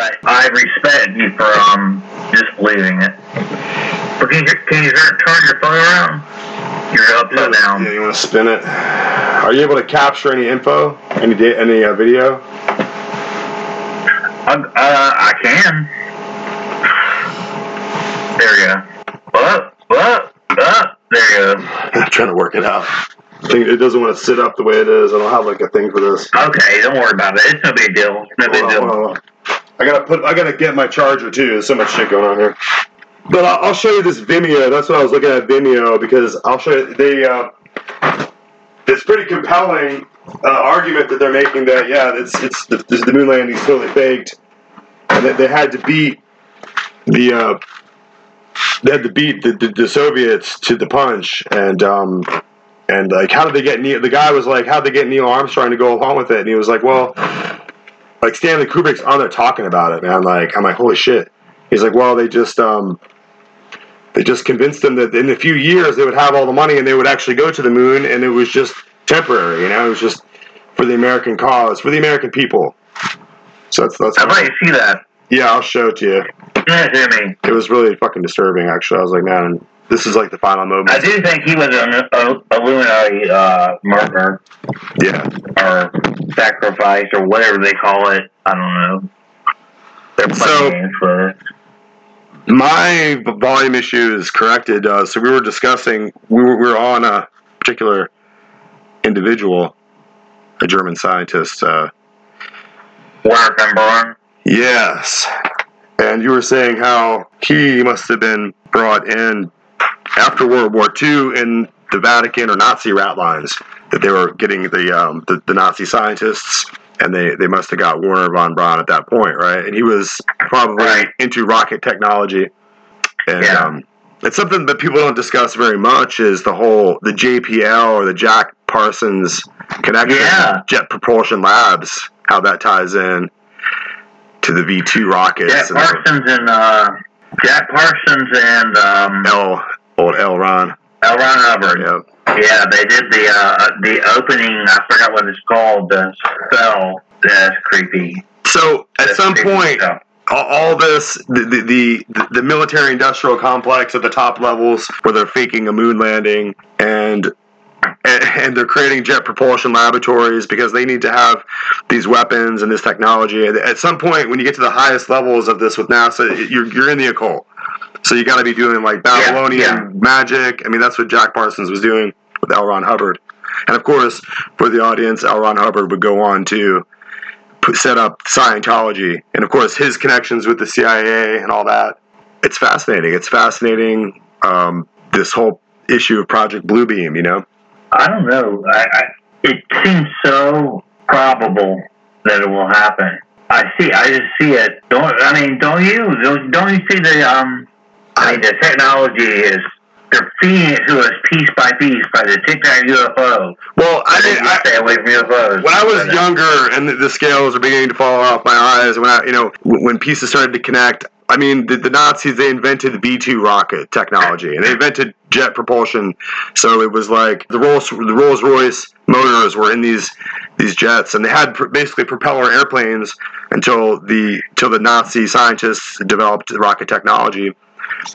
but I respect you for um disbelieving it. But can you, can you turn your phone around? You're upside down. Yeah, you want to spin it? Are you able to capture any info? Any da- any uh, video? Uh, uh, I can. There you go. Up, up, up. There you go. I'm trying to work it out. It doesn't want to sit up the way it is. I don't have like a thing for this. Okay, don't worry about it. It's no big deal. No big Hold on, deal. I gotta put. I gotta get my charger too. There's so much shit going on here. But I'll, I'll show you this Vimeo. That's what I was looking at Vimeo because I'll show you. They. Uh, it's pretty compelling uh, argument that they're making that yeah, it's it's the, the moon landing is totally faked, and that they had to beat the. Uh, they had to beat the, the, the Soviets to the punch, and um, and like how did they get Neil? The guy was like, how did they get Neil Armstrong to go along with it? And he was like, well, like Stanley Kubrick's on there talking about it, man. Like I'm like, holy shit. He's like, well, they just um, they just convinced them that in a few years they would have all the money and they would actually go to the moon, and it was just temporary. You know, it was just for the American cause, for the American people. So that's that's. Like to see that. Yeah, I'll show it to you. Yeah, Jimmy. It was really fucking disturbing, actually. I was like, man, this is like the final moment. I do think he was an Illuminati uh, murderer Yeah. or sacrifice or whatever they call it. I don't know. They're playing So-. My volume issue is corrected. Uh, so we were discussing, we were, we were on a particular individual, a German scientist. Uh, Werner von Braun. yes. And you were saying how he must have been brought in after World War II in the Vatican or Nazi rat lines, that they were getting the, um, the, the Nazi scientists. And they, they must have got Werner von Braun at that point, right? And he was probably Right. into rocket technology. And Yeah. um, it's something that people don't discuss very much is the whole the JPL or the Jack Parsons connection, Yeah. Jet Propulsion Labs, how that ties in to the V two rockets Jack and Parsons and uh, Jack Parsons and um, L old L Ron. L. Ron Hubbard. Yeah. Yeah, they did the uh, the opening. I forgot what it's called. The spell. That's creepy. So at That's some point, stuff. all, this the, the the the military industrial complex at the top levels where they're faking a moon landing and and, and they're creating jet propulsion laboratories because they need to have these weapons and this technology. And At some point, when you get to the highest levels of this with NASA, you're you're in the occult. So you got to be doing like Babylonian yeah. magic. I mean, that's what Jack Parsons was doing with L. Ron Hubbard. And of course, for the audience, L. Ron Hubbard would go on to set up Scientology, and of course his connections with the CIA and all that. It's fascinating. It's fascinating. Um, this whole issue of Project Bluebeam, you know. I don't know. I, I, it seems so probable that it will happen. I see. I just see it. Don't. I mean, don't you? Don't, don't you see the um? I mean, the technology is they're feeding it to us piece by piece by the Tic Tac UFO. Well, I mean, I, stay away from UFOs. when I was uh, younger and the, the scales were beginning to fall off my eyes, when I, you know, when pieces started to connect, I mean, the, the Nazis they invented the V 2 rocket technology and they invented jet propulsion. So it was like the Rolls the Rolls Royce motors were in these these jets, and they had pr- basically propeller airplanes until the until the Nazi scientists developed the rocket technology,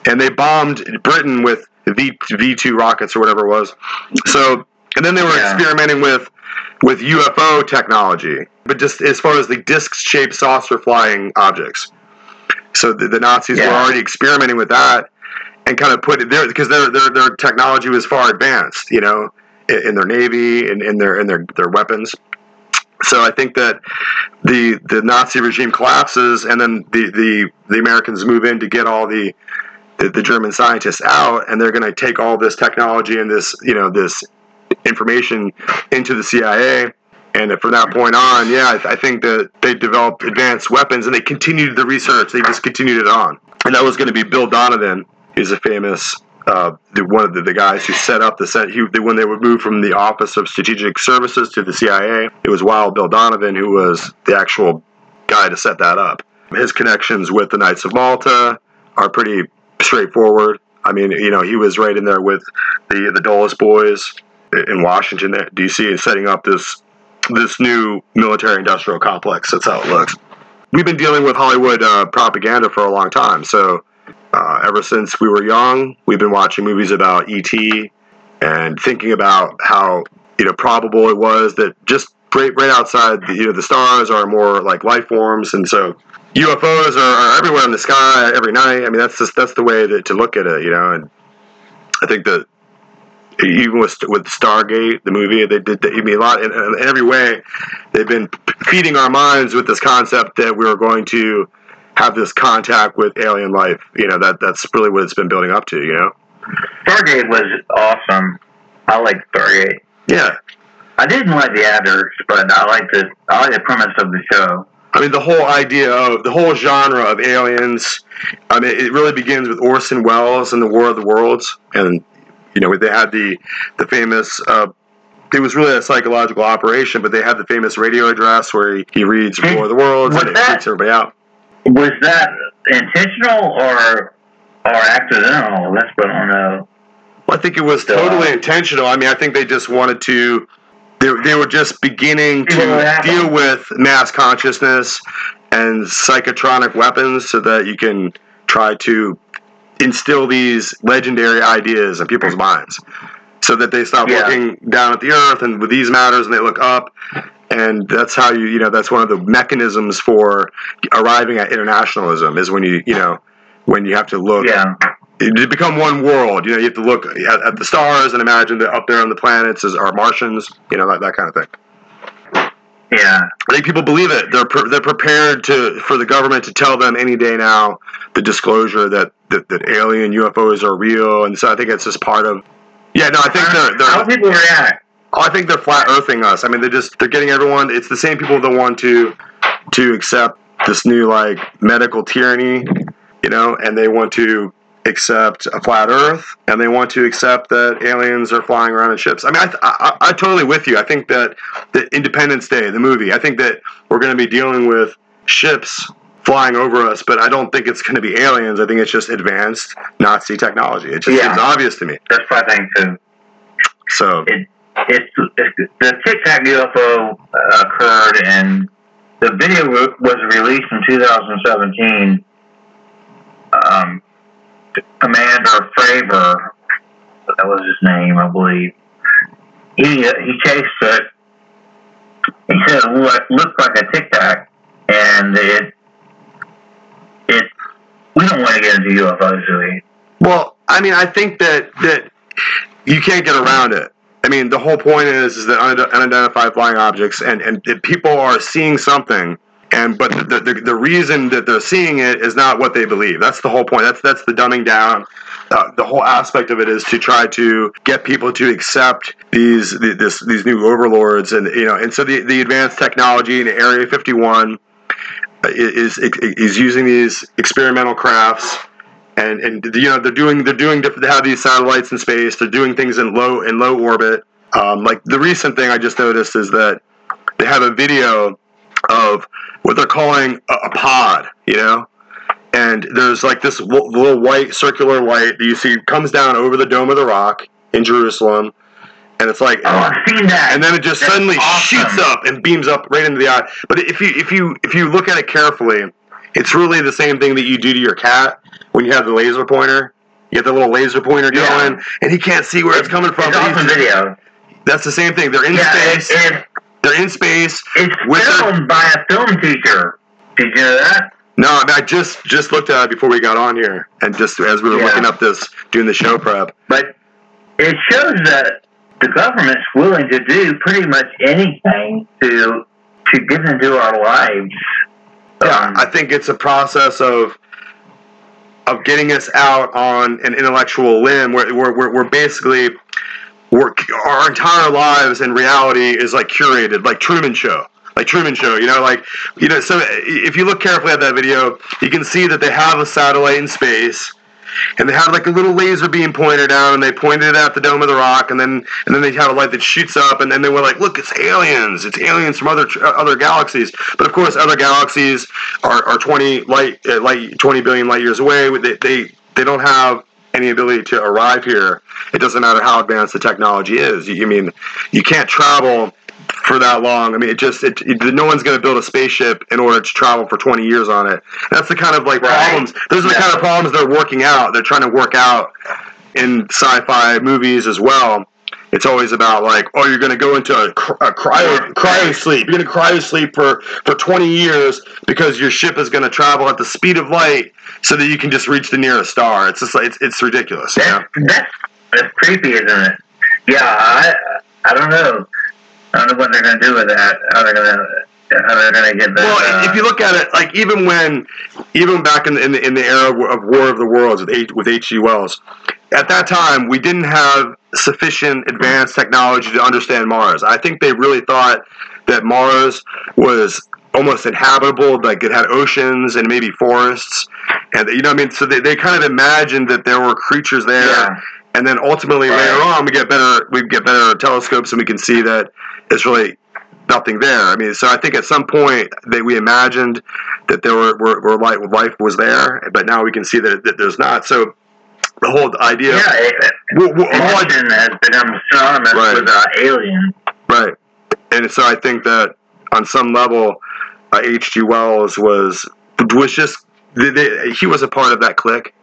and they bombed Britain with V V two rockets or whatever it was. So and then they were Yeah. experimenting with with UFO technology, but just as far as the disc-shaped saucer flying objects. So the, the Nazis were already experimenting with that and kind of put it there because their their their technology was far advanced, you know, in, in their navy and in their in their their weapons. So I think that the the Nazi regime collapses, and then the the, the Americans move in to get all the, the the German scientists out, and they're going to take all this technology and this you know this information into the CIA. And from that point on, yeah, I, I think that they developed advanced weapons and they continued the research. They just continued it on. And that was going to be Bill Donovan. He's a famous, uh, the, one of the, the guys who set up the set. He, when they would move from the Office of Strategic Services to the CIA, it was Wild Bill Donovan who was the actual guy to set that up. His connections with the Knights of Malta are pretty straightforward. I mean, you know, he was right in there with the the Dulles boys in Washington D.C. and setting up this this new military industrial complex. That's how it looks. we've been dealing with Hollywood uh, propaganda for a long time. So uh, ever since we were young, we've been watching movies about ET and thinking about how you know probable it was that just right, right outside the, you know the stars are more like life forms, and so UFOs are, are everywhere in the sky every night. I mean, that's just that's the way that, to look at it, you know. And I think that even with with Stargate, the movie, they did. I mean, a lot in, in every way, they've been feeding our minds with this concept that we are going to have this contact with alien life. You know, that that's really what it's been building up to. You know, Stargate was awesome. I like Stargate. yeah. I didn't like the actors, but I like the I like the premise of the show. I mean, the whole idea of the whole genre of aliens. I mean, it really begins with Orson Welles and the War of the Worlds, and you know they had the the famous. Uh, it was really a psychological operation, but they had the famous radio address where he, he reads War of the Worlds and Was it freaks everybody out. Was that intentional or or accidental? That's what I don't know. Well, I think it was totally uh, intentional. I mean, I think they just wanted to. They, they were just beginning to deal with mass consciousness and psychotronic weapons, so that you can try to instill these legendary ideas in people's minds, so that they stop Yeah. looking down at the earth and with these matters, and they look up. And that's how you, you know, that's one of the mechanisms for arriving at internationalism is when you, you know, when you have to look Yeah, to become one world. You know, you have to look at, at the stars and imagine that up there on the planets is are Martians. You know, that, that kind of thing. yeah. I think people believe it. They're pre- they're prepared to for the government to tell them any day now the disclosure that, that that alien UFOs are real, and so I think it's just part of. Yeah, no, I think they're How they're. people react? I think they're flat earthing us. I mean, they're just they're getting everyone. It's the same people that want to to accept this new like medical tyranny, you know, and they want to accept a flat Earth, and they want to accept that aliens are flying around in ships. I mean, I, I, I totally with you. I think that the Independence Day, the movie, I think that we're going to be dealing with ships flying over us, but I don't think it's going to be aliens. I think it's just advanced Nazi technology. It just Yeah. seems obvious to me. That's what I think too. So It, it's, it's the Tic Tac UFO uh, occurred, and the video was released in 2017. Um, Commander Fravor, that was his name, I believe. He uh, he chased it. He said it looked, like a Tic Tac, and it it. We don't want to get into UFOs, do we? Well, I mean, I think that that you can't get around it. I mean, the whole point is is that unidentified flying objects, and and people are seeing something, and but the, the the reason that they're seeing it is not what they believe. That's the whole point. That's that's the dumbing down. Uh, the whole aspect of it is to try to get people to accept these the, this these new overlords, and you know, and so the the advanced technology in Area 51 is is, is using these experimental crafts and and you know they're doing they're doing different they have these satellites in space they're doing things in low in low orbit um, like the recent thing i just noticed is that they have a video of what they're calling a, a pod you know and there's like this w- little white circular light that you see comes down over the dome of the rock in jerusalem and it's like Oh, I've seen that. and then it just That's suddenly awesome. shoots up and beams up right into the eye. But if you if you if you look at it carefully, it's really the same thing that you do to your cat when you have the laser pointer. You get the little laser pointer Yeah. going, and he can't see where it's coming from. It's awesome video. that's the same thing. They're in Yeah, space. it, it, They're in space. it's With their- filmed by a film teacher. Did you know that? No, I, mean, I just just looked at it before we got on here, and just as we were Yeah. looking up this, doing the show prep. But it shows that the government's willing to do pretty much anything to to get into our lives. Yeah, Um, I think it's a process of of getting us out on an intellectual limb where where we're, we're basically our entire lives and reality is like curated, like Truman Show. Like Truman Show, you know, like you know. So if you look carefully at that video, you can see that they have a satellite in space, and they have like a little laser beam pointed down, and they pointed it at the dome of the rock, and then and then they have a light that shoots up, and then they were like, "Look, it's aliens! It's aliens from other uh, other galaxies." But of course, other galaxies are, are twenty light uh, light twenty billion light years away. They, they they don't have any ability to arrive here. It doesn't matter how advanced the technology is. You, you mean you can't travel for that long. I mean, it just it, it, no one's going to build a spaceship in order to travel for 20 years on it. That's the kind of like Right. problems. Those are the Yeah. kind of problems they're working out. They're trying to work out in sci-fi movies as well. It's always about like, oh, you're going to go into a, a cryo cryo sleep. You're going to cryo sleep for for 20 years because your ship is going to travel at the speed of light, so that you can just reach the nearest star. It's just like it's, it's ridiculous. You know? That's, that's creepy, isn't it? Yeah, I I don't know. I don't know what they're gonna do with that. How they're gonna how they're gonna get that. Well, uh, if you look at it, like even when, even back in the in the, in the era of War of the Worlds with H, with H.G. Wells, at that time we didn't have sufficient advanced technology to understand Mars. I think they really thought that Mars was almost inhabitable, like it had oceans and maybe forests, and you know what I mean. So they, they kind of imagined that there were creatures there. yeah, And then ultimately Right. later on, we get better we get better telescopes and we can see that it's really nothing there. I mean, so I think at some point that we imagined that there were, were, were life, life was there, but now we can see that, that there's not. So the whole idea, yeah. It, Well, well, the whole idea- Martian has become synonymous Right. with uh, alien. right? And so I think that on some level, uh, H.G. Wells was was just they, they, he was a part of that clique.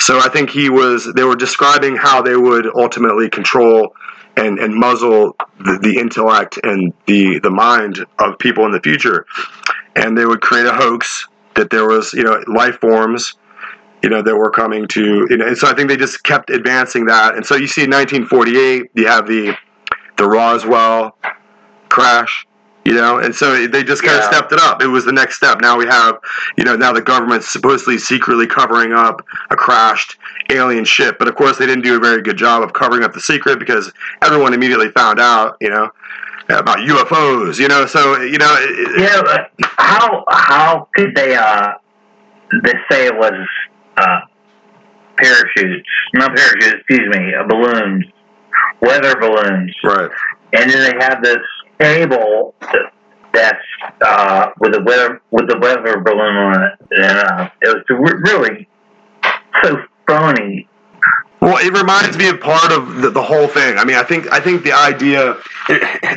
So I think he was. They were describing how they would ultimately control and, and muzzle the, the intellect and the the mind of people in the future, and they would create a hoax that there was you know life forms. You know that were coming to, you know, and so I think they just kept advancing that. And so you see, in 1948, you have the the Roswell crash, you know, and so they just kind of stepped it up. It was the next step. Now we have, you know, now the government's supposedly secretly covering up a crashed alien ship, but of course they didn't do a very good job of covering up the secret because everyone immediately found out, you know, about UFOs, you know. So you know, Yeah, how how could they uh they say it was uh parachutes, not parachutes, excuse me, uh, balloons, weather balloons, right, and then they have this cable that's uh with the weather with the weather balloon on it, and uh, it was really so phony. Well, it reminds me of part of the, the whole thing. I mean, I think I think the idea,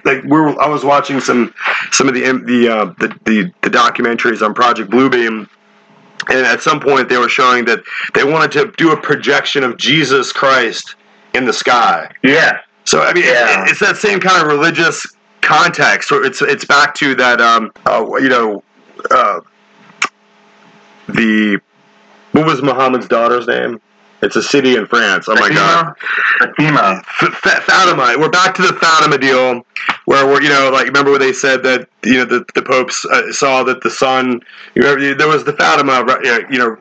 like we were, I was watching some some of the the, uh, the the the documentaries on Project Bluebeam, and at some point they were showing that they wanted to do a projection of Jesus Christ in the sky. Yeah, So I mean, Yeah. it, it's that same kind of religious context. So it's it's back to that, um, uh, you know, uh, the what was Muhammad's daughter's name? It's a city in France. Oh my God. Fatima. F- F- Fatima. We're back to the Fatima deal, where we're you know like remember where they said that you know the the popes uh, saw that the sun you know there was the Fatima you know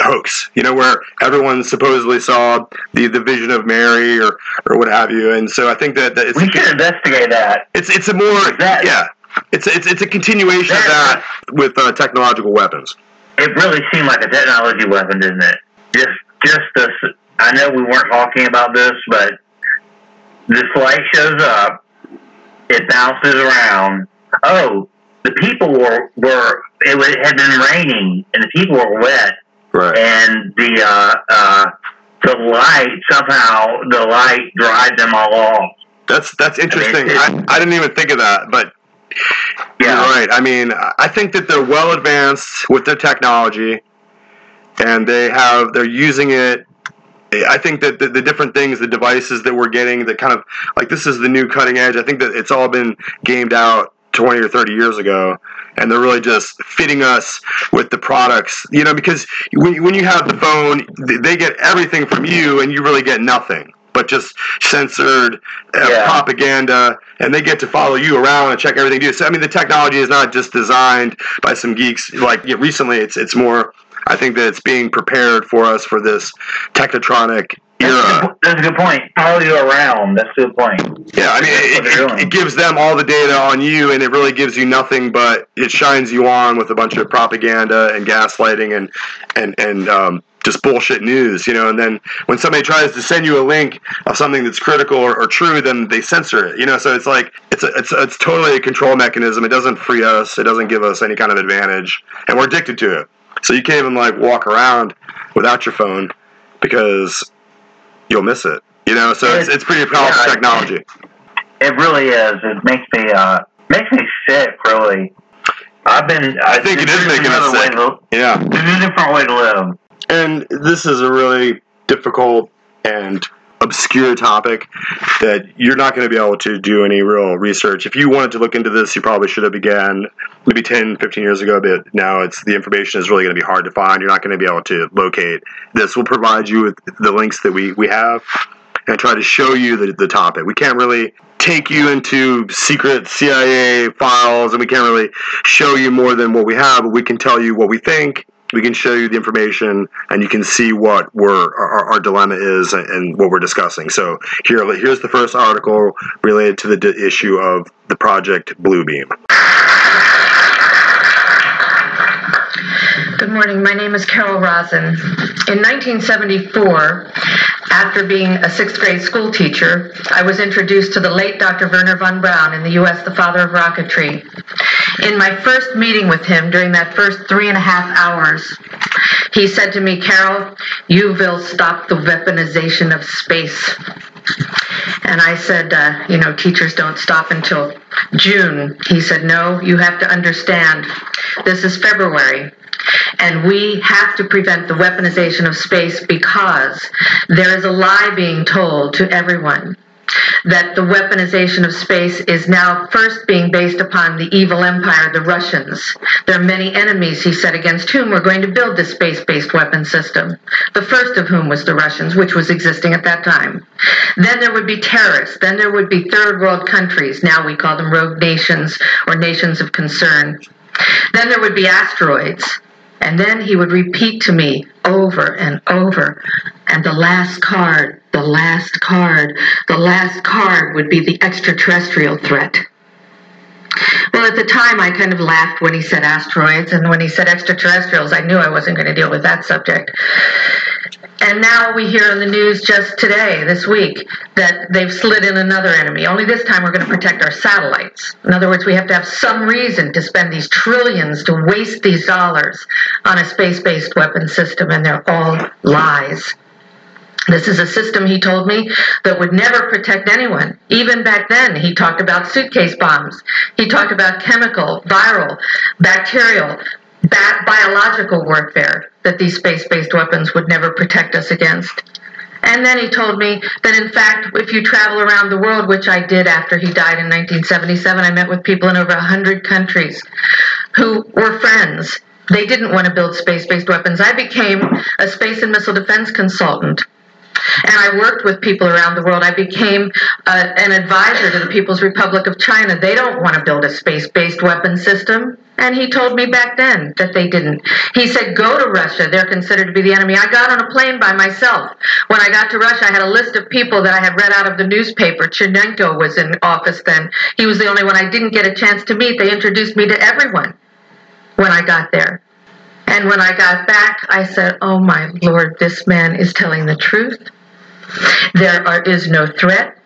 hoax you know where everyone supposedly saw the the vision of Mary or or what have you, and so I think that, that it's We should investigate that. it's it's a more That- yeah it's it's it's a continuation of That- that with uh, technological weapons. It really seemed like a technology weapon, didn't it? Just, just this. I know we weren't talking about this, but this light shows up. It bounces around. Oh, the people were were. It, had been raining, and the people were wet, Right. and the uh, uh, the light somehow the light dried them all off. That's that's interesting. it- I, I didn't even think of that, but You're Yeah, right. I mean, I think that they're well advanced with their technology, and they have they're using it. I think that the, the different things, the devices that we're getting, that kind of like this is the new cutting edge. I think that it's all been gamed out twenty or thirty years ago, and they're really just fitting us with the products. You know, because when when you have the phone, they get everything from you, and you really get nothing. But just censored uh, Yeah. propaganda, and they get to follow you around and check everything you do. So I mean, the technology is not just designed by some geeks. Like yeah, recently, it's it's more. I think that it's being prepared for us for this technotronic a era. that's a good point. Follow you around. That's a good point. Yeah, I mean, it, it, it gives them all the data on you, and it really gives you nothing but it shines you on with a bunch of propaganda and gaslighting and and and um, just bullshit news, you know. And then when somebody tries to send you a link of something that's critical or, or true, then they censor it, you know. So it's like it's a, it's it's totally a control mechanism. It doesn't free us. It doesn't give us any kind of advantage, and we're addicted to it. So you can't even like walk around without your phone because you'll miss it. You know, so it's, it's pretty powerful Yeah, technology. It really is. It makes me uh makes me sick. Really. I've been. I think it is making us sick. To, Yeah. there's a different way to live. And this is a really difficult and obscure topic that you're not going to be able to do any real research. If you wanted to look into this, you probably should have began maybe 10, 15 years ago, but now it's the information is really going to be hard to find. You're not going to be able to locate. This will provide you with the links that we, we have and try to show you the, the topic. We can't really take you into secret CIA files and we can't really show you more than what we have, but we can tell you what we think we can show you the information and you can see what we're, our, our dilemma is and, what we're discussing. So here, here's the first article related to the issue of the project Bluebeam. Good morning. My name is Carol Rosin. In 1974, after being a sixth grade school teacher, I was introduced to the late Dr. Werner von Braun in the U.S., the father of rocketry. In my first meeting with him during that first three and a half hours, he said to me, Carol, you will stop the weaponization of space. And I said, uh, you know, teachers don't stop until June. He said, no, you have to understand. This is February. And we have to prevent the weaponization of space because there is a lie being told to everyone that the weaponization of space is now first being based upon the evil empire, the Russians. There are many enemies, he said, against whom we're going to build this space based weapon system. The first of whom was the Russians, which was existing at that time. Then there would be terrorists. Then there would be third world countries. Now we call them rogue nations or nations of concern. Then there would be asteroids. And then he would repeat to me over and over. And the last card, the last card, the last card would be the extraterrestrial threat. Well, at the time, I kind of laughed when he said asteroids, and when he said extraterrestrials, I knew I wasn't going to deal with that subject. And now we hear in the news just today, this week, that they've slid in another enemy. Only this time we're going to protect our satellites. In other words, we have to have some reason to spend these trillions to waste these dollars on a space based weapon system, and they're all lies. This is a system, he told me, that would never protect anyone. Even back then, he talked about suitcase bombs. He talked about chemical, viral, bacterial, ba- biological warfare that these space based weapons would never protect us against. And then he told me that, in fact, if you travel around the world, which I did after he died in 1977, I met with people in over 100 countries who were friends. They didn't want to build space based weapons. I became a space and missile defense consultant and I worked with people around the world. I became uh, an advisor to the People's Republic of China. They don't want to build a space based weapon system. And he told me back then that they didn't. He said, Go to Russia. They're considered to be the enemy. I got on a plane by myself. When I got to Russia, I had a list of people that I had read out of the newspaper. Chernenko was in office then. He was the only one I didn't get a chance to meet. They introduced me to everyone when I got there. And when I got back, I said, Oh my Lord, this man is telling the truth. There are, is no threat.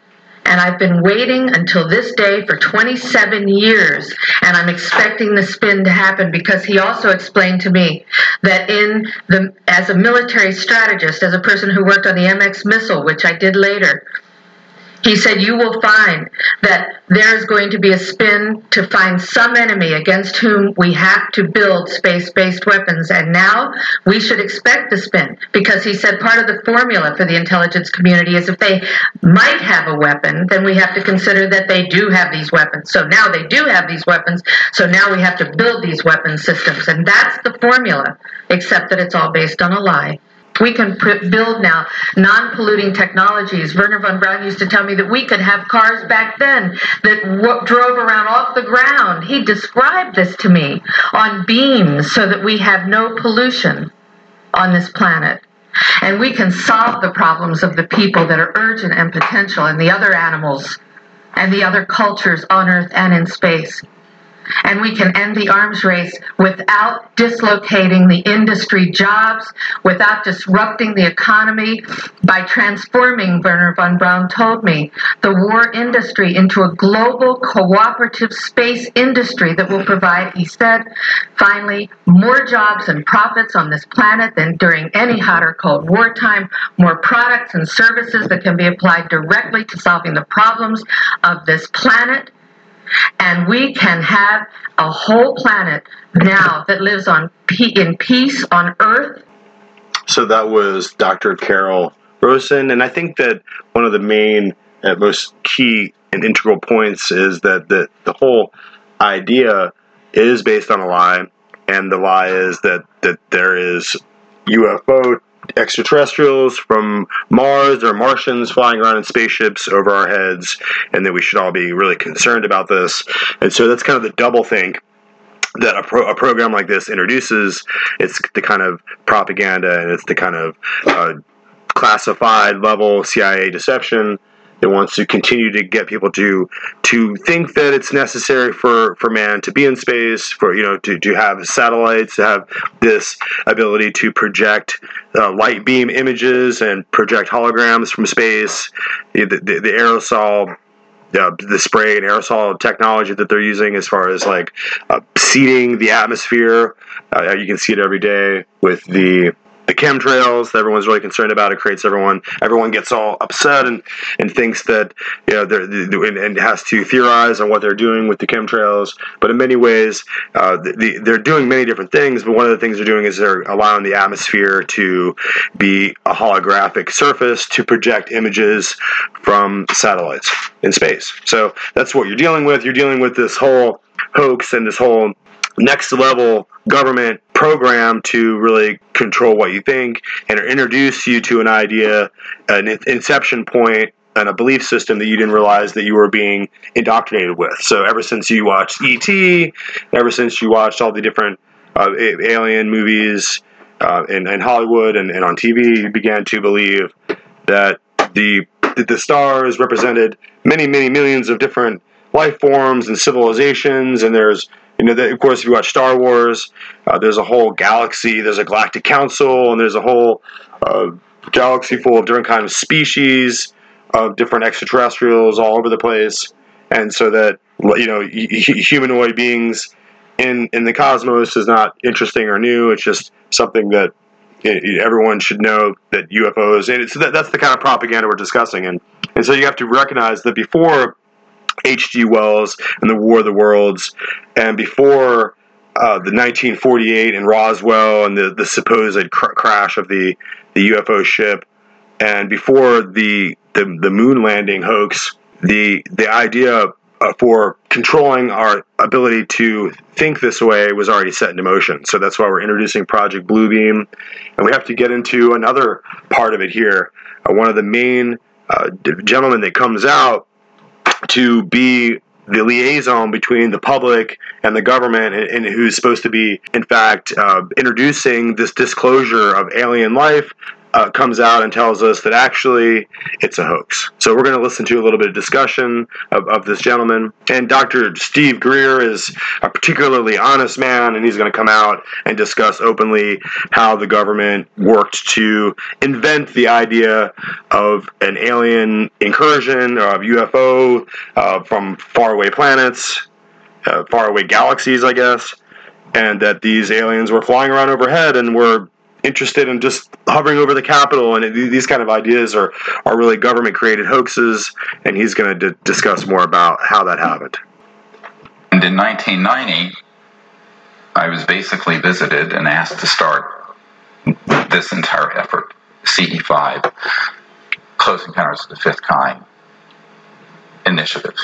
And I've been waiting until this day for 27 years, and I'm expecting the spin to happen because he also explained to me that in the as a military strategist, as a person who worked on the MX missile, which I did later, he said, You will find that there is going to be a spin to find some enemy against whom we have to build space based weapons. And now we should expect the spin because he said part of the formula for the intelligence community is if they might have a weapon, then we have to consider that they do have these weapons. So now they do have these weapons. So now we have to build these weapon systems. And that's the formula, except that it's all based on a lie. We can pr- build now non polluting technologies. Werner von Braun used to tell me that we could have cars back then that w- drove around off the ground. He described this to me on beams so that we have no pollution on this planet. And we can solve the problems of the people that are urgent and potential and the other animals and the other cultures on Earth and in space. And we can end the arms race without dislocating the industry jobs, without disrupting the economy. By transforming, Werner von Braun told me, the war industry into a global cooperative space industry that will provide, he said, finally, more jobs and profits on this planet than during any hot or cold wartime, more products and services that can be applied directly to solving the problems of this planet and we can have a whole planet now that lives on in peace on Earth. So that was Dr. Carol Rosin, and I think that one of the main, uh, most key and integral points is that the the whole idea is based on a lie, and the lie is that that there is UFO extraterrestrials from Mars or Martians flying around in spaceships over our heads, and that we should all be really concerned about this. And so that's kind of the double think that a, pro- a program like this introduces. It's the kind of propaganda and it's the kind of uh, classified level CIA deception it wants to continue to get people to to think that it's necessary for, for man to be in space, for you know to, to have satellites, to have this ability to project uh, light beam images and project holograms from space. The, the, the aerosol uh, the spray and aerosol technology that they're using as far as like uh, seeding the atmosphere. Uh, you can see it every day with the the chemtrails that everyone's really concerned about. It creates everyone. Everyone gets all upset and, and thinks that you know they're, and, and has to theorize on what they're doing with the chemtrails. But in many ways, uh, the, they're doing many different things. But one of the things they're doing is they're allowing the atmosphere to be a holographic surface to project images from satellites in space. So that's what you're dealing with. You're dealing with this whole hoax and this whole next level government program to really control what you think and introduce you to an idea, an inception point, and a belief system that you didn't realize that you were being indoctrinated with. So ever since you watched E.T., ever since you watched all the different uh, alien movies uh, in, in, Hollywood and, and on TV, you began to believe that the the stars represented many, many millions of different life forms and civilizations, and there's you know, of course, if you watch Star Wars, uh, there's a whole galaxy, there's a galactic council, and there's a whole uh, galaxy full of different kinds of species of different extraterrestrials all over the place. And so that, you know, humanoid beings in, in the cosmos is not interesting or new. It's just something that everyone should know that UFOs, and so that, that's the kind of propaganda we're discussing. And, and so you have to recognize that before H.G. Wells and the War of the Worlds, and before uh, the 1948 and Roswell and the, the supposed cr- crash of the, the UFO ship, and before the, the, the moon landing hoax, the, the idea uh, for controlling our ability to think this way was already set into motion. So that's why we're introducing Project Bluebeam. And we have to get into another part of it here. Uh, one of the main uh, gentlemen that comes out to be the liaison between the public and the government, and, and who's supposed to be, in fact, uh, introducing this disclosure of alien life uh, comes out and tells us that actually it's a hoax. So we're going to listen to a little bit of discussion of, of this gentleman. And Dr. Steve Greer is a particularly honest man, and he's going to come out and discuss openly how the government worked to invent the idea of an alien incursion or of UFO uh, from faraway planets, uh, faraway galaxies, I guess. And that these aliens were flying around overhead and were interested in just hovering over the Capitol, and these kind of ideas are are really government created hoaxes. And he's going to d- discuss more about how that happened. And in 1990, I was basically visited and asked to start this entire effort, CE5, Close Encounters of the Fifth Kind initiative.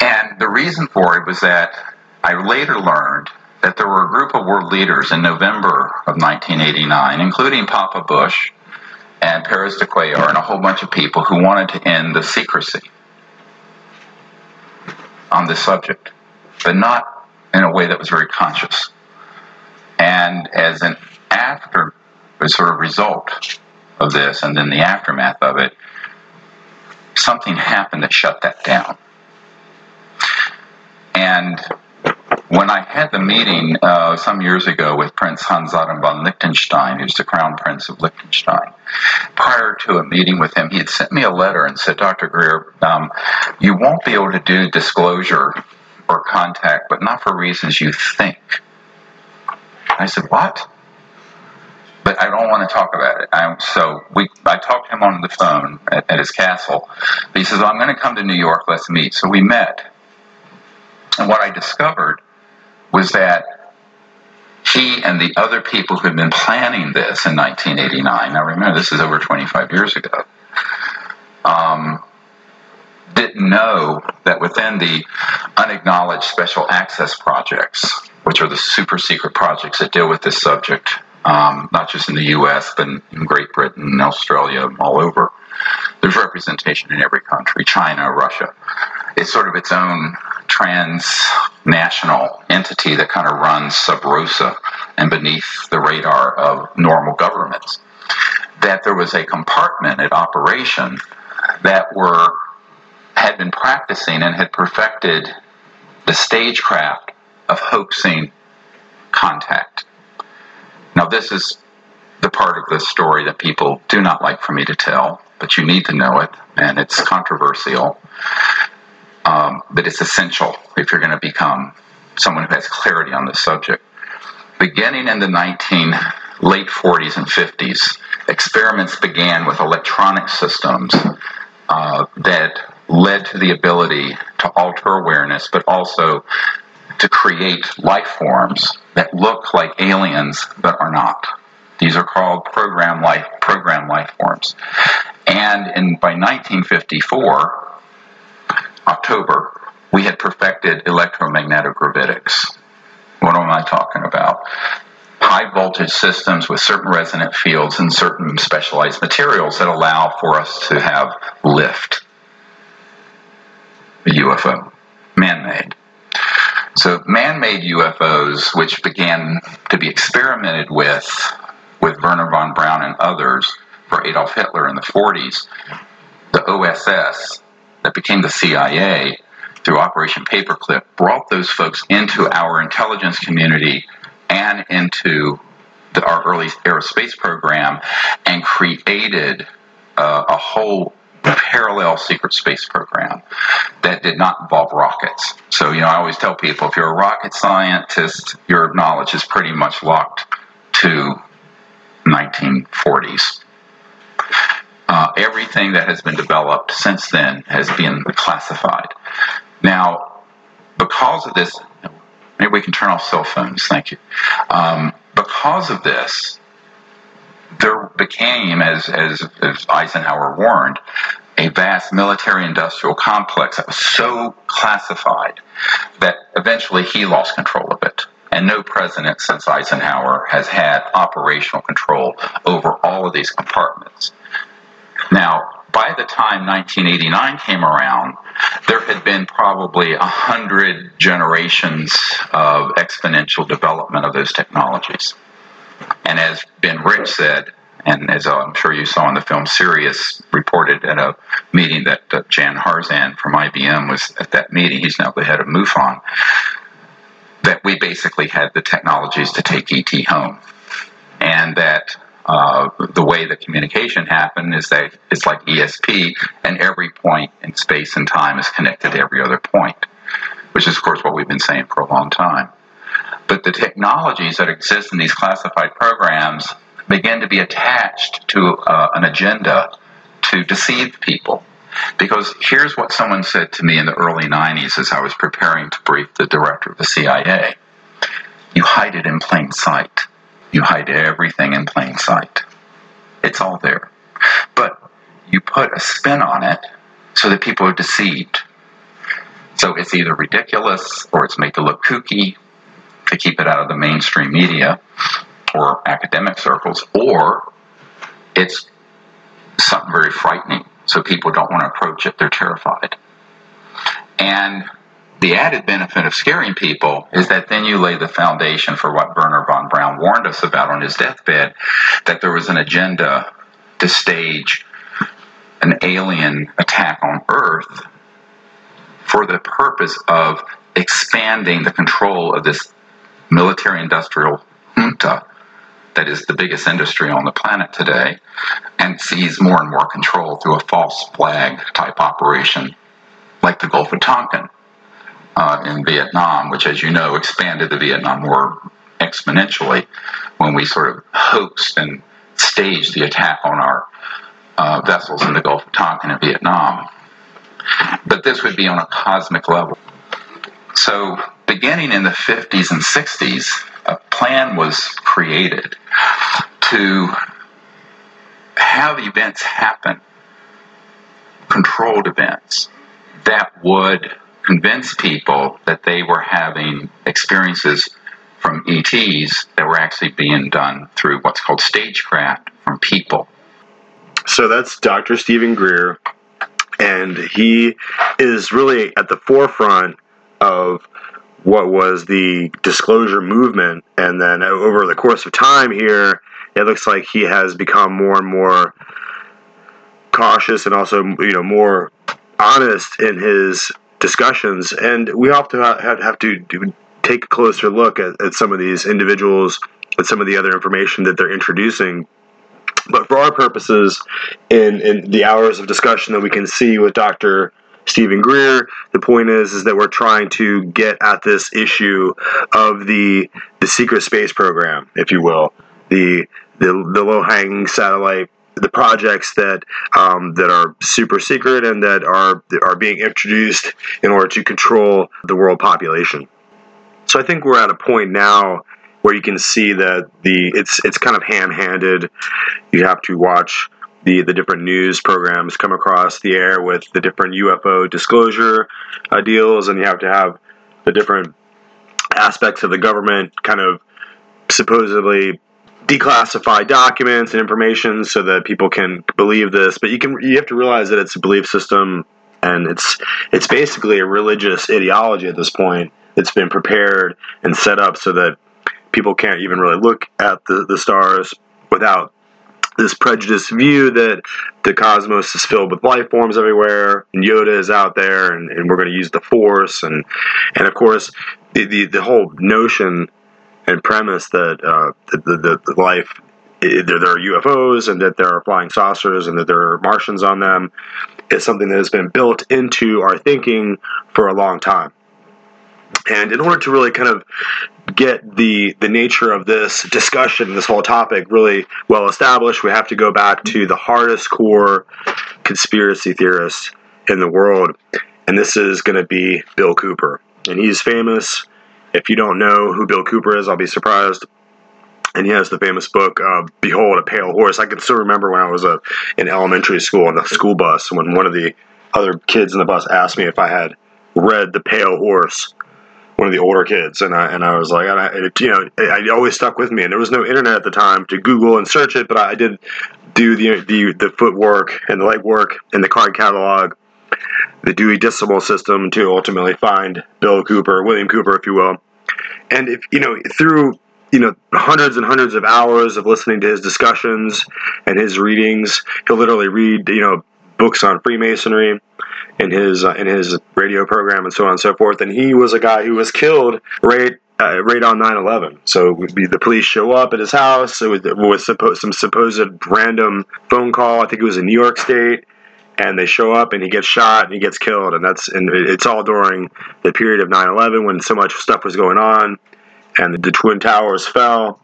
And the reason for it was that I later learned that there were a group of world leaders in November of 1989, including Papa Bush and Perez de Cuellar and a whole bunch of people who wanted to end the secrecy on this subject, but not in a way that was very conscious. And as an after sort of result of this, and then the aftermath of it, something happened that shut that down. And when I had the meeting uh, some years ago with Prince Hans Adam von Liechtenstein, who's the Crown Prince of Liechtenstein, prior to a meeting with him, he had sent me a letter and said, Dr. Greer, um, you won't be able to do disclosure or contact, but not for reasons you think. I said, What? But I don't want to talk about it. I, so we, I talked to him on the phone at, at his castle. He says, well, I'm going to come to New York. Let's meet. So we met. And what I discovered was that he and the other people who had been planning this in 1989, now remember, this is over 25 years ago, um, didn't know that within the unacknowledged special access projects, which are the super secret projects that deal with this subject, um, not just in the US, but in Great Britain, Australia, all over, there's representation in every country China, Russia. It's sort of its own transnational entity that kind of runs sub rosa and beneath the radar of normal governments. That there was a compartment at operation that were had been practicing and had perfected the stagecraft of hoaxing contact. Now, this is the part of the story that people do not like for me to tell, but you need to know it, and it's controversial. Um, but it's essential if you're going to become someone who has clarity on the subject. Beginning in the 19 late 40s and 50s, experiments began with electronic systems uh, that led to the ability to alter awareness, but also to create life forms that look like aliens but are not. These are called program life program life forms. And in by 1954, October, we had perfected electromagnetogravitics. What am I talking about? High voltage systems with certain resonant fields and certain specialized materials that allow for us to have lift. A UFO, man made. So, man made UFOs, which began to be experimented with with Werner von Braun and others for Adolf Hitler in the 40s, the OSS that became the CIA through Operation Paperclip brought those folks into our intelligence community and into the, our early aerospace program and created uh, a whole parallel secret space program that did not involve rockets. So, you know, I always tell people if you're a rocket scientist, your knowledge is pretty much locked to 1940s. Uh, everything that has been developed since then has been classified. Now, because of this, maybe we can turn off cell phones. Thank you. Um, because of this, there became, as, as, as Eisenhower warned, a vast military industrial complex that was so classified that eventually he lost control of it. And no president since Eisenhower has had operational control over all of these compartments. Now, by the time 1989 came around, there had been probably a hundred generations of exponential development of those technologies. And as Ben Rich said, and as I'm sure you saw in the film Sirius reported at a meeting that uh, Jan Harzan from IBM was at that meeting, he's now the head of MUFON, that we basically had the technologies to take ET home. And that uh, the way the communication happened is that it's like ESP, and every point in space and time is connected to every other point, which is, of course, what we've been saying for a long time. But the technologies that exist in these classified programs begin to be attached to uh, an agenda to deceive people. Because here's what someone said to me in the early 90s as I was preparing to brief the director of the CIA you hide it in plain sight. You hide everything in plain sight. It's all there. But you put a spin on it so that people are deceived. So it's either ridiculous or it's made to look kooky to keep it out of the mainstream media or academic circles, or it's something very frightening. So people don't want to approach it, they're terrified. And the added benefit of scaring people is that then you lay the foundation for what Werner von Braun warned us about on his deathbed that there was an agenda to stage an alien attack on Earth for the purpose of expanding the control of this military industrial junta that is the biggest industry on the planet today and sees more and more control through a false flag type operation like the Gulf of Tonkin uh, in Vietnam, which, as you know, expanded the Vietnam War exponentially when we sort of hoaxed and staged the attack on our uh, vessels in the Gulf of Tonkin in Vietnam. But this would be on a cosmic level. So, beginning in the 50s and 60s, a plan was created to have events happen, controlled events, that would convince people that they were having experiences from ETs that were actually being done through what's called stagecraft from people. So that's Dr. Stephen Greer, and he is really at the forefront of what was the disclosure movement. And then over the course of time here, it looks like he has become more and more cautious and also, you know, more honest in his discussions. And we often have to take a closer look at, at some of these individuals and some of the other information that they're introducing but for our purposes, in, in the hours of discussion that we can see with Dr. Stephen Greer. The point is, is that we're trying to get at this issue of the the secret space program, if you will, the the, the low hanging satellite, the projects that um, that are super secret and that are are being introduced in order to control the world population. So I think we're at a point now where you can see that the it's it's kind of ham handed. You have to watch the the different news programs come across the air with the different UFO disclosure uh, deals, and you have to have the different aspects of the government kind of supposedly declassify documents and information so that people can believe this. But you can you have to realize that it's a belief system, and it's it's basically a religious ideology at this point. It's been prepared and set up so that people can't even really look at the, the stars without this prejudiced view that the cosmos is filled with life forms everywhere, and Yoda is out there, and, and we're going to use the Force, and and of course the the, the whole notion and premise that uh, the, the, the life there, there are UFOs and that there are flying saucers and that there are Martians on them is something that has been built into our thinking for a long time. And in order to really kind of get the the nature of this discussion, this whole topic really well established, we have to go back to the hardest core conspiracy theorist in the world, and this is going to be Bill Cooper. And he's famous. If you don't know who Bill Cooper is, I'll be surprised. And he has the famous book, uh, "Behold a Pale Horse." I can still remember when I was uh, in elementary school on the school bus when one of the other kids in the bus asked me if I had read "The Pale Horse." one of the older kids, and I and I was like, I, it, you know, it, it, always stuck with me. And there was no internet at the time to Google and search it, but I did do the the the footwork and the legwork and the card catalog, the Dewey Decimal System to ultimately find Bill Cooper, William Cooper, if you will. And if you know through you know hundreds and hundreds of hours of listening to his discussions and his readings, he'll literally read you know books on Freemasonry in his uh, in his radio program and so on and so forth. And he was a guy who was killed right uh, right on 9/11. So the police show up at his house with, with suppo- some supposed random phone call. I think it was in New York State. And they show up, and he gets shot, and he gets killed, and that's and it's all during the period of 9/11 when so much stuff was going on, and the, twin towers fell,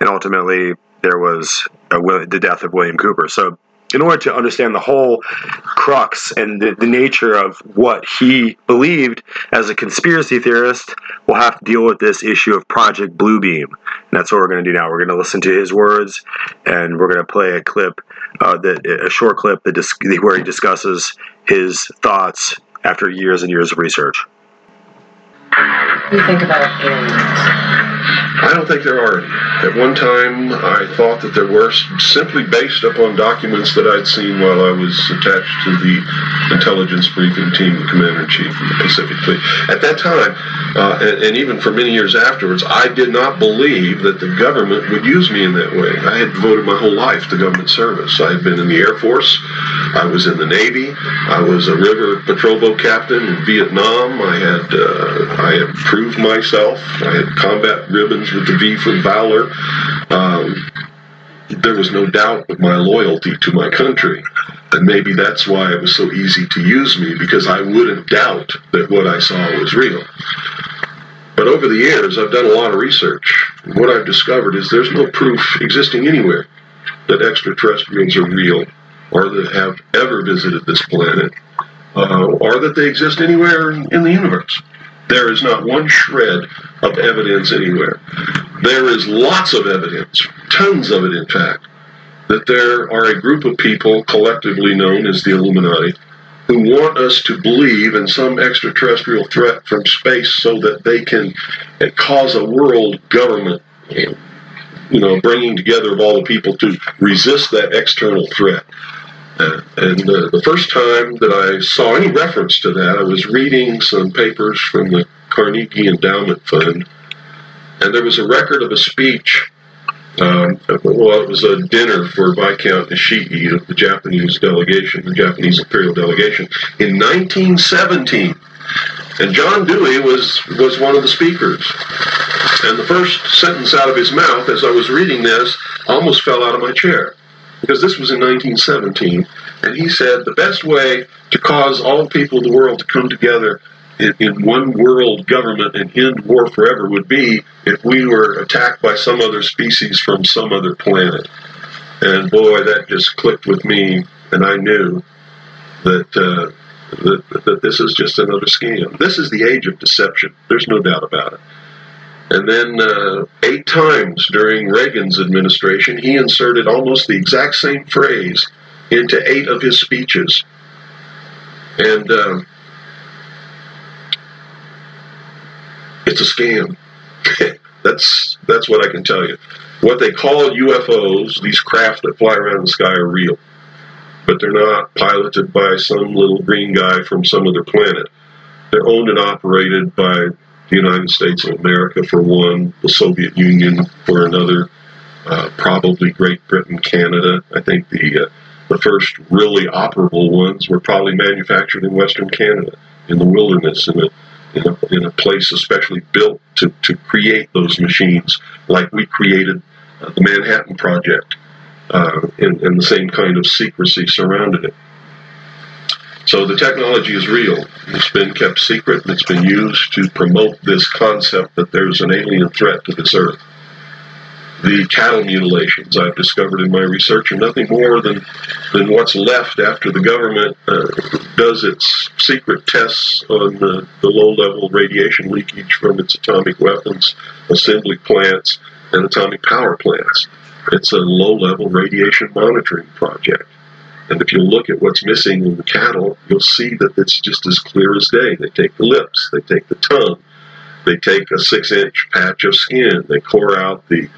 and ultimately there was a, the death of William Cooper. So in order to understand the whole crux and the, the, nature of what he believed as a conspiracy theorist, we'll have to deal with this issue of Project Bluebeam. And that's what we're going to do now. We're going to listen to his words, and we're going to play a clip, uh, that a short clip that dis- where he discusses his thoughts after years and years of research. You think about aliens I don't think there are any. At one time, I thought that there were simply based upon documents that I'd seen while I was attached to the intelligence briefing team, the commander in chief of the Pacific Fleet. At that time, uh, and, and, even for many years afterwards, I did not believe that the government would use me in that way. I had devoted my whole life to government service. I had been in the Air Force, I was in the Navy, I was a river patrol boat captain in Vietnam. I had uh, I had proved myself. I had combat with the V for Valor. Um, there was no doubt of my loyalty to my country. And maybe that's why it was so easy to use me, because I wouldn't doubt that what I saw was real. But over the years, I've done a lot of research. What I've discovered is there's no proof existing anywhere that extraterrestrials are real or that have ever visited this planet uh, or that they exist anywhere in the universe. There is not one shred of evidence anywhere. There is lots of evidence, tons of it, in fact, that there are a group of people collectively known as the Illuminati who want us to believe in some extraterrestrial threat from space so that they can uh, cause a world government, you know, bringing together of all the people to resist that external threat. And uh, the first time that I saw any reference to that, I was reading some papers from the Carnegie Endowment Fund, and there was a record of a speech. Um, well, it was a dinner for Viscount Ishii of the Japanese delegation, the Japanese imperial delegation, in 1917. And John Dewey was, was one of the speakers. And the first sentence out of his mouth as I was reading this almost fell out of my chair because this was in 1917, and he said the best way to cause all people of the world to come together in, in, one world government and end war forever would be if we were attacked by some other species from some other planet. And boy, that just clicked with me, and I knew that. Uh, that, that this is just another scam. This is the age of deception. There's no doubt about it. And then uh, eight times during Reagan's administration, he inserted almost the exact same phrase into eight of his speeches. And uh, it's a scam. that's that's what I can tell you. What they call UFOs, these craft that fly around the sky, are real, but they're not piloted by some little green guy from some other planet. They're owned and operated by the United States of America for one, the Soviet Union for another, uh, probably Great Britain, Canada. I think the uh, the first really operable ones were probably manufactured in Western Canada, in the wilderness, in a in a, in a place especially built to, to create those machines, like we created uh, the Manhattan Project, uh, in, in the same kind of secrecy surrounded it. So the technology is real. It's been kept secret and it's been used to promote this concept that there's an alien threat to this earth. The cattle mutilations I've discovered in my research are nothing more than, than what's left after the government uh, does its secret tests on the, the low level radiation leakage from its atomic weapons, assembly plants, and atomic power plants. It's a low level radiation monitoring project. And if you look at what's missing in the cattle, you'll see that it's just as clear as day. They take the lips, they take the tongue, they take a six-inch patch of skin, they core out the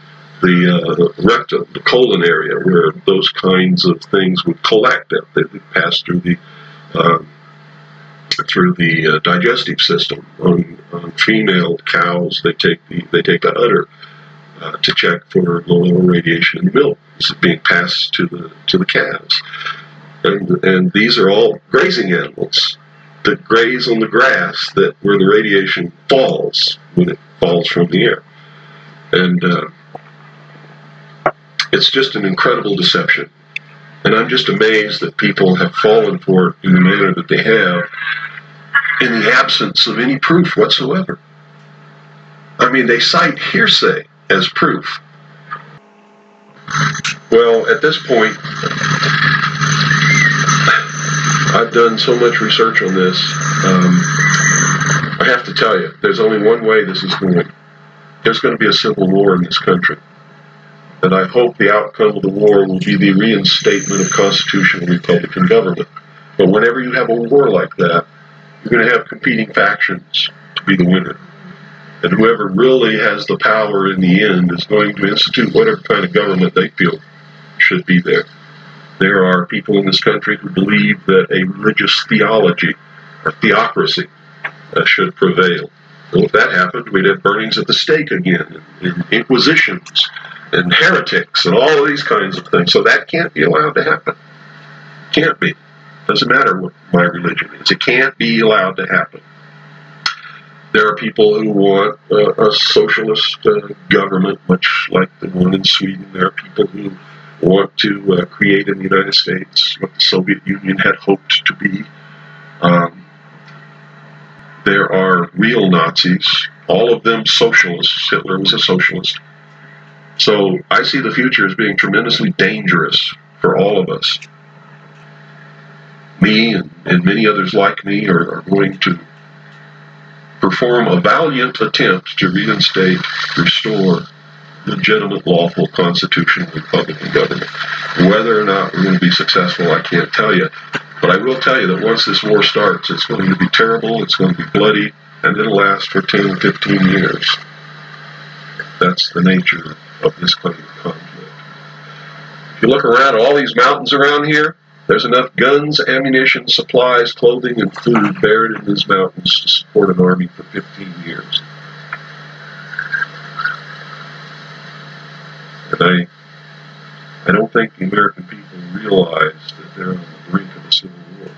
the uh, rectum, the colon area, where those kinds of things would collect. Them. They would pass through the uh, through the uh, digestive system. On, on, female cows, they take the they take the udder uh, to check for low level radiation in the milk. Is being passed to the to the calves, and and these are all grazing animals that graze on the grass that where the radiation falls when it falls from the air, and uh, it's just an incredible deception. And I'm just amazed that people have fallen for it in the manner that they have in the absence of any proof whatsoever. I mean, they cite hearsay as proof. Well, at this point, I've done so much research on this. Um, I have to tell you, there's only one way this is going. There's going to be a civil war in this country. And I hope the outcome of the war will be the reinstatement of constitutional Republican government. But whenever you have a war like that, you're going to have competing factions to be the winner. And whoever really has the power in the end is going to institute whatever kind of government they feel should be there. There are people in this country who believe that a religious theology or theocracy uh, should prevail. Well, if that happened, we'd have burnings at the stake again, and, and inquisitions, and heretics, and all of these kinds of things. So that can't be allowed to happen. Can't be. Doesn't matter what my religion is. It can't be allowed to happen. There are people who want a socialist uh, government, much like the one in Sweden. There are people who want to uh, create in the United States what the Soviet Union had hoped to be. Um, there are real Nazis, all of them socialists. Hitler was a socialist. So I see the future as being tremendously dangerous for all of us. Me and, and many others like me are, are going to perform a valiant attempt to reinstate, restore legitimate, lawful, constitutional Republican government. Whether or not we're going to be successful, I can't tell you. But I will tell you that once this war starts, it's going to be terrible, it's going to be bloody, and it'll last for 10, 15 years. That's the nature of this kind of conflict. If you look around all these mountains around here, there's enough guns, ammunition, supplies, clothing, and food buried in these mountains to support an army for 15 years. And I, I don't think the American people realize that they're on the brink of a civil war.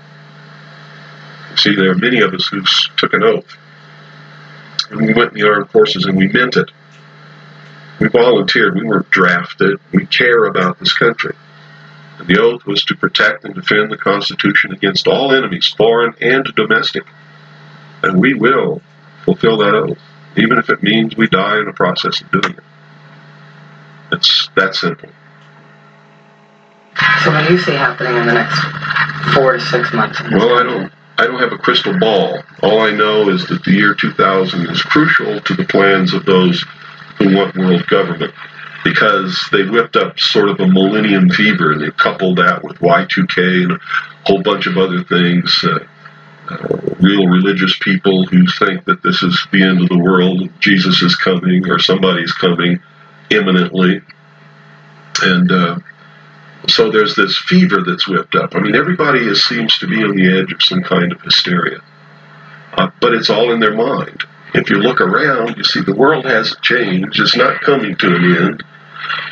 You see, there are many of us who took an oath. And we went in the armed forces and we meant it. We volunteered. We weren't drafted. We care about this country. And the oath was to protect and defend the Constitution against all enemies, foreign and domestic. And we will fulfill that oath, even if it means we die in the process of doing it. It's that simple. So what do you see happening in the next four to six months? Well, I don't. I don't have a crystal ball. All I know is that the year 2000 is crucial to the plans of those who want world government because they whipped up sort of a millennium fever and they coupled that with Y2K and a whole bunch of other things. Uh, uh, real religious people who think that this is the end of the world, Jesus is coming or somebody's coming imminently. And uh, so there's this fever that's whipped up. I mean, everybody is, seems to be on the edge of some kind of hysteria, uh, but it's all in their mind. If you look around, you see the world hasn't changed. It's not coming to an end.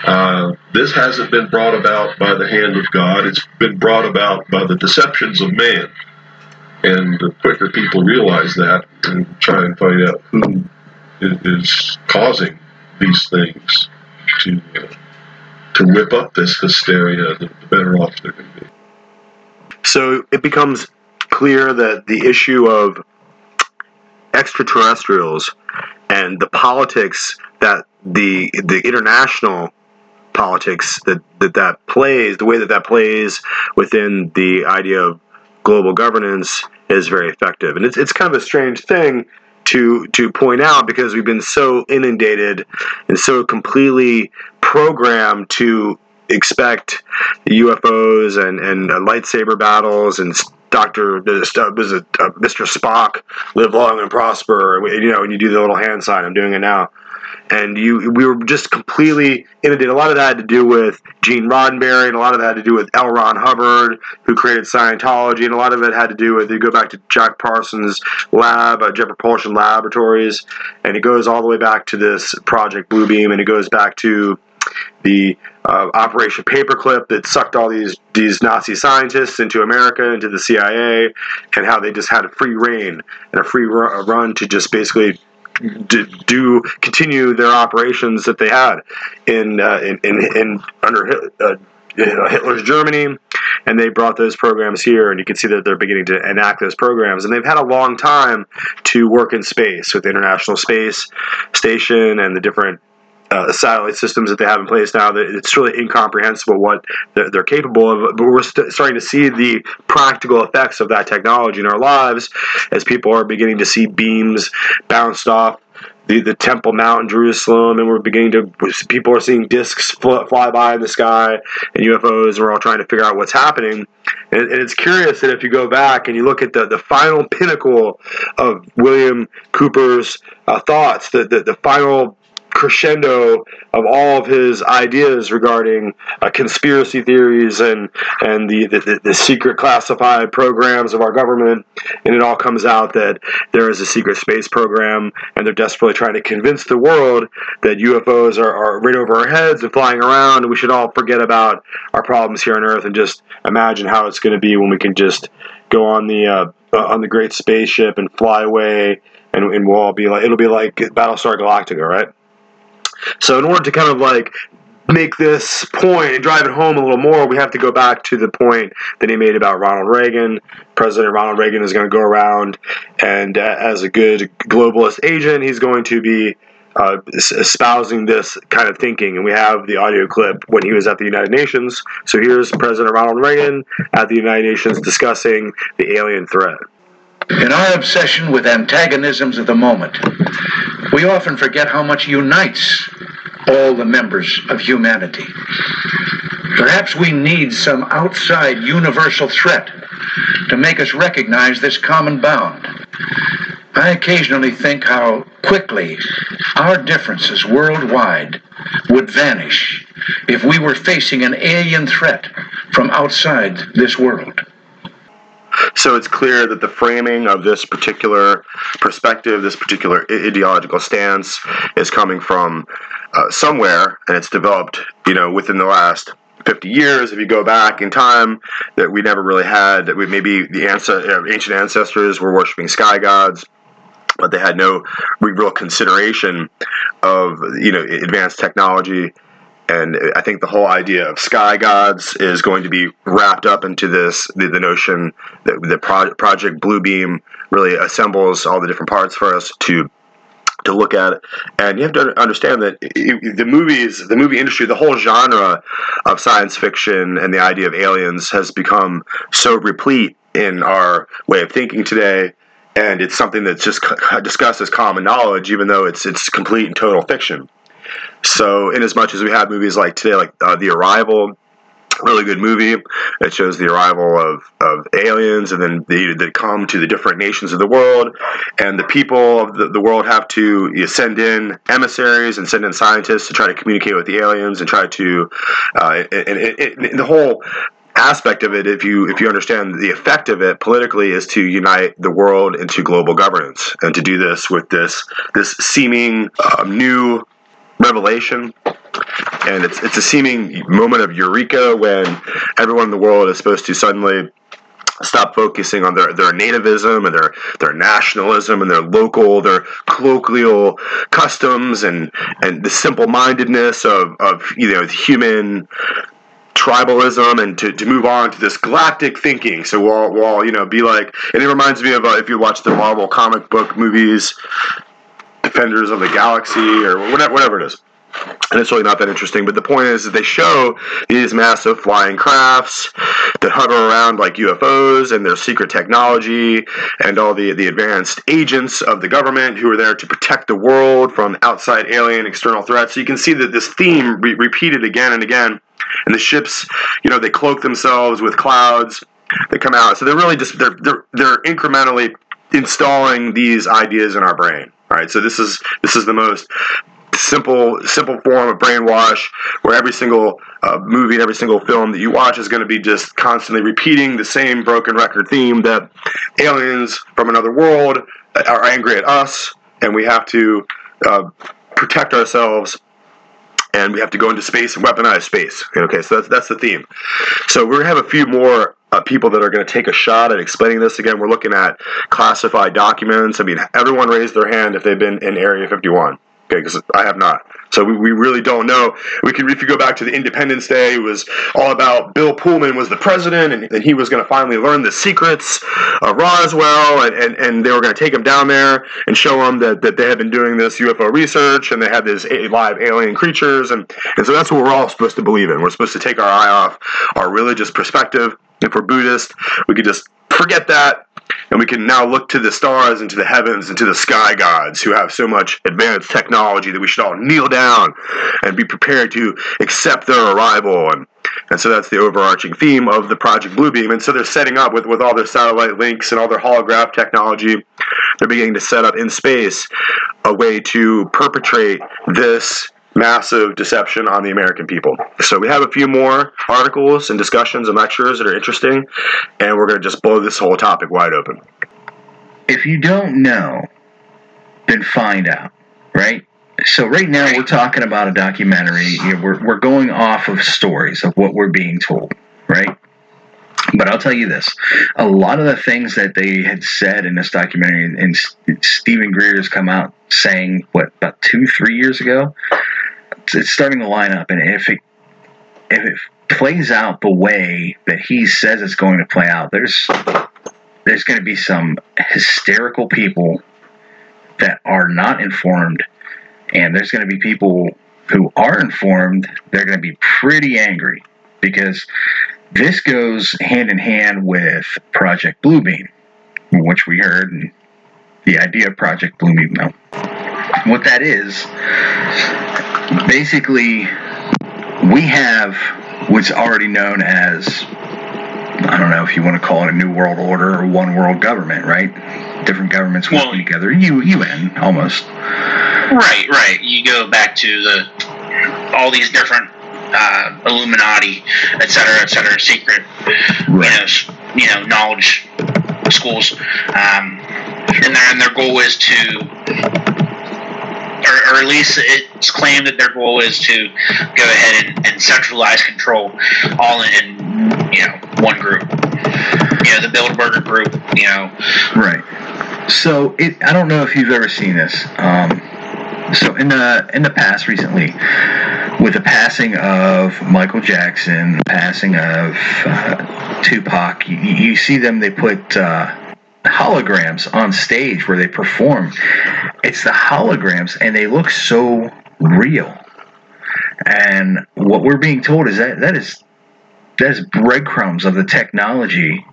Uh, this hasn't been brought about by the hand of God. It's been brought about by the deceptions of man. And the quicker people realize that and try and find out who is causing these things to uh, to whip up this hysteria, the, better off they're going to be. So it becomes clear that the issue of extraterrestrials and the politics that the the international politics that, that that plays, the way that that plays within the idea of global governance is very effective. And it's, it's kind of a strange thing to to point out because we've been so inundated and so completely programmed to expect UFOs and and uh, lightsaber battles and Doctor was it uh, Mr. Spock live long and prosper. You know, and you do the little hand sign, I'm doing it now. And you, we were just completely inundated. A lot of that had to do with Gene Roddenberry, and a lot of that had to do with L. Ron Hubbard, who created Scientology, and a lot of it had to do with you go back to Jack Parsons' lab, uh, Jet Propulsion Laboratories, and it goes all the way back to this Project Bluebeam, and it goes back to the uh, Operation Paperclip that sucked all these these Nazi scientists into America, into the CIA, and how they just had a free reign and a free run to just basically do continue their operations that they had in uh, in, in, in, under uh, Hitler's Germany, and they brought those programs here, and you can see that they're beginning to enact those programs, and they've had a long time to work in space with the International Space Station and the different uh, satellite systems that they have in place now. That It's really incomprehensible what they're, they're capable of. But we're st- starting to see the practical effects of that technology in our lives as people are beginning to see beams bounced off the, the Temple Mount in Jerusalem, and we're beginning to people are seeing discs fly, by in the sky and UFOs, and we're all trying to figure out what's happening. And, and, it's curious that if you go back and you look at the, the final pinnacle of William Cooper's uh, thoughts, the, the, the final crescendo of all of his ideas regarding uh, conspiracy theories and and the, the, the secret classified programs of our government, and it all comes out that there is a secret space program, and they're desperately trying to convince the world that UFOs are, are right over our heads and flying around, and we should all forget about our problems here on Earth and just imagine how it's going to be when we can just go on the uh, on the great spaceship and fly away and, and we'll all be like it'll be like Battlestar Galactica, right? So in order to kind of like make this point and drive it home a little more, we have to go back to the point that he made about Ronald Reagan. President Ronald Reagan is going to go around, and uh, as a good globalist agent, he's going to be uh, espousing this kind of thinking. And we have the audio clip when he was at the United Nations. So here's President Ronald Reagan at the United Nations discussing the alien threat. In our obsession with antagonisms of the moment, we often forget how much unites all the members of humanity. Perhaps we need some outside universal threat to make us recognize this common bound. I occasionally think how quickly our differences worldwide would vanish if we were facing an alien threat from outside this world. So it's clear that the framing of this particular perspective, this particular ideological stance, is coming from uh, somewhere, and it's developed, you know, within the last 50 years. If you go back in time, that we never really had. That we maybe the uh, ancient ancestors were worshiping sky gods but they had no real consideration of you know advanced technology and I think the whole idea of sky gods is going to be wrapped up into this the, the notion that the pro- project Bluebeam really assembles all the different parts for us to to look at. And you have to understand that the movies the movie industry the whole genre of science fiction and the idea of aliens has become so replete in our way of thinking today. And it's something that's just discussed as common knowledge even though it's it's complete and total fiction so, in as much as we have movies like today, like uh, The Arrival, really good movie. It shows the arrival of, of aliens and then they, they come to the different nations of the world. And the people of the, the world have to you know, send in emissaries and send in scientists to try to communicate with the aliens and try to. Uh, and, and, and the whole aspect of it if you if you understand the effect of it politically is to unite the world into global governance and to do this with this this seeming uh, new revelation and it's it's a seeming moment of eureka when everyone in the world is supposed to suddenly stop focusing on their, their nativism and their, their nationalism and their local, their colloquial customs and, and the simple mindedness of, of you know human tribalism and to, to move on to this galactic thinking. So we'll, we'll you know be like, and it reminds me of uh, if you watch the Marvel comic book movies, Defenders of the Galaxy or whatever, whatever it is. And it's really not that interesting. But the point is that they show these massive flying crafts that hover around like UFOs and their secret technology and all the, the advanced agents of the government who are there to protect the world from outside alien external threats. So you can see that this theme re- repeated again and again. And the ships, you know, they cloak themselves with clouds that come out. So they're really just they're they're they're incrementally installing these ideas in our brain. All right, so this is this is the most simple simple form of brainwash where every single uh, movie and every single film that you watch is going to be just constantly repeating the same broken record theme that aliens from another world are angry at us and we have to uh, protect ourselves and we have to go into space and weaponize space. Okay so that's that's the theme. So we're going to have a few more uh, people that are going to take a shot at explaining this again. We're looking at classified documents. I mean, everyone raised their hand if they've been in Area 51. Okay, because I have not. So we, we really don't know. We can if you go back to the Independence Day, it was all about Bill Pullman was the president, and, and he was going to finally learn the secrets of Roswell, and, and, and they were going to take him down there and show him that, that they had been doing this UFO research, and they had these live alien creatures, and, and so that's what we're all supposed to believe in. We're supposed to take our eye off our religious perspective. If we're Buddhist, we could just forget that And we can now look to the stars and to the heavens and to the sky gods who have so much advanced technology that we should all kneel down and be prepared to accept their arrival. And, and so that's the overarching theme of the Project Bluebeam. And so they're setting up with, with all their satellite links and all their holograph technology, they're beginning to set up in space a way to perpetrate this massive deception on the American people. So we have a few more articles and discussions and lectures that are interesting, and we're going to just blow this whole topic wide open. If you don't know, then find out, right? So right now we're talking about a documentary. We're we're going off of stories of what we're being told, right? But I'll tell you this: a lot of the things that they had said in this documentary, and Stephen Greer has come out saying what about two, three years ago, it's starting to line up. And if it if it plays out the way that he says it's going to play out, there's there's going to be some hysterical people that are not informed, and there's going to be people who are informed. They're going to be pretty angry because this goes hand in hand with Project Bluebeam, which we heard, and the idea of Project Bluebeam. Now, what that is, basically, we have what's already known as I don't know if you want to call it a new world order or one world government, right? Different governments working well, together. U, UN almost. Right, right. You go back to the all these different uh, Illuminati, et cetera, et cetera, secret, right. you know, you know, knowledge schools, um, and their and their goal is to or, or, at least it's claimed that their goal is to go ahead and, and centralize control all in, you know one group. You know, the Bilderberger group. You know, right. So it, I don't know if you've ever seen this. Um, so in the in the past recently, with the passing of Michael Jackson, the passing of uh, Tupac, you, you, see them. They put uh, holograms on stage where they perform. It's the holograms, and they look so real. And what we're being told is that that is that is breadcrumbs of the technology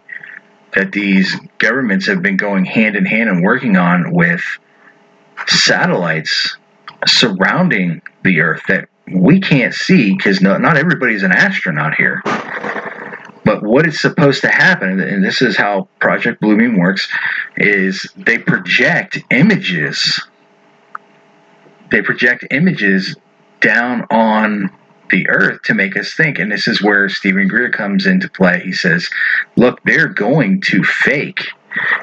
that these governments have been going hand in hand and working on with satellites surrounding the Earth that we can't see because no, not everybody's an astronaut here. But what is supposed to happen, and this is how Project Bluebeam works, is they project images. They project images down on the earth to make us think. And this is where Stephen Greer comes into play. He says, look, they're going to fake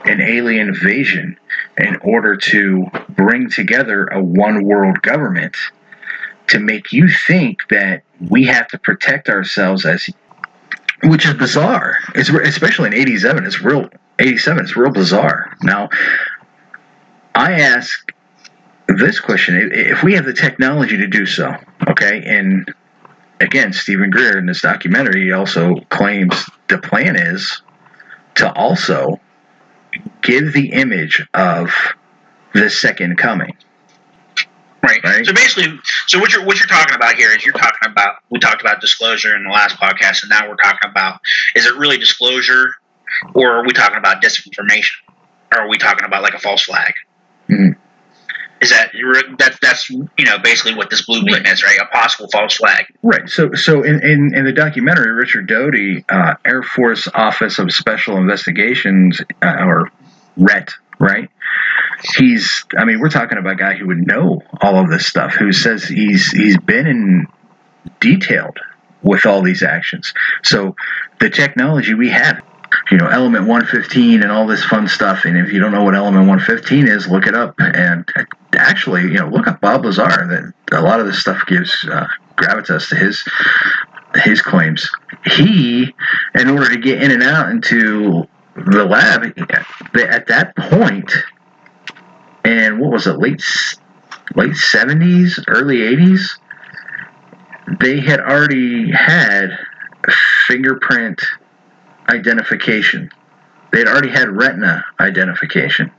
an alien invasion in order to bring together a one world government to make you think that we have to protect ourselves as which is bizarre. It's especially in '87. It's real. '87. It's real bizarre. Now, I ask this question: If we have the technology to do so, okay, and again, Stephen Greer in this documentary also claims the plan is to also give the image of the second coming. Right. right. So basically, so what you're what you're talking about here is you're talking about we talked about disclosure in the last podcast, and now we're talking about is it really disclosure, or are we talking about disinformation, or are we talking about like a false flag? Mm-hmm. Is that that that's you know basically what this blue beam right. is, right? A possible false flag. Right. So so in in, in the documentary, Richard Doty, uh, Air Force Office of Special Investigations, uh, or RET, right? He's I mean, we're talking about a guy who would know all of this stuff, who says he's he's been in detailed with all these actions. So the technology we have, you know, element 115 and all this fun stuff. And if you don't know what element 115 is, look it up. And actually, you know, look up Bob Lazar. That a lot of this stuff gives uh, gravitas to his his claims. He, in order to get in and out into the lab, at that point, and what was it, late late seventies, early eighties, they had already had fingerprint identification. They had already had retina identification.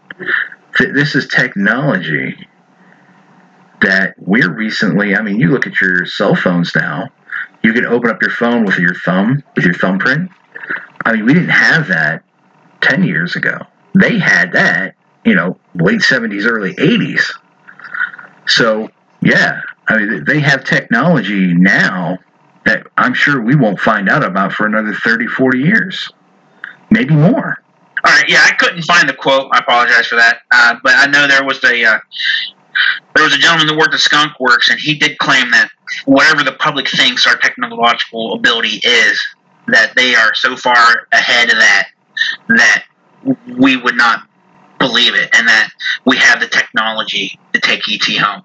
This is technology that we're recently. I mean, you look at your cell phones now. You can open up your phone with your thumb, with your thumbprint. I mean, we didn't have that ten years ago they had that, you know, late 70s, early 80s. So, yeah, I mean, they have technology now that I'm sure we won't find out about for another 30, 40 years, maybe more. All right, yeah, I couldn't find the quote. I apologize for that. Uh, but I know there was a uh, there was a gentleman that worked at Skunk Works, and he did claim that whatever the public thinks our technological ability is, that they are so far ahead of that that we would not believe it, and that we have the technology to take ET home.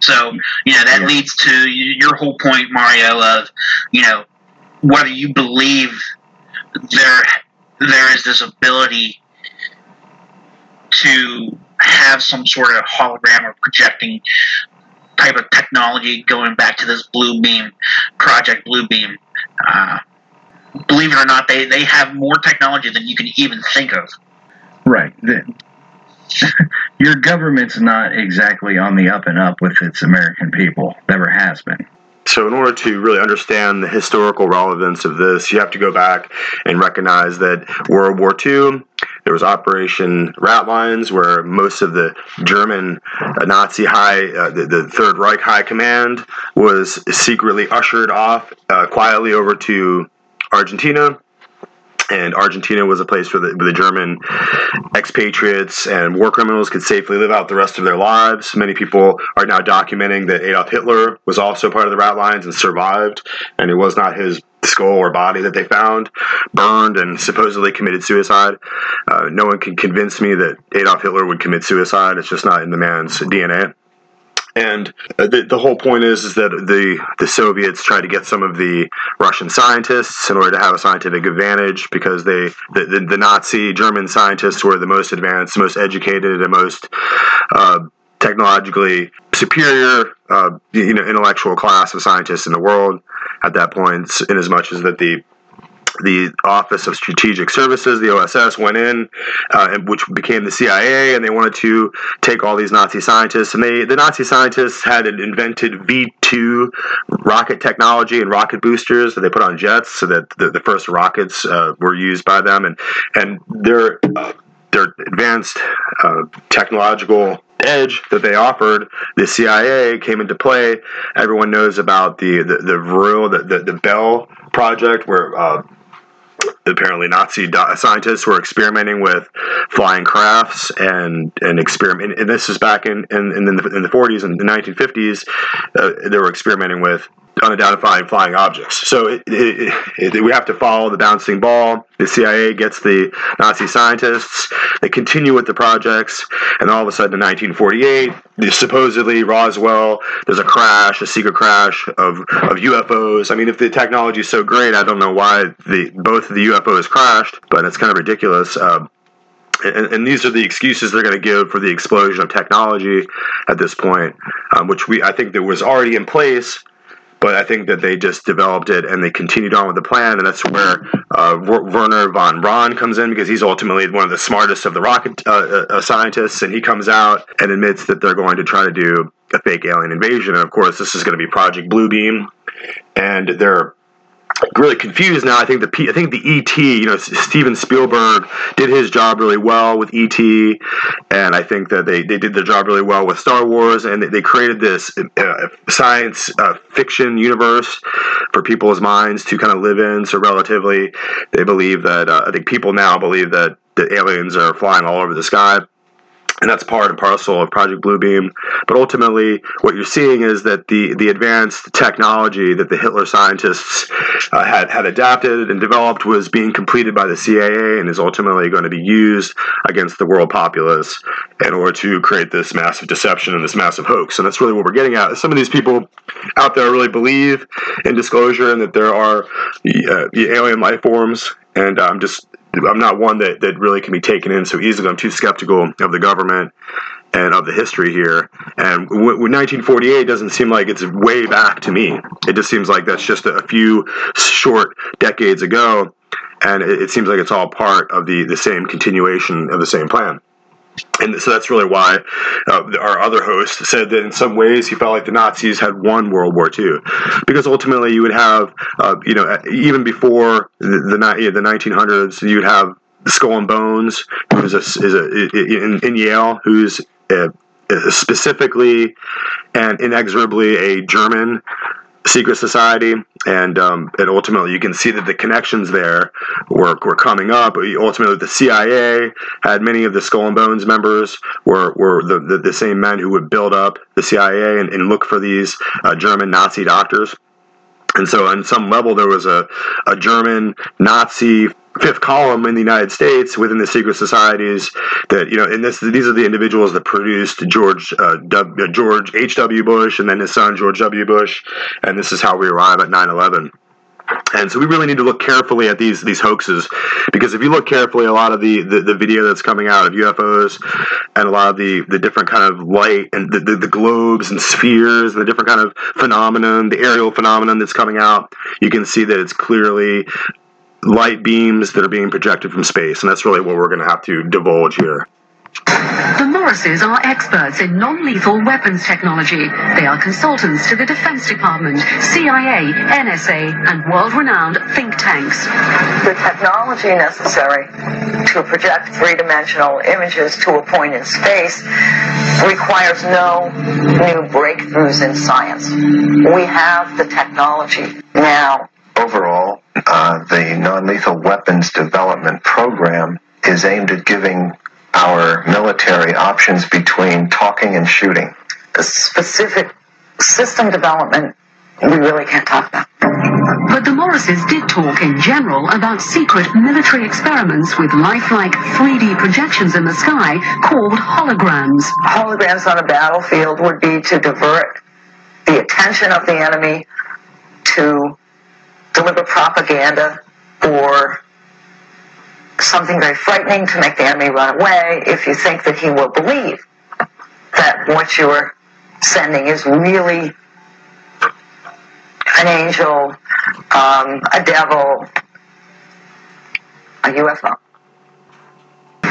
So, you know, that Yeah. leads to your whole point, Mario, of, you know, whether you believe there there is this ability to have some sort of hologram or projecting type of technology going back to this blue beam project blue beam uh, believe it or not they, they have more technology than you can even think of Right. The- Your government's not exactly on the up and up with its American people. Never has been. So, in order to really understand the historical relevance of this, you have to go back and recognize that World War II, there was Operation Ratlines, where most of the German uh, Nazi high, uh, the, the Third Reich High Command, was secretly ushered off uh, quietly over to Argentina. And Argentina was a place where the, where the German expatriates and war criminals could safely live out the rest of their lives. Many people are now documenting that Adolf Hitler was also part of the rat lines and survived, and it was not his skull or body that they found, burned and supposedly committed suicide. Uh, no one can convince me that Adolf Hitler would commit suicide. It's just not in the man's DNA. And uh, the, the whole point is, is that the, the Soviets tried to get some of the Russian scientists in order to have a scientific advantage because they the, the, the Nazi German scientists were the most advanced, most educated, and most uh, technologically superior, uh, you know, intellectual class of scientists in the world at that point. In as much as that the the Office of Strategic Services, the OSS, went in, uh, which became the CIA, and they wanted to take all these Nazi scientists. And they, the Nazi scientists had invented V two rocket technology and rocket boosters that they put on jets, so that the, the first rockets uh, were used by them, and and their uh, their advanced uh, technological edge that they offered, the CIA came into play. Everyone knows about the the the Vril, the, the the Bell project, where uh, apparently Nazi scientists were experimenting with flying crafts and and experiment. And this is back in in, in, the, in the 40s and the 1950s. Uh, they were experimenting with unidentified flying objects. So it, it, it, we have to follow the bouncing ball. The CIA gets the Nazi scientists. They continue with the projects, and all of a sudden, in 1948, supposedly Roswell, there's a crash, a secret crash of, of UFOs. I mean, if the technology is so great, I don't know why the both of the UFOs crashed, but it's kind of ridiculous. Um, and, and these are the excuses they're going to give for the explosion of technology at this point, um, which we I think that was already in place, but I think that they just developed it and they continued on with the plan, and that's where uh, Werner von Braun comes in because he's ultimately one of the smartest of the rocket uh, uh, scientists, and he comes out and admits that they're going to try to do a fake alien invasion, and of course this is going to be Project Bluebeam, and they're really confused now. I think the P, I think the ET, you know, Steven Spielberg did his job really well with ET, and I think that they, they did their job really well with Star Wars, and they, they created this uh, science uh, fiction universe for people's minds to kind of live in. So relatively, they believe that uh, I think people now believe that the aliens are flying all over the sky and that's part and parcel of Project Bluebeam. But ultimately, what you're seeing is that the the advanced technology that the Hitler scientists uh, had had adapted and developed was being completed by the CIA and is ultimately going to be used against the world populace in order to create this massive deception and this massive hoax. And that's really what we're getting at. Some of these people out there really believe in disclosure and that there are uh, alien life forms. And I'm just I'm not one that, that really can be taken in so easily. I'm too skeptical of the government and of the history here. And w- w- 1948 doesn't seem like it's way back to me. It just seems like that's just a few short decades ago. And it, it seems like it's all part of the, the same continuation of the same plan. And so that's really why uh, our other host said that in some ways he felt like the Nazis had won World War II, because ultimately you would have, uh, you know, even before the the, the 1900s, you would have Skull and Bones, who's a, is a in, in Yale, who's a, a specifically and inexorably a German secret society, and um, and ultimately you can see that the connections there were, were coming up. Ultimately, the CIA had many of the Skull and Bones members were were the, the, the same men who would build up the CIA and, and look for these uh, German Nazi doctors. And so, on some level, there was a, a German Nazi fifth column in the United States within the secret societies that you know, and this these are the individuals that produced George uh, w, uh, George H. W. Bush and then his son George W. Bush, and this is how we arrive at 9/11. And so we really need to look carefully at these these hoaxes because if you look carefully, a lot of the, the, the, video that's coming out of UFOs and a lot of the, the different kind of light and the, the, the globes and spheres, and the different kind of phenomenon, the aerial phenomenon that's coming out, you can see that it's clearly light beams that are being projected from space, and that's really what we're going to have to divulge here. The Morrises are experts in non lethal weapons technology. They are consultants to the Defense Department, CIA, NSA, and world renowned think tanks. The technology necessary to project three dimensional images to a point in space requires no new breakthroughs in science. We have the technology now. Overall, uh, the non lethal weapons development program is aimed at giving our military options between talking and shooting. The specific system development we really can't talk about. But the Morrises did talk in general about secret military experiments with lifelike 3D projections in the sky called holograms. Holograms on a battlefield would be to divert the attention of the enemy to deliver propaganda or something very frightening to make the enemy run away if you think that he will believe that what you're sending is really an angel, um, a devil, a UFO.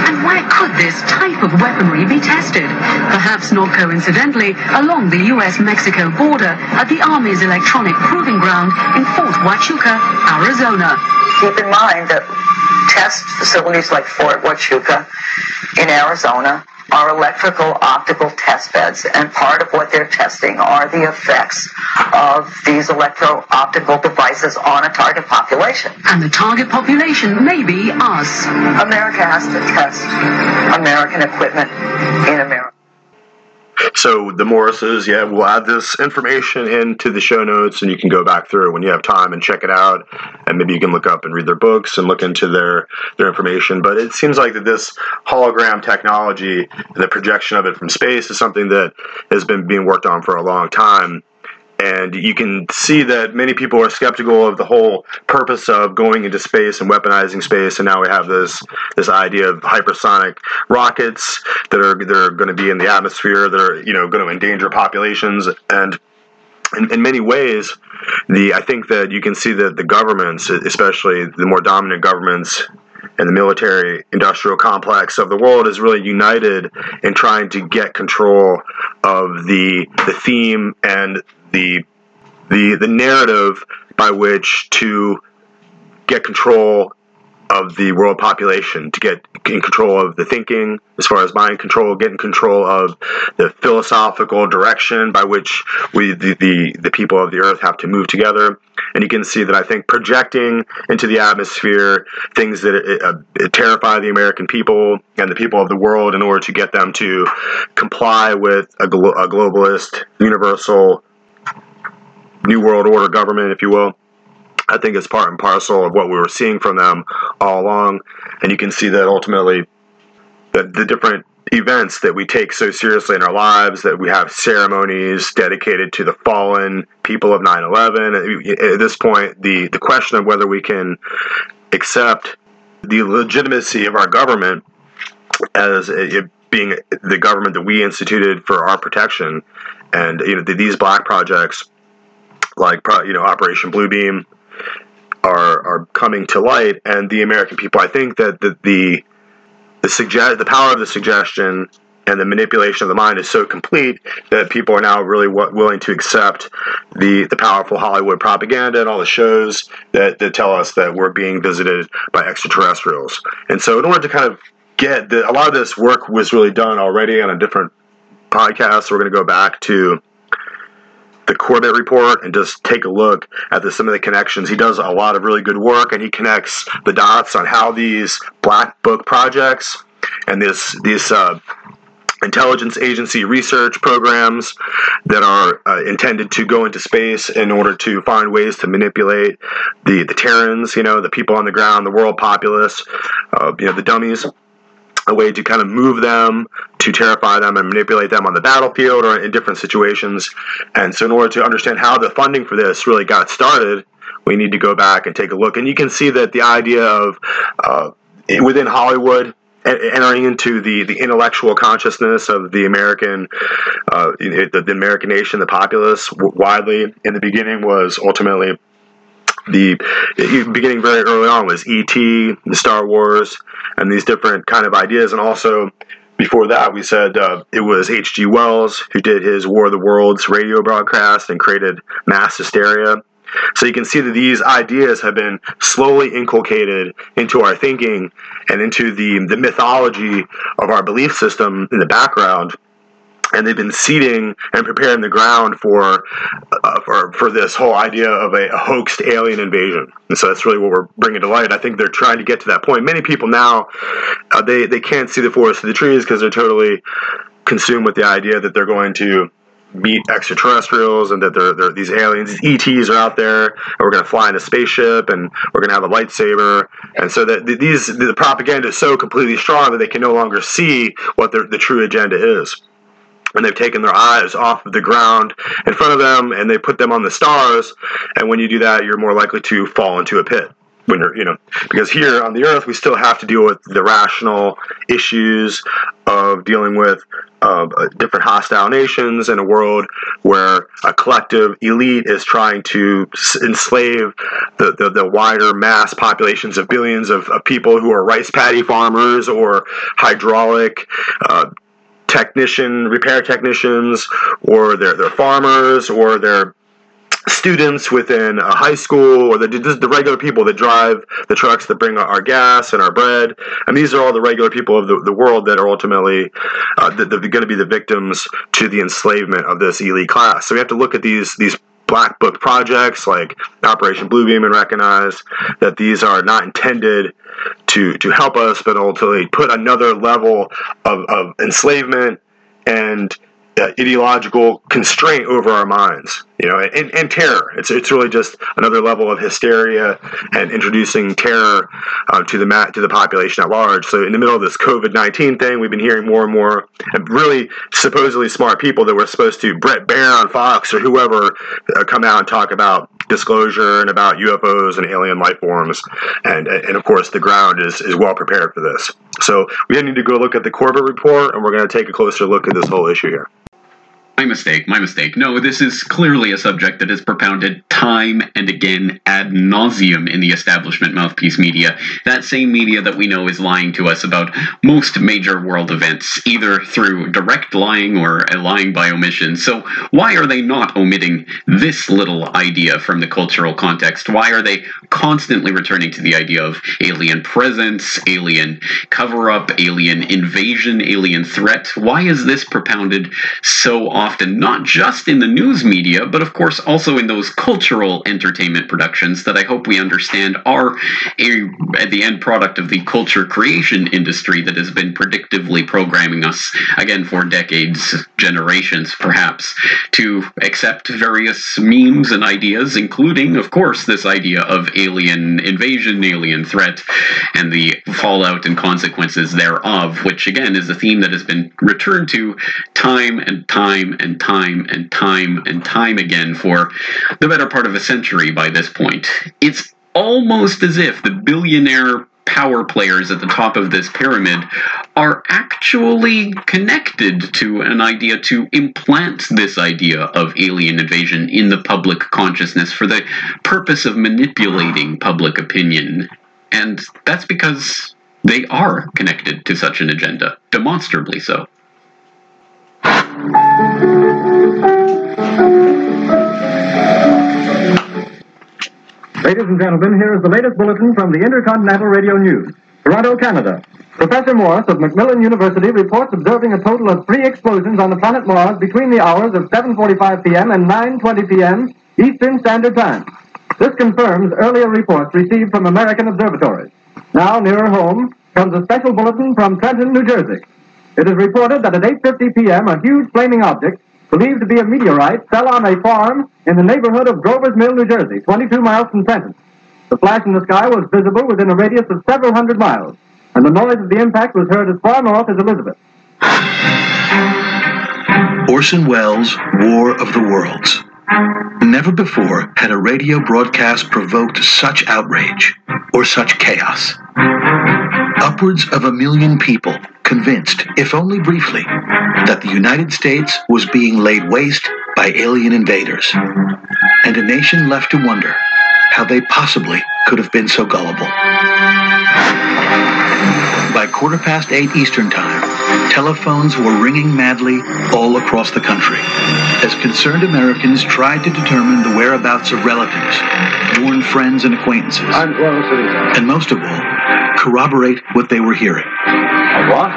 And where could this type of weaponry be tested? Perhaps not coincidentally, along the US Mexico border at the Army's electronic proving ground in Fort Huachuca, Arizona. Keep in mind that test facilities like Fort Huachuca in Arizona are electrical optical test beds, and part of what they're testing are the effects of these electro optical devices on a target population. And the target population may be us. America has to test American equipment in America. So the Morrises, yeah, we'll add this information into the show notes, and you can go back through when you have time and check it out, and maybe you can look up and read their books and look into their their information. But it seems like that this hologram technology, the projection of it from space, is something that has been being worked on for a long time and you can see that many people are skeptical of the whole purpose of going into space and weaponizing space. And now we have this this idea of hypersonic rockets that are that are going to be in the atmosphere that are you know going to endanger populations and. In, in many ways, the I think that you can see that the governments, especially the more dominant governments and the military industrial complex of the world is really united in trying to get control of the the theme and the the the narrative by which to get control of the world population, to get in control of the thinking, as far as mind control, get in control of the philosophical direction by which we, the, the, the people of the earth, have to move together. And you can see that I think projecting into the atmosphere things that uh, terrify the American people and the people of the world in order to get them to comply with a, glo- a globalist, universal New World Order government, if you will. I think it's part and parcel of what we were seeing from them all along. And you can see that ultimately the, the different events that we take so seriously in our lives, that we have ceremonies dedicated to the fallen people of 9 11. At this point, the, the question of whether we can accept the legitimacy of our government as it being the government that we instituted for our protection and you know these black projects like you know Operation Bluebeam are are coming to light, and the American people. I think that the the the suggest the power of the suggestion and the manipulation of the mind is so complete that people are now really w- willing to accept the the powerful Hollywood propaganda and all the shows that, that tell us that we're being visited by extraterrestrials. And so, in order to kind of get the, a lot of this work was really done already on a different podcast. So we're going to go back to the Corbett report and just take a look at the, some of the connections. He does a lot of really good work, and he connects the dots on how these black book projects and this these uh, intelligence agency research programs that are uh, intended to go into space in order to find ways to manipulate the the Terrans, you know, the people on the ground, the world populace, uh, you know, the dummies a way to kind of move them, to terrify them, and manipulate them on the battlefield or in different situations. And so, in order to understand how the funding for this really got started, we need to go back and take a look. And you can see that the idea of uh, within Hollywood, entering into the, the intellectual consciousness of the American uh, the, the American nation, the populace widely in the beginning was ultimately the beginning very early on was E.T., the Star Wars, and these different kind of ideas. And also before that, we said uh, it was H.G. Wells who did his War of the Worlds radio broadcast and created mass hysteria. So you can see that these ideas have been slowly inculcated into our thinking and into the, the mythology of our belief system in the background and they've been seeding and preparing the ground for uh, for for this whole idea of a, a, hoaxed alien invasion. And so that's really what we're bringing to light. I think they're trying to get to that point. Many people now uh, they they can't see the forest for the trees because they're totally consumed with the idea that they're going to meet extraterrestrials and that they're, they're these aliens, these ETs are out there, and we're going to fly in a spaceship and we're going to have a lightsaber. And so that these the propaganda is so completely strong that they can no longer see what the, the true agenda is and they've taken their eyes off of the ground in front of them and they put them on the stars. And when you do that you're more likely to fall into a pit. When you're you know because here on the earth we still have to deal with the rational issues of dealing with uh, different hostile nations in a world where a collective elite is trying to enslave the, the, the wider mass populations of billions of, of, people who are rice paddy farmers or hydraulic uh, technician, repair technicians, or they're, they're farmers, or they're students within a high school, or the, the regular people that drive the trucks that bring our gas and our bread. And these are all the regular people of the, the world that are ultimately uh, going to be the victims to the enslavement of this elite class. So we have to look at these these black book projects like Operation Bluebeam and recognize that these are not intended to to help us, but ultimately put another level of, of enslavement and ideological constraint over our minds, you know, and, and terror. It's, it's really just another level of hysteria and introducing terror uh, to the mat to the population at large. So in the middle of this COVID nineteen thing, we've been hearing more and more really supposedly smart people that were supposed to Bret Baier on Fox or whoever uh, come out and talk about disclosure and about UFOs and alien life forms, and and of course the ground is is well prepared for this. So we need to go look at the Corbett report, and we're going to take a closer look at this whole issue here. My mistake, my mistake. No, this is clearly a subject that is propounded time and again ad nauseum in the establishment mouthpiece media. That same media that we know is lying to us about most major world events, either through direct lying or lying by omission. So, why are they not omitting this little idea from the cultural context? Why are they constantly returning to the idea of alien presence, alien cover up, alien invasion, alien threat? Why is this propounded so often? Often, not just in the news media, but of course also in those cultural entertainment productions that I hope we understand are a, the end product of the culture creation industry that has been predictively programming us, again, for decades, generations perhaps, to accept various memes and ideas, including, of course, this idea of alien invasion, alien threat, and the fallout and consequences thereof, which again is a theme that has been returned to time and time and time and time and time again for the better part of a century by this point. It's almost as if the billionaire power players at the top of this pyramid are actually connected to an idea to implant this idea of alien invasion in the public consciousness for the purpose of manipulating public opinion. And that's because they are connected to such an agenda, demonstrably so. Ladies and gentlemen, here is the latest bulletin from the Intercontinental Radio News. Toronto, Canada. Professor Morris of Macmillan University reports observing a total of three explosions on the planet Mars between the hours of 7.45 p.m. and 9.20 p.m. Eastern Standard Time. This confirms earlier reports received from American observatories. Now, nearer home, comes a special bulletin from Trenton, New Jersey. It is reported that at 8.50 p.m., a huge flaming object, believed to be a meteorite, fell on a farm in the neighborhood of Grover's Mill, New Jersey, 22 miles from Trenton. The flash in the sky was visible within a radius of several hundred miles, and the noise of the impact was heard as far north as Elizabeth. Orson Welles' War of the Worlds. Never before had a radio broadcast provoked such outrage or such chaos. Upwards of a million people convinced, if only briefly, that the United States was being laid waste by alien invaders, and a nation left to wonder how they possibly could have been so gullible. By quarter past eight Eastern Time, telephones were ringing madly all across the country as concerned Americans tried to determine the whereabouts of relatives, worn friends and acquaintances, and most of all, corroborate what they were hearing. What?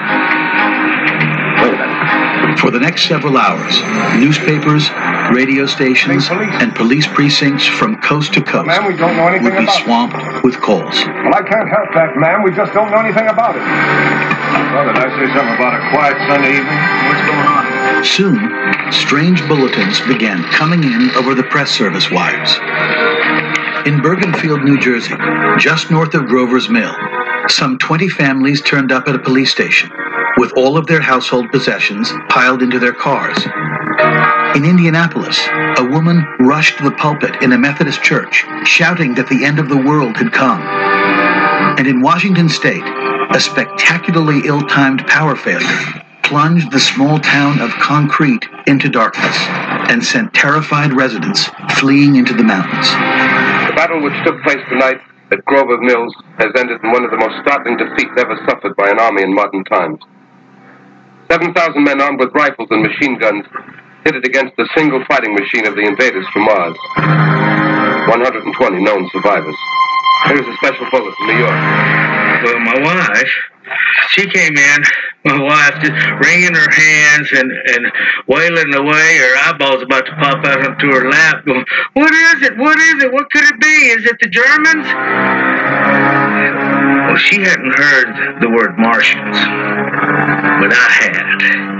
For the next several hours, newspapers, radio stations, and police precincts from coast to coast Ma'am, we don't know anything would be about it. swamped with calls. Well, I can't help that, ma'am. We just don't know anything about it. Well, did I say something about a quiet Sunday evening? What's going on? Soon, strange bulletins began coming in over the press service wires. In Bergenfield, New Jersey, just north of Grover's Mill, some 20 families turned up at a police station with all of their household possessions piled into their cars. In Indianapolis, a woman rushed the pulpit in a Methodist church, shouting that the end of the world had come. And in Washington state, a spectacularly ill timed power failure plunged the small town of Concrete into darkness and sent terrified residents fleeing into the mountains. The battle which took place tonight at Grover's Mill has ended in one of the most startling defeats ever suffered by an army in modern times. 7,000 men armed with rifles and machine guns pitted against the single fighting machine of the invaders from Mars. 120 known survivors. Here's a special bullet from New York. Well, my wife, she came in, my wife, just wringing her hands and, and wailing away, her eyeballs about to pop out onto her lap, going, What is it? What is it? What could it be? Is it the Germans? Well, she hadn't heard the word Martians, but I had.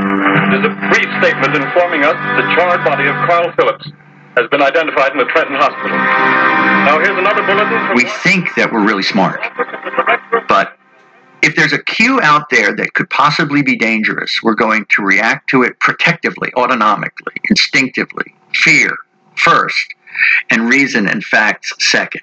There's a brief statement informing us the charred body of Carl Phillips has been identified in the Trenton Hospital. Now, here's another bulletin we think that we're really smart. But if there's a cue out there that could possibly be dangerous, we're going to react to it protectively, autonomically, instinctively, fear first, and reason and facts second.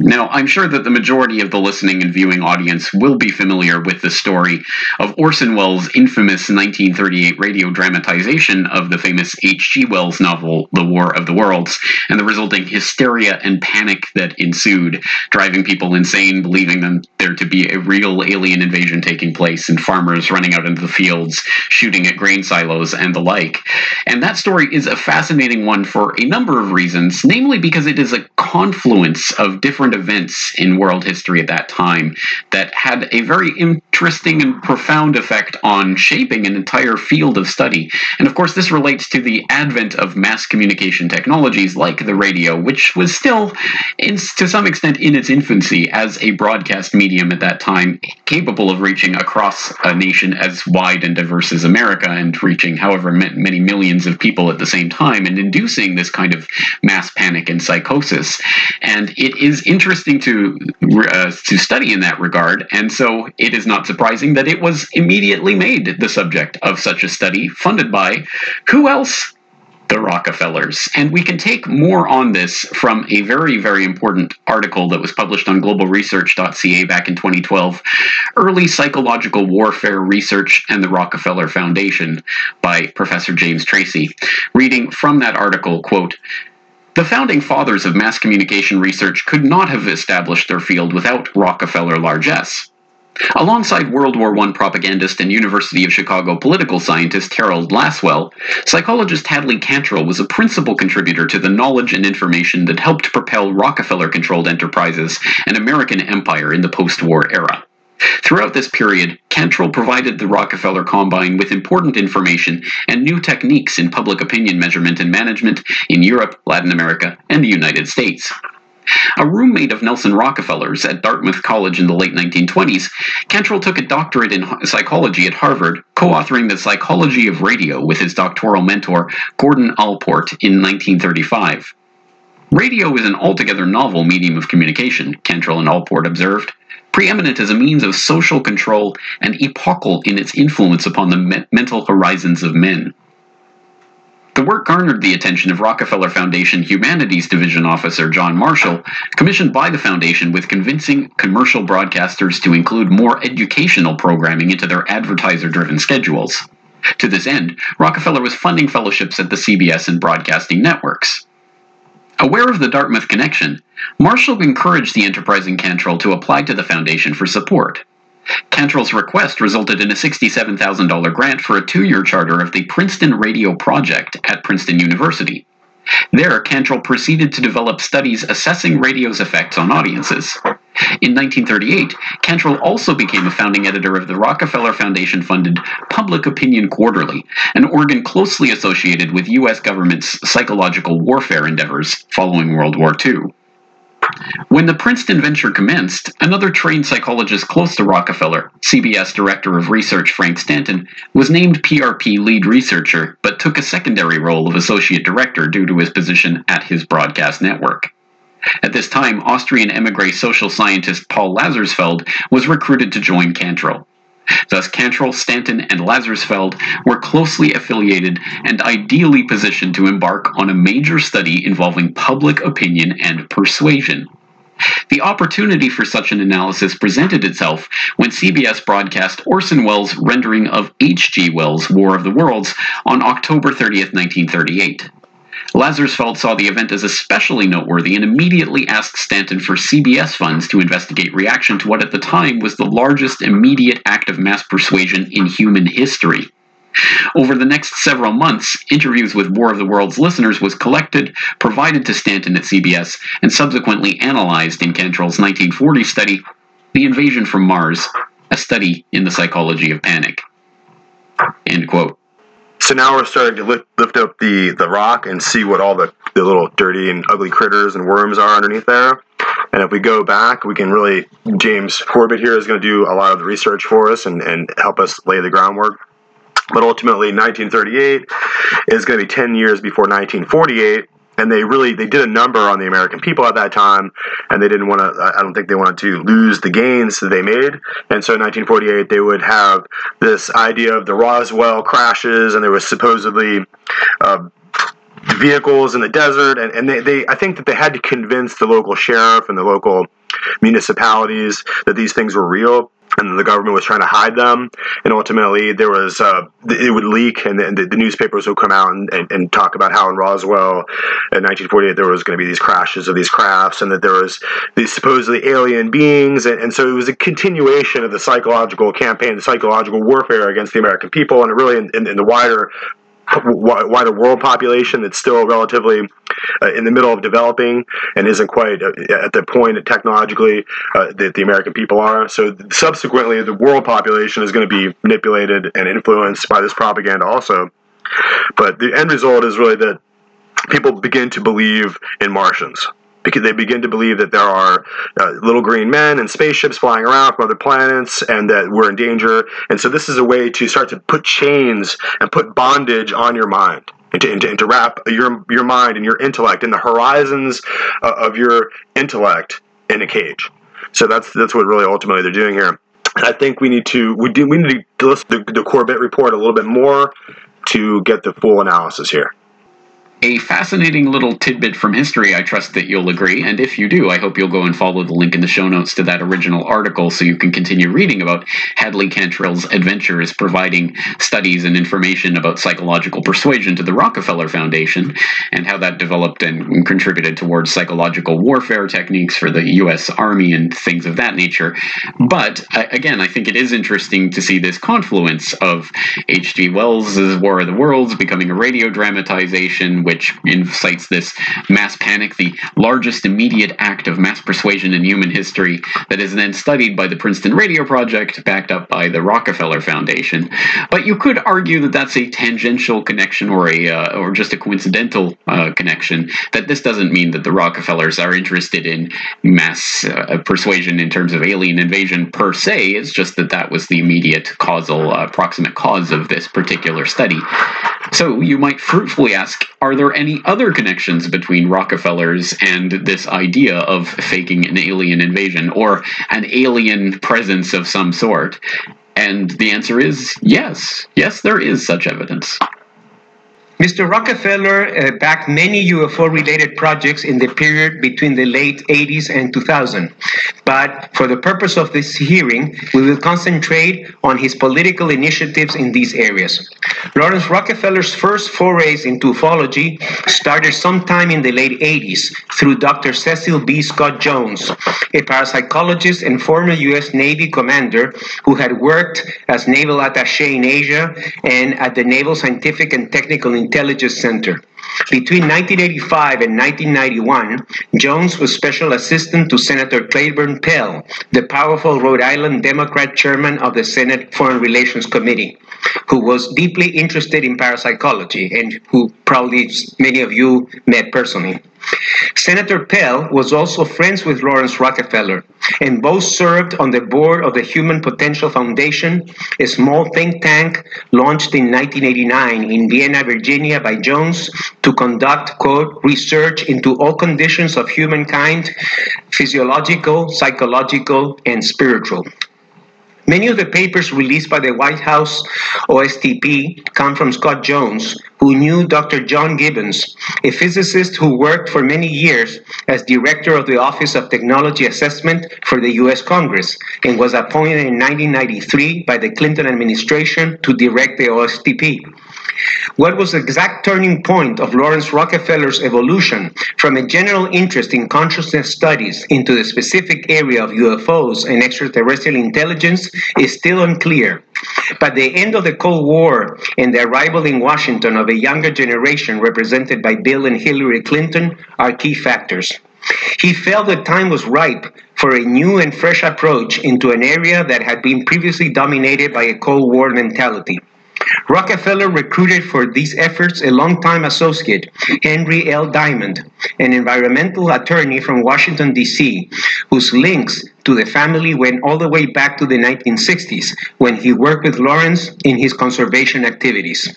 Now, I'm sure that the majority of the listening and viewing audience will be familiar with the story of Orson Welles' infamous 1938 radio dramatization of the famous H.G. Wells novel, The War of the Worlds, and the resulting hysteria and panic that ensued, driving people insane, believing them there to be a real alien invasion taking place, and farmers running out into the fields, shooting at grain silos, and the like. And that story is a fascinating one for a number of reasons, namely because it is a confluence of different events in world history at that time that had a very interesting and profound effect on shaping an entire field of study. And of course, this relates to the advent of mass communication technologies like the radio, which was still, in, to some extent, in its infancy as a broadcast medium at that time, capable of reaching across a nation as wide and diverse as America and reaching however many millions of people at the same time and inducing this kind of mass panic and psychosis. And it is interesting to uh, to study in that regard, and so it is not surprising that it was immediately made the subject of such a study, funded by who else? The Rockefellers. And we can take more on this from a very, very important article that was published on globalresearch.ca back in 2012 Early Psychological Warfare Research and the Rockefeller Foundation by Professor James Tracy. Reading from that article, quote, the founding fathers of mass communication research could not have established their field without Rockefeller largesse. Alongside World War I propagandist and University of Chicago political scientist Harold Lasswell, psychologist Hadley Cantril was a principal contributor to the knowledge and information that helped propel Rockefeller controlled enterprises and American empire in the post war era. Throughout this period, Cantril provided the Rockefeller Combine with important information and new techniques in public opinion measurement and management in Europe, Latin America, and the United States. A roommate of Nelson Rockefeller's at Dartmouth College in the late 1920s, Cantril took a doctorate in psychology at Harvard, co authoring The Psychology of Radio with his doctoral mentor, Gordon Allport, in 1935. Radio is an altogether novel medium of communication, Cantril and Allport observed, preeminent as a means of social control and epochal in its influence upon the me- mental horizons of men. The work garnered the attention of Rockefeller Foundation Humanities Division officer John Marshall, commissioned by the foundation with convincing commercial broadcasters to include more educational programming into their advertiser driven schedules. To this end, Rockefeller was funding fellowships at the CBS and broadcasting networks. Aware of the Dartmouth connection, Marshall encouraged the enterprising Cantril to apply to the foundation for support. Cantril's request resulted in a $67,000 grant for a two year charter of the Princeton Radio Project at Princeton University. There, Cantril proceeded to develop studies assessing radio's effects on audiences. In 1938, Cantril also became a founding editor of the Rockefeller Foundation funded Public Opinion Quarterly, an organ closely associated with U.S. government's psychological warfare endeavors following World War II. When the Princeton venture commenced, another trained psychologist close to Rockefeller, CBS Director of Research Frank Stanton, was named PRP lead researcher but took a secondary role of associate director due to his position at his broadcast network. At this time, Austrian emigre social scientist Paul Lazarsfeld was recruited to join Cantril. Thus, Cantril, Stanton, and Lazarsfeld were closely affiliated and ideally positioned to embark on a major study involving public opinion and persuasion. The opportunity for such an analysis presented itself when CBS broadcast Orson Welles' rendering of H.G. Wells' War of the Worlds on October 30, 1938. Lazarsfeld saw the event as especially noteworthy and immediately asked Stanton for CBS funds to investigate reaction to what at the time was the largest immediate act of mass persuasion in human history. Over the next several months, interviews with War of the Worlds listeners was collected, provided to Stanton at CBS, and subsequently analyzed in Cantril's 1940 study, The Invasion from Mars, a study in the psychology of panic. End quote. So now we're starting to lift, lift up the, the rock and see what all the, the little dirty and ugly critters and worms are underneath there. And if we go back, we can really, James Corbett here is going to do a lot of the research for us and, and help us lay the groundwork. But ultimately, 1938 is going to be 10 years before 1948 and they really they did a number on the American people at that time, and they didn't want to. I don't think they wanted to lose the gains that they made, and so in 1948 they would have this idea of the Roswell crashes, and there was supposedly. Uh, vehicles in the desert and, and they, they i think that they had to convince the local sheriff and the local municipalities that these things were real and the government was trying to hide them. And ultimately, there was uh, it would leak, and the, the, newspapers would come out and, and, and, talk about how in Roswell. In 1948 there was going to be these crashes of these crafts, and that there was these supposedly alien beings, and, and, so it was a continuation of the psychological campaign, the psychological warfare against the American people, and really in, in, in the wider wider world population that's still relatively uh, in the middle of developing and isn't quite uh, at the point technologically uh, that the American people are. So subsequently, the world population is going to be manipulated and influenced by this propaganda also. But the end result is really that people begin to believe in Martians because they begin to believe that there are uh, little green men and spaceships flying around from other planets and that we're in danger. And so this is a way to start to put chains and put bondage on your mind. And to, and to, and to wrap your your mind and your intellect and the horizons uh, of your intellect in a cage. So that's that's what really ultimately they're doing here. I think we need to we do we need to listen to the, the Corbett report a little bit more to get the full analysis here. A fascinating little tidbit from history. I trust that you'll agree. And if you do, I hope you'll go and follow the link in the show notes to that original article so you can continue reading about Hadley Cantril's adventures providing studies and information about psychological persuasion to the Rockefeller Foundation and how that developed and contributed towards psychological warfare techniques for the U.S. Army and things of that nature. But uh, again, I think it is interesting to see this confluence of H.G. Wells' War of the Worlds becoming a radio dramatization which incites this mass panic, the largest immediate act of mass persuasion in human history, that is then studied by the Princeton Radio Project, backed up by the Rockefeller Foundation. But you could argue that that's a tangential connection or a uh, or just a coincidental uh, connection. That this doesn't mean that the Rockefellers are interested in mass uh, persuasion in terms of alien invasion per se. It's just that that was the immediate causal, uh, proximate cause of this particular study. So you might fruitfully ask, are there any other connections between Rockefellers and this idea of faking an alien invasion or an alien presence of some sort? And the answer is yes. Yes, there is such evidence. Mr. Rockefeller uh, backed many UFO related projects in the period between the late 80s and 2000. But for the purpose of this hearing, we will concentrate on his political initiatives in these areas. Laurance Rockefeller's first forays into ufology started sometime in the late 80s through Dr. Cecil B. Scott Jones, a parapsychologist and former U.S. Navy commander who had worked as naval attaché in Asia and at the Naval Scientific and Technical Intelligence Center. Between 1985 and 1991, Jones was special assistant to Senator Claiborne Pell, the powerful Rhode Island Democrat chairman of the Senate Foreign Relations Committee, who was deeply interested in parapsychology and who probably many of you met personally. Senator Pell was also friends with Laurance Rockefeller, and both served on the board of the Human Potential Foundation, a small think tank launched in 1989 in Vienna, Virginia by Jones to conduct, quote, research into all conditions of humankind, physiological, psychological, and spiritual. Many of the papers released by the White House OSTP come from Scott Jones, who knew Dr. John Gibbons, a physicist who worked for many years as director of the Office of Technology Assessment for the U.S. Congress and was appointed in 1993 by the Clinton administration to direct the OSTP. What was the exact turning point of Laurance Rockefeller's evolution from a general interest in consciousness studies into the specific area of UFOs and extraterrestrial intelligence is still unclear. But the end of the Cold War and the arrival in Washington of a younger generation represented by Bill and Hillary Clinton are key factors. He felt the time was ripe for a new and fresh approach into an area that had been previously dominated by a Cold War mentality. Rockefeller recruited for these efforts a longtime associate, Henry L. Diamond, an environmental attorney from Washington, D.C., whose links to the family went all the way back to the 1960s when he worked with Laurance in his conservation activities.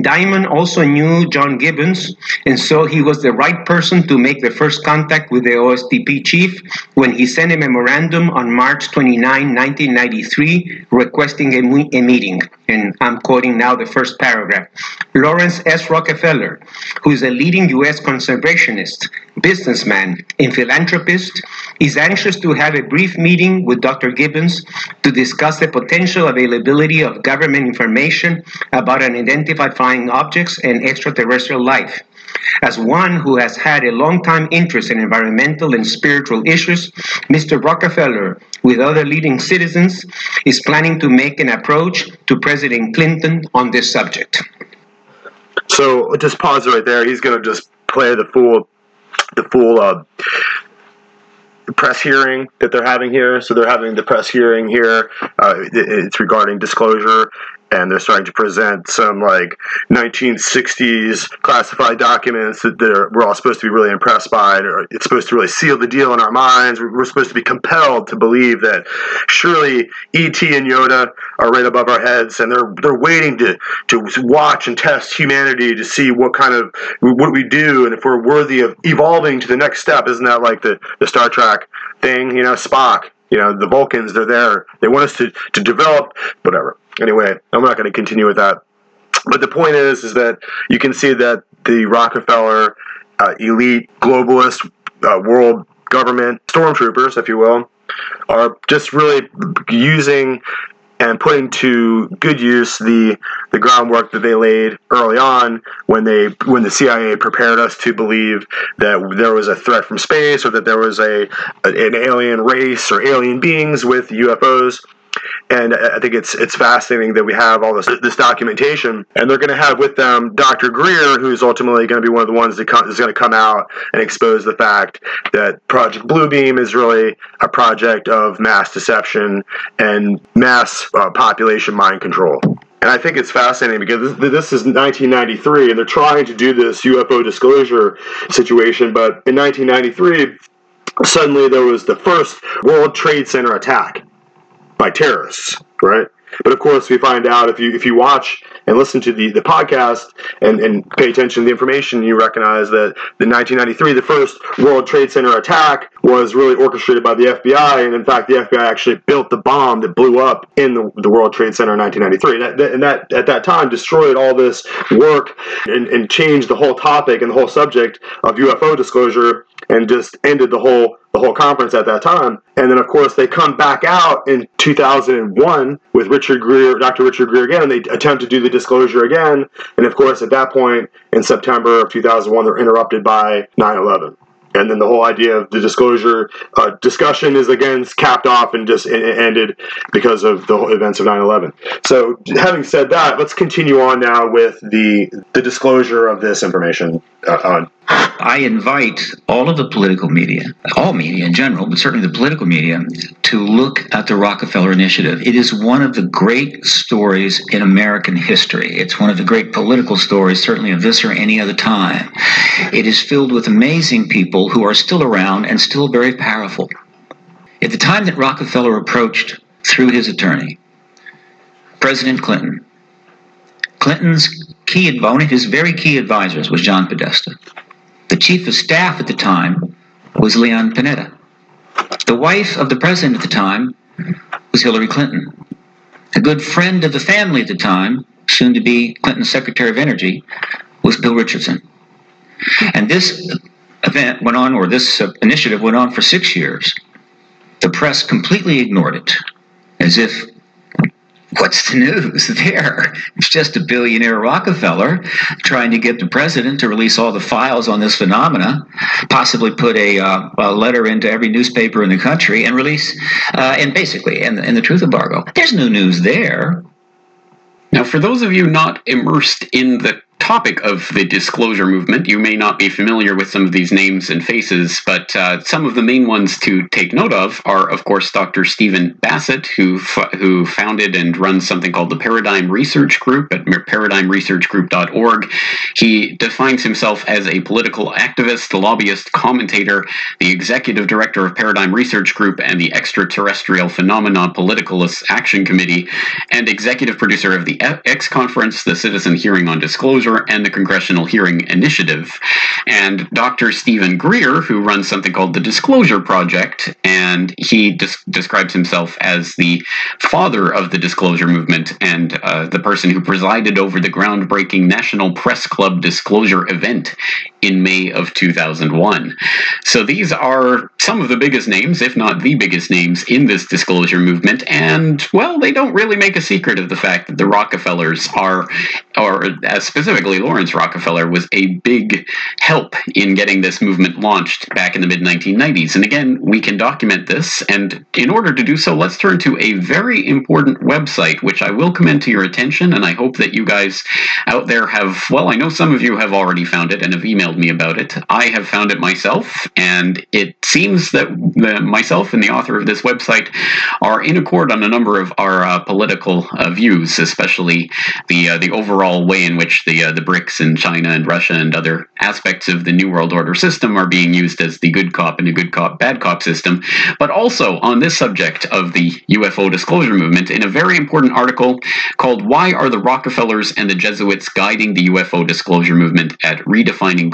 Diamond also knew John Gibbons, and so he was the right person to make the first contact with the OSTP chief when he sent a memorandum on March 29, 1993, requesting a, a meeting. And I'm quoting now the first paragraph. Laurance S. Rockefeller, who is a leading U.S. conservationist, businessman, and philanthropist, is anxious to have a brief meeting with Dr. Gibbons to discuss the potential availability of government information about unidentified flying objects and extraterrestrial life. As one who has had a long time interest in environmental and spiritual issues, Mr. Rockefeller, with other leading citizens, is planning to make an approach to President Clinton on this subject. So just pause right there. He's going to just play the full, the full uh, press hearing that they're having here. So they're having the press hearing here. Uh, it's regarding disclosure, and they're starting to present some like 1960s classified documents that we're all supposed to be really impressed by. Or it's supposed to really seal the deal in our minds. We're supposed to be compelled to believe that surely ET and Yoda are right above our heads, and they're they're waiting to to watch and test humanity to see what kind of what we do and if we're worthy of evolving to the next step. Isn't that like the the Star Trek thing? You know, Spock. You know, the Vulcans. They're there. They want us to to develop whatever. Anyway, I'm not going to continue with that. But the point is, is that you can see that the Rockefeller uh, elite globalist uh, world government stormtroopers, if you will, are just really using and putting to good use the the groundwork that they laid early on when they when the CIA prepared us to believe that there was a threat from space or that there was a an alien race or alien beings with UFOs and I think it's it's fascinating that we have all this this documentation, and they're going to have with them Dr. Greer, who's ultimately going to be one of the ones that is going to come out and expose the fact that Project Bluebeam is really a project of mass deception and mass uh, population mind control. And I think it's fascinating because this, is 1993, and they're trying to do this UFO disclosure situation. But in 1993, suddenly there was the first World Trade Center attack by terrorists, right? But of course, we find out if you if you watch and listen to the, the podcast and, and pay attention to the information, you recognize that the 1993, the first World Trade Center attack, was really orchestrated by the FBI, and in fact, the FBI actually built the bomb that blew up in the, the World Trade Center in 1993. That, that, and that at that time destroyed all this work and, and changed the whole topic and the whole subject of UFO disclosure and just ended the whole the whole conference at that time. And then, of course, they come back out in 2001 with Richard Greer, Dr. Richard Greer again, and they attempt to do the disclosure again. And of course, at that point in September of 2001, they're interrupted by 9 11 and then the whole idea of the disclosure uh, discussion is again capped off and just ended because of the events of 9-11 so having said that let's continue on now with the the disclosure of this information uh, on I invite all of the political media, all media in general, but certainly the political media, to look at the Rockefeller Initiative. It is one of the great stories in American history. It's one of the great political stories, certainly of this or any other time. It is filled with amazing people who are still around and still very powerful. At the time that Rockefeller approached through his attorney, President Clinton, Clinton's key, one of his very key advisors was John Podesta. The chief of staff at the time was Leon Panetta. The wife of the president at the time was Hillary Clinton. A good friend of the family at the time, soon to be Clinton's Secretary of Energy, was Bill Richardson. And this event went on, or this uh, initiative went on for six years. The press completely ignored it, as if What's the news there? It's just a billionaire Rockefeller trying to get the president to release all the files on this phenomena, possibly put a, uh, a letter into every newspaper in the country, and release, uh, and basically, and, and the truth embargo. There's no news there. Now, for those of you not immersed in the topic of the disclosure movement. You may not be familiar with some of these names and faces, but uh, some of the main ones to take note of are, of course, Dr. Stephen Bassett, who f- who founded and runs something called the Paradigm Research Group at paradigmresearchgroup.org. He defines himself as a political activist, lobbyist, commentator, the executive director of Paradigm Research Group and the Extraterrestrial Phenomena Politicalist Action Committee, and executive producer of the X Conference, the Citizen Hearing on Disclosure and the Congressional Hearing Initiative. And Dr. Stephen Greer, who runs something called the Disclosure Project, and he des- describes himself as the father of the disclosure movement and uh, the person who presided over the groundbreaking National Press Club disclosure event in May of 2001. So these are some of the biggest names, if not the biggest names, in this disclosure movement. And, well, they don't really make a secret of the fact that the Rockefellers are, or uh, specifically Laurance Rockefeller, was a big help in getting this movement launched back in the mid 1990s. And again, we can document this. And in order to do so, let's turn to a very important website, which I will commend to your attention. And I hope that you guys out there have, well, I know some of you have already found it and have emailed me about it. I have found it myself, and it seems that the, myself and the author of this website are in accord on a number of our uh, political uh, views, especially the uh, the overall way in which the uh, the BRICS and China and Russia and other aspects of the New World Order system are being used as the good cop and a good cop, bad cop system, but also on this subject of the UFO disclosure movement in a very important article called Why Are the Rockefellers and the Jesuits Guiding the UFO Disclosure Movement at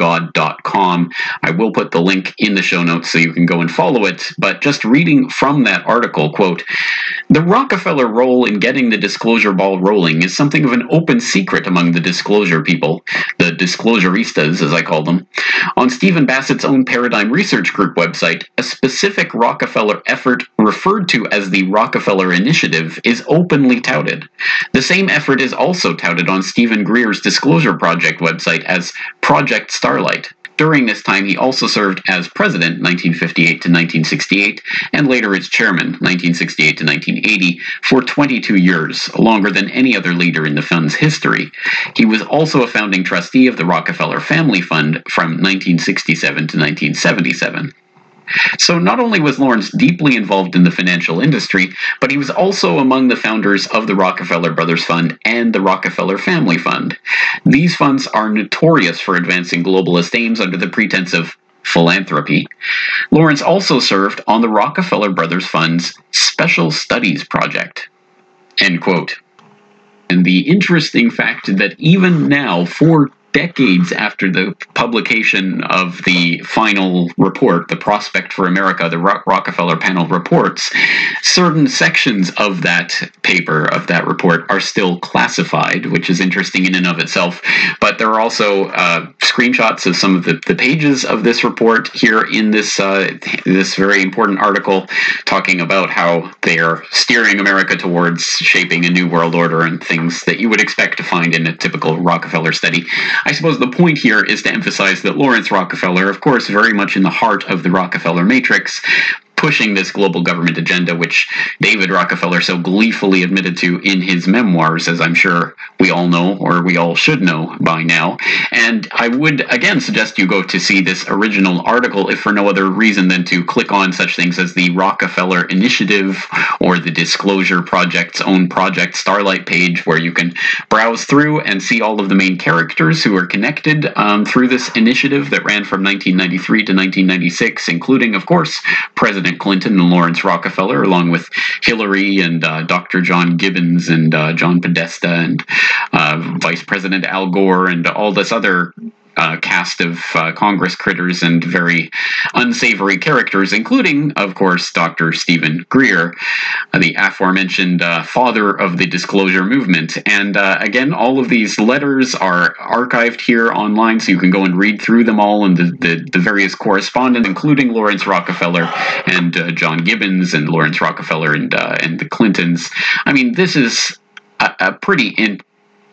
redefininggod.com. I will put the link in the show notes so you can go and follow it. But just reading from that article, quote, the Rockefeller role in getting the disclosure ball rolling is something of an open secret among the disclosure people, the disclosuristas, as I call them. On Stephen Bassett's own Paradigm Research Group website, a specific Rockefeller effort referred to as the Rockefeller Initiative is openly touted. The same effort is also touted on Stephen Greer's Disclosure Project website as Project Starlight. During this time, he also served as president 1958 to 1968 and later as chairman 1968 to 1980 for 22 years, longer than any other leader in the fund's history. He was also a founding trustee of the Rockefeller Family Fund from 1967 to 1977. So not only was Laurance deeply involved in the financial industry, but he was also among the founders of the Rockefeller Brothers Fund and the Rockefeller Family Fund. These funds are notorious for advancing globalist aims under the pretense of philanthropy. Laurance also served on the Rockefeller Brothers Fund's Special Studies Project. End quote. And the interesting fact that even now, four decades after the publication of the final report, the Prospect for America, the Ro- Rockefeller panel reports, certain sections of that paper, of that report, are still classified, which is interesting in and of itself. But there are also uh, screenshots of some of the, the pages of this report here in this uh, this very important article, talking about how they are steering America towards shaping a new world order and things that you would expect to find in a typical Rockefeller study. I suppose the point here is to emphasize that Laurance Rockefeller, of course, very much in the heart of the Rockefeller matrix, pushing this global government agenda, which David Rockefeller so gleefully admitted to in his memoirs, as I'm sure we all know, or we all should know by now. And I would again suggest you go to see this original article, if for no other reason than to click on such things as the Rockefeller Initiative or the Disclosure Project's own Project Starlight page, where you can browse through and see all of the main characters who are connected um, through this initiative that ran from 1993 to 1996, including, of course, President Clinton and Laurance Rockefeller, along with Hillary and uh, Dr. John Gibbons and uh, John Podesta and uh, Vice President Al Gore and all this other uh, cast of uh, Congress critters and very unsavory characters, including, of course, Dr. Stephen Greer, uh, the aforementioned uh, father of the disclosure movement. And uh, again, all of these letters are archived here online, so you can go and read through them all and the, the, the various correspondents, including Laurance Rockefeller and uh, John Gibbons and Laurance Rockefeller and, and the Clintons. I mean, this is a, a pretty in,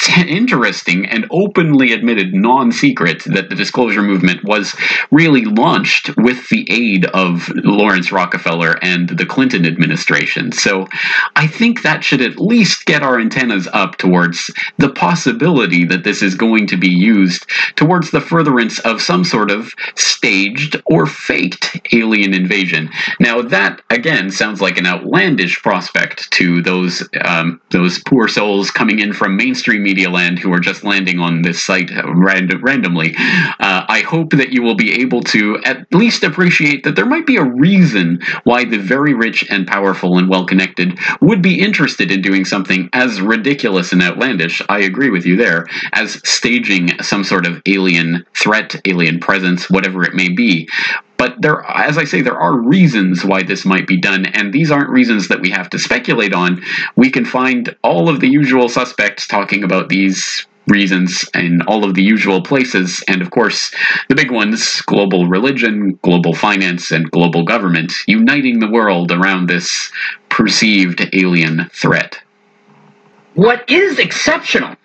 interesting and openly admitted non secret that the disclosure movement was really launched with the aid of Laurance Rockefeller and the Clinton administration. So I think that should at least get our antennas up towards the possibility that this is going to be used towards the furtherance of some sort of staged or faked alien invasion. Now, that again sounds like an outlandish prospect to those um, those poor souls coming in from mainstream media land who are just landing on this site random, randomly. Uh, I hope that you will be able to at least appreciate that there might be a reason why the very rich and powerful and well connected would be interested in doing something as ridiculous and outlandish. I agree with you there, as staging some sort of alien threat, alien presence, whatever it may be. But there, as I say, there are reasons why this might be done, and these aren't reasons that we have to speculate on. We can find all of the usual suspects talking about these reasons in all of the usual places, and of course, the big ones global religion, global finance, and global government, uniting the world around this perceived alien threat. What is exceptional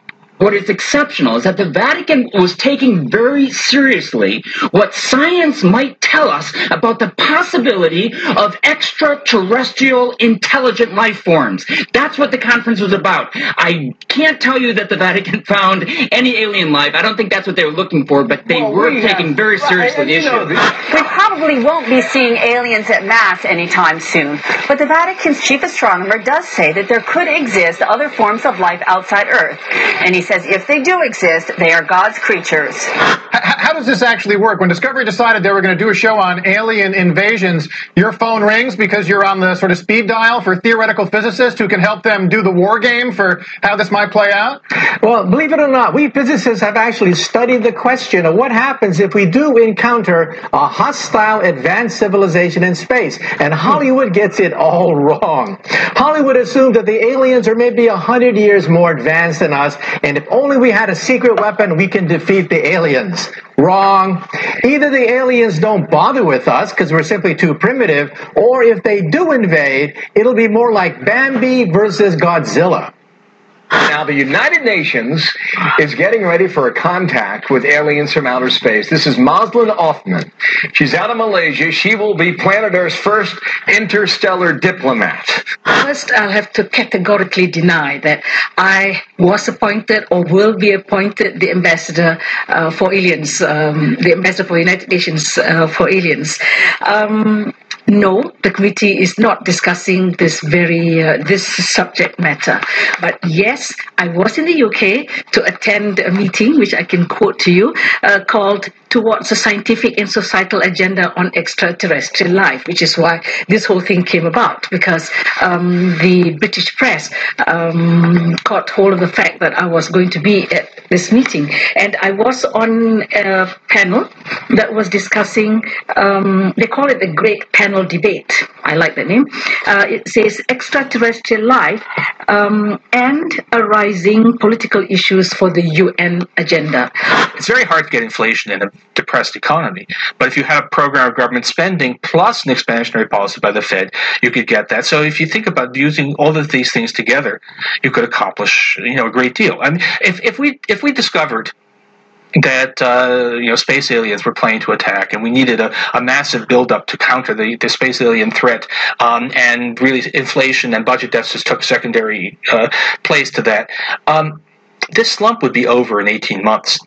what is exceptional is that the Vatican was taking very seriously what science might tell us about the possibility of extraterrestrial intelligent life forms. That's what the conference was about. I can't tell you that the Vatican found any alien life. I don't think that's what they were looking for, but they Well, were we taking have- very seriously and the issue. know We probably won't be seeing aliens at Mass anytime soon, but the Vatican's chief astronomer does say that there could exist other forms of life outside Earth. And he says if they do exist, they are God's creatures. How does this actually work? When Discovery decided they were going to do a show on alien invasions, your phone rings because you're on the sort of speed dial for theoretical physicists who can help them do the war game for how this might play out? Well, believe it or not, we physicists have actually studied the question of what happens if we do encounter a hostile advanced civilization in space. And hmm. Hollywood gets it all wrong. Hollywood assumed that the aliens are maybe a hundred years more advanced than us, and if only we had a secret weapon, we can defeat the aliens. Wrong. Either the aliens don't bother with us because we're simply too primitive, or if they do invade, it'll be more like Bambi versus Godzilla. Now, the United Nations is getting ready for a contact with aliens from outer space. This is Mazlan Othman. She's out of Malaysia. She will be planet Earth's first interstellar diplomat. First, I'll have to categorically deny that I was appointed or will be appointed the ambassador uh, for aliens, um, the ambassador for United Nations uh, for aliens. Um, no, the committee is not discussing this very uh, this subject matter. But yes, I was in the UK to attend a meeting, which I can quote to you, uh, called "Towards a Scientific and Societal Agenda on Extraterrestrial Life," which is why this whole thing came about because um, the British press um, caught hold of the fact that I was going to be at this meeting, and I was on a panel that was discussing. Um, they call it the Great Panel Debate. I like that name. Uh, it says extraterrestrial life um, and arising political issues for the UN agenda. It's very hard to get inflation in a depressed economy. But if you have a program of government spending plus an expansionary policy by the Fed, you could get that. So if you think about using all of these things together, you could accomplish you know a great deal. I mean, if, if we if we discovered that uh, you know space aliens were planning to attack, and we needed a, a massive buildup to counter the, the space alien threat. Um, and really, inflation and budget deficits took secondary uh, place to that. Um, this slump would be over in 18 months.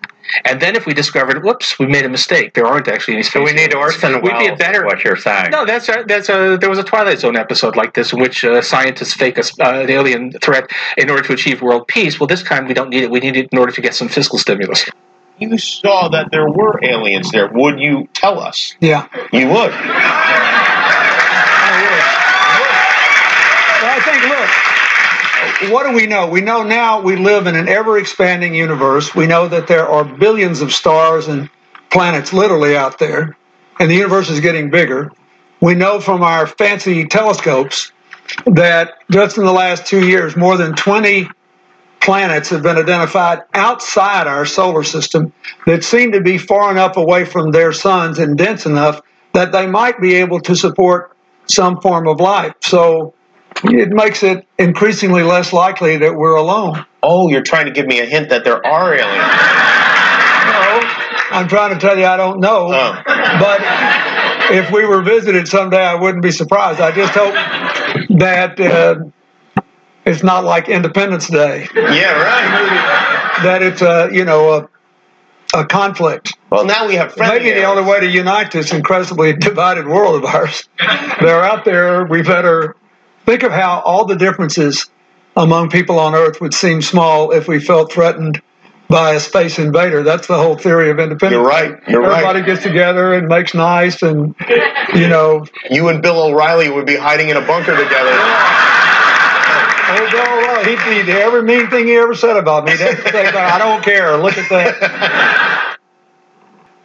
And then if we discovered, whoops, we made a mistake. There aren't actually any space. So we need aliens. Orson We'd be a better. what you're saying. No, that's a, that's a. There was a Twilight Zone episode like this in which uh, scientists fake a, s- uh, an alien threat in order to achieve world peace. Well, this time we don't need it. We need it in order to get some fiscal stimulus. You saw that there were aliens there. Would you tell us? Yeah. You would. Well, I think, look, what do we know? We know now we live in an ever expanding universe. We know that there are billions of stars and planets literally out there, and the universe is getting bigger. We know from our fancy telescopes that just in the last two years, more than 20 planets have been identified outside our solar system that seem to be far enough away from their suns and dense enough that they might be able to support some form of life. So it makes it increasingly less likely that we're alone. Oh, you're trying to give me a hint that there are aliens. No, I'm trying to tell you I don't know. But if we were visited someday, I wouldn't be surprised. I just hope that uh, it's not like Independence Day. Yeah, right. That it's a you know a a conflict. Well, now we have friendly Maybe the only way to unite this incredibly divided world of ours. They're out there. We better think of how all the differences among people on Earth would seem small if we felt threatened by a space invader. That's the whole theory of independence. You're right. You're right. Everybody gets together and makes nice, and you know. You and Bill O'Reilly would be hiding in a bunker together. Oh, Bill O'Reilly, he, he, every mean thing he ever said about me. That's the thing. I don't care. Look at that.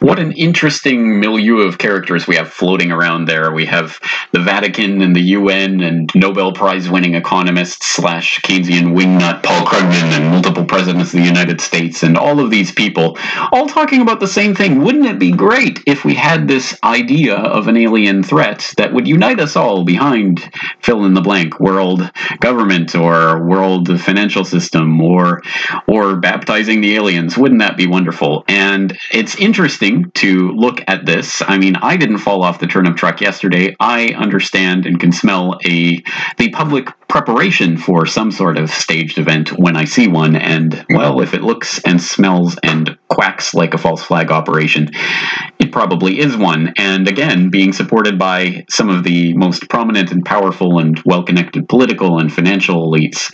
What an interesting milieu of characters we have floating around there. We have the Vatican and the UN and Nobel Prize winning economists slash Keynesian wingnut Paul Krugman and multiple presidents of the United States and all of these people all talking about the same thing. Wouldn't it be great if we had this idea of an alien threat that would unite us all behind fill in the blank world government or world financial system or or baptizing the aliens? Wouldn't that be wonderful? And it's interesting to look at this. I mean, I didn't fall off the turnip truck yesterday. I understand and can smell a the public preparation for some sort of staged event when I see one. And mm-hmm. well, if it looks and smells and quacks like a false flag operation. It probably is one, and again, being supported by some of the most prominent and powerful and well connected political and financial elites,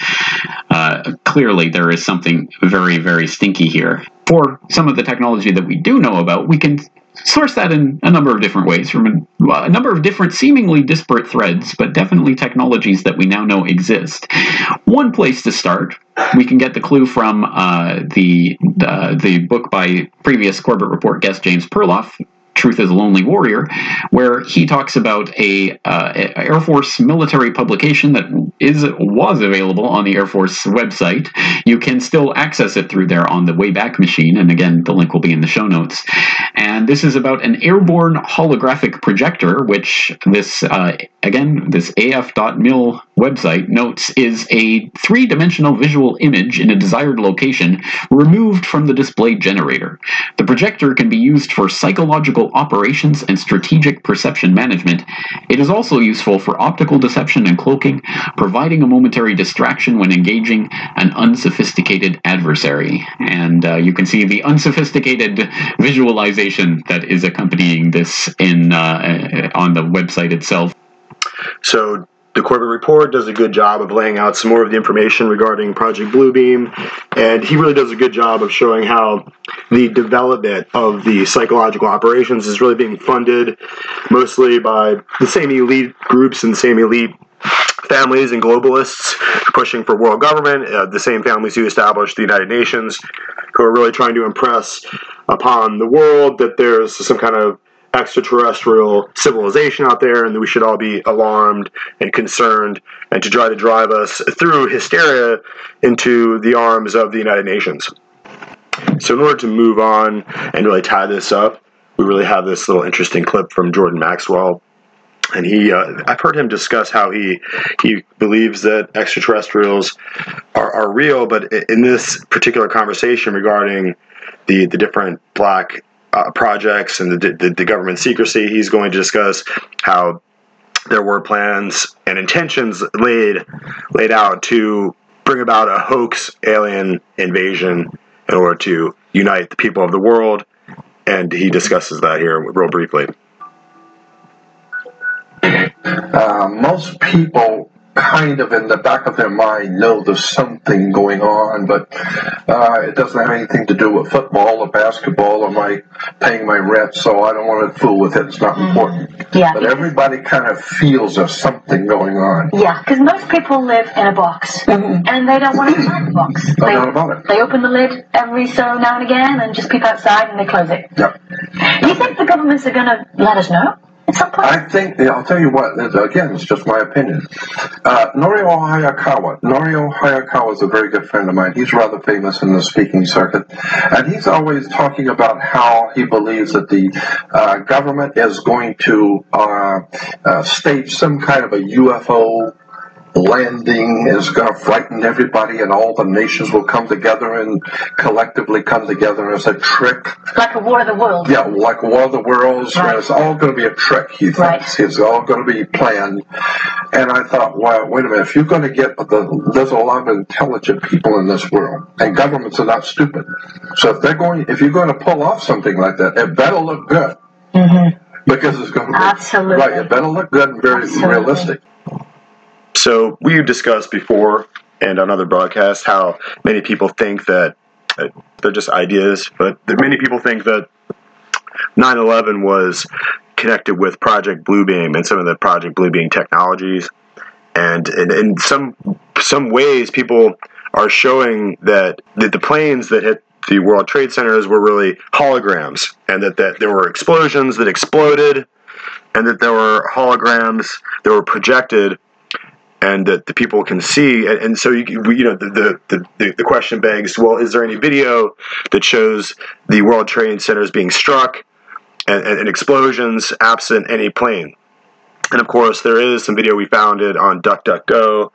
uh, clearly there is something very, very stinky here. For some of the technology that we do know about, we can source that in a number of different ways from a, a, number of different seemingly disparate threads but definitely technologies that we now know exist. One place to start we can get the clue from uh, the uh, the book by previous corbett report guest james perloff Truth is a Lonely Warrior, where he talks about a, uh, Air Force military publication that is was available on the Air Force website. You can still access it through there on the Wayback Machine, and again, the link will be in the show notes. And this is about an airborne holographic projector, which this uh, again this AF.mil website notes is a three-dimensional visual image in a desired location removed from the display generator. The projector can be used for psychological operations and strategic perception management. It is also useful for optical deception and cloaking, providing a momentary distraction when engaging an unsophisticated adversary. And uh, you can see the unsophisticated visualization that is accompanying this in uh, on the website itself. So the Corbett Report does a good job of laying out some more of the information regarding Project Bluebeam, and he really does a good job of showing how the development of the psychological operations is really being funded mostly by the same elite groups and the same elite families and globalists pushing for world government, uh, the same families who established the United Nations, who are really trying to impress upon the world that there's some kind of extraterrestrial civilization out there and that we should all be alarmed and concerned and to try to drive us through hysteria into the arms of the United Nations. So, in order to move on and really tie this up, we really have this little interesting clip from Jordan Maxwell. And he, uh, I've heard him discuss how he he believes that extraterrestrials are, are real, but in this particular conversation regarding the the different black uh, projects and the, the, the government secrecy. He's going to discuss how there were plans and intentions laid laid out to bring about a hoax alien invasion in order to unite the people of the world. And he discusses that here real briefly. Uh, most people kind of in the back of their mind know there's something going on, but uh, it doesn't have anything to do with football or basketball or my paying my rent, so I don't want to fool with it. It's not Mm-hmm. important. Yeah. But everybody kind of feels there's something going on. Yeah, because most people live in a box, and they don't want to out the box. They, doubt about it. they open the lid every so now and again, and just peep outside, and they close it. Yep. Do you think the governments are going to let us know at some point? I think, I'll tell you what, again, it's just my opinion. Uh, Norio Hayakawa. Norio Hayakawa is a very good friend of mine. He's rather famous in the speaking circuit. And he's always talking about how he believes that the uh, government is going to uh, uh, stage some kind of a UFO landing is going to frighten everybody and all the nations will come together and collectively come together as a trick Like a War of the Worlds. yeah, like a War of the Worlds, where it's all going to be a trick, he thinks. It's all going to be planned. And I thought, well, wait a minute, if you're going to get the, there's a lot of intelligent people in this world, and governments are not stupid. So if they're going, if you're going to pull off something like that, it better look good. Mm-hmm. Because it's going to be, Absolutely. right, it better look good and very realistic. So we've discussed before and on other broadcasts how many people think that uh, they're just ideas, but many people think that 9/11 was connected with Project Bluebeam and some of the Project Bluebeam technologies, and in, in some some ways, people are showing that, that the planes that hit the World Trade Centers were really holograms, and that, that there were explosions that exploded, and that there were holograms that were projected and that the people can see. And, and so, you, you know, the, the, the, the question begs, well, is there any video that shows the World Trade Centers being struck and, and, and explosions absent any plane? And of course, there is some video we found it on DuckDuckGo,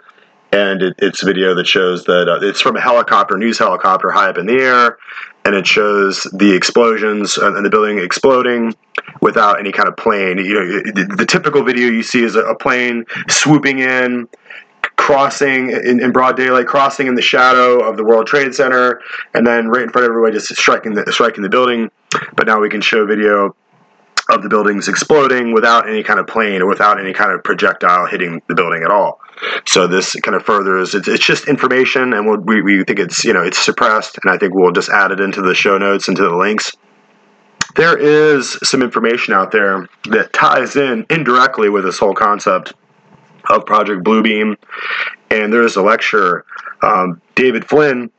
and it, it's a video that shows that uh, it's from a helicopter, news helicopter, high up in the air, and it shows the explosions and the building exploding without any kind of plane. You know, the, typical video you see is a, a plane swooping in, crossing in, in broad daylight, crossing in the shadow of the World Trade Center, and then right in front of everybody, just striking the striking the building. But now we can show video of the buildings exploding without any kind of plane or without any kind of projectile hitting the building at all. So this kind of furthers it's, it's just information, and we'll, we we think it's you know it's suppressed, and I think we'll just add it into the show notes into the links. There is some information out there that ties in indirectly with this whole concept of Project Bluebeam, and there is a lecturer, um, David Flynn,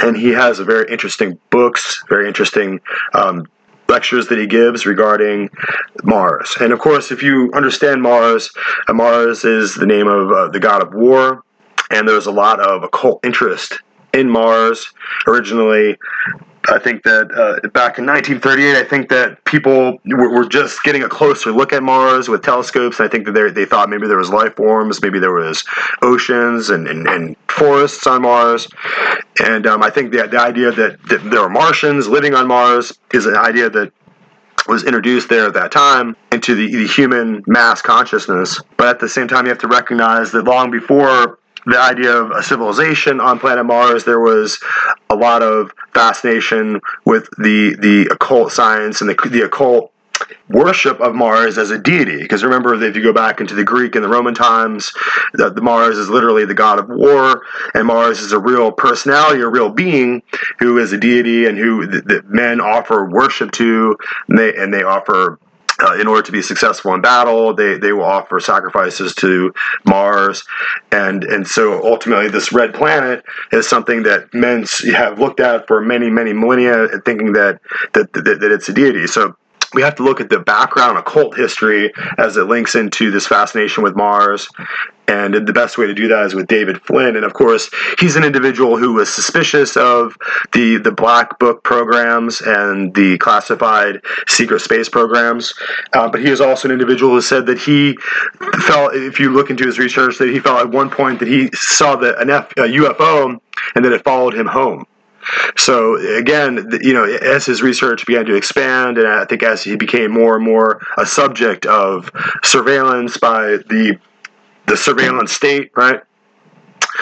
and he has a very interesting books, very interesting um, lectures that he gives regarding Mars. And of course, if you understand Mars, uh, Mars is the name of uh, the god of war, and there's a lot of occult interest in Mars. Originally, I think that uh, back in 1938, I think that people were, were, just getting a closer look at Mars with telescopes. And I think that they, they thought maybe there was life forms, maybe there was oceans and, and, and forests on Mars. And um, I think the, the idea that, that there are Martians living on Mars is an idea that was introduced there at that time into the, the human mass consciousness. But at the same time, you have to recognize that long before the idea of a civilization on planet Mars, there was a lot of fascination with the the occult science and the, the occult worship of Mars as a deity. Because remember, that if you go back into the Greek and the Roman times, the Mars is literally the god of war, and Mars is a real personality, a real being who is a deity and who the, the men offer worship to, and they and they offer uh, in order to be successful in battle, they, they will offer sacrifices to Mars, and and so ultimately, this red planet is something that men have looked at for many many millennia, thinking that that, that, that it's a deity. So we have to look at the background occult history as it links into this fascination with Mars. And the best way to do that is with David Flynn. And of course, he's an individual who was suspicious of the, the black book programs and the classified secret space programs. Uh, but he is also an individual who said that he felt, if you look into his research, that he felt at one point that he saw the, an F, a UFO and that it followed him home. So again, you know, as his research began to expand, and I think as he became more and more a subject of surveillance by the the surveillance state, right,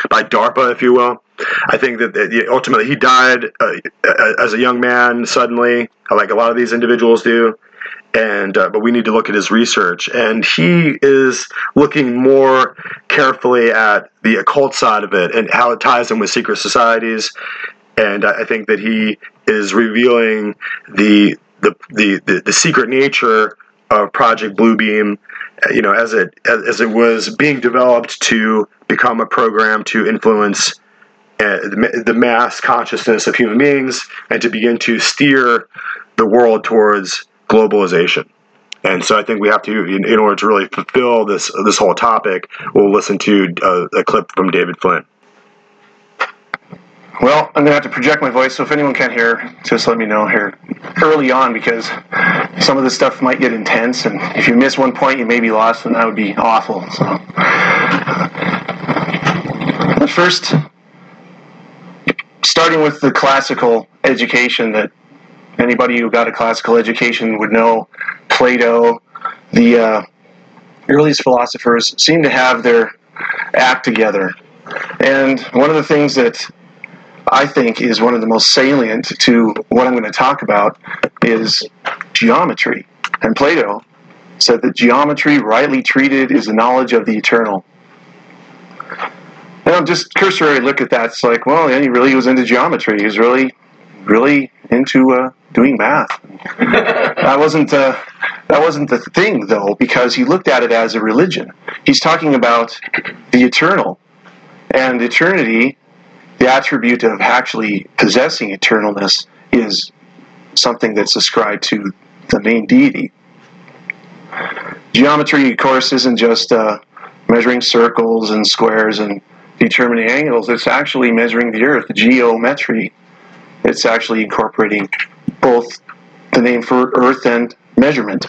by DARPA, if you will, I think that ultimately he died uh, as a young man suddenly, like a lot of these individuals do. And uh, but we need to look at his research, and he is looking more carefully at the occult side of it and how it ties in with secret societies and I think that he is revealing the the the, the, the secret nature of Project Bluebeam, uh, you know, as it as, as, it was being developed to become a program to influence uh, the, the mass consciousness of human beings and to begin to steer the world towards globalization. And so I think we have to, in, in order to really fulfill this this whole topic, we'll listen to uh, a clip from David Flynn. Well, I'm gonna have to project my voice, so if anyone can't hear, just let me know here early on because some of this stuff might get intense, and if you miss one point, you may be lost, and that would be awful. So, but first, starting with the classical education that anybody who got a classical education would know, Plato, the uh, earliest philosophers seem to have their act together. And one of the things that I think is one of the most salient to what I'm going to talk about is geometry. And Plato said that geometry, rightly treated, is the knowledge of the eternal. Now, just cursory look at that, it's like, well, yeah, he really was into geometry. He was really, really into uh, doing math. that wasn't uh, that wasn't the thing, though, because he looked at it as a religion. He's talking about the eternal, and eternity the attribute of actually possessing eternalness is something that's ascribed to the main deity. Geometry, of course, isn't just uh, measuring circles and squares and determining angles. It's actually measuring the earth, geometry. It's actually incorporating both the name for earth and measurement.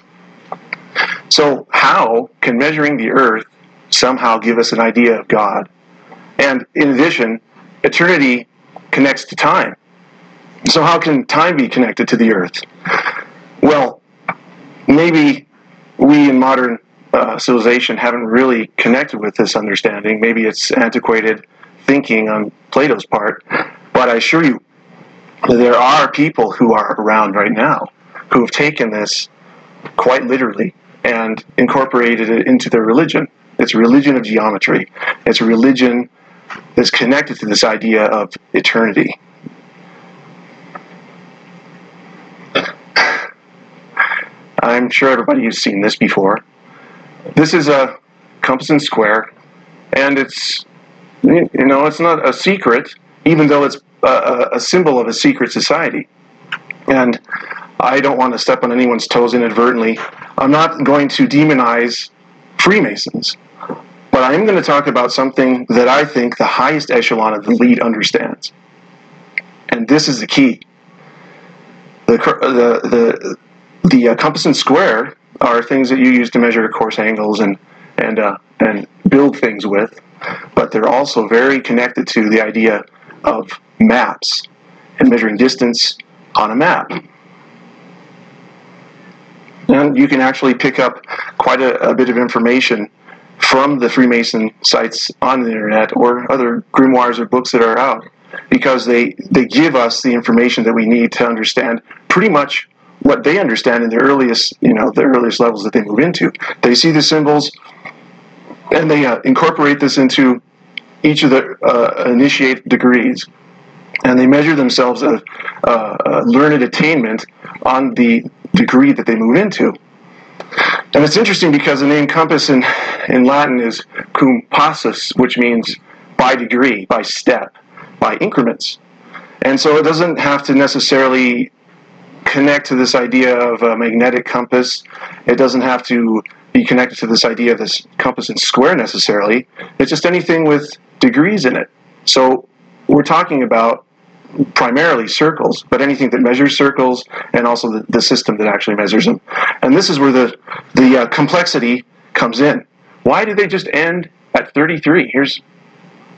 So, how can measuring the earth somehow give us an idea of God? And in addition, eternity connects to time. So, how can time be connected to the earth? Well, maybe we in modern uh, civilization haven't really connected with this understanding. Maybe it's antiquated thinking on Plato's part, but I assure you, there are people who are around right now who have taken this quite literally and incorporated it into their religion. It's a religion of geometry. It's a religion that's connected to this idea of eternity. I'm sure everybody has seen this before. This is a compass and square, and it's you know it's not a secret, even though it's a, a symbol of a secret society. And I don't want to step on anyone's toes inadvertently. I'm not going to demonize Freemasons, but I am going to talk about something that I think the highest echelon of the elite understands. And this is the key. The, the, the, the uh, compass and square are things that you use to measure course angles and, and, uh, and build things with, but they're also very connected to the idea of maps and measuring distance on a map. And you can actually pick up quite a, a bit of information from the Freemason sites on the internet or other grimoires or books that are out because they, they give us the information that we need to understand pretty much what they understand in the earliest, you know, the earliest levels that they move into. They see the symbols and they uh, incorporate this into each of the uh, initiate degrees and they measure themselves a, a, a learned attainment on the degree that they move into. And it's interesting because the name compass in, in Latin is cum passus, which means by degree, by step, by increments. And so it doesn't have to necessarily connect to this idea of a magnetic compass. It doesn't have to be connected to this idea of this compass and square necessarily. It's just anything with degrees in it. So we're talking about primarily circles, but anything that measures circles and also the, the system that actually measures them. And this is where the, the uh, complexity comes in. Why do they just end at 33? Here's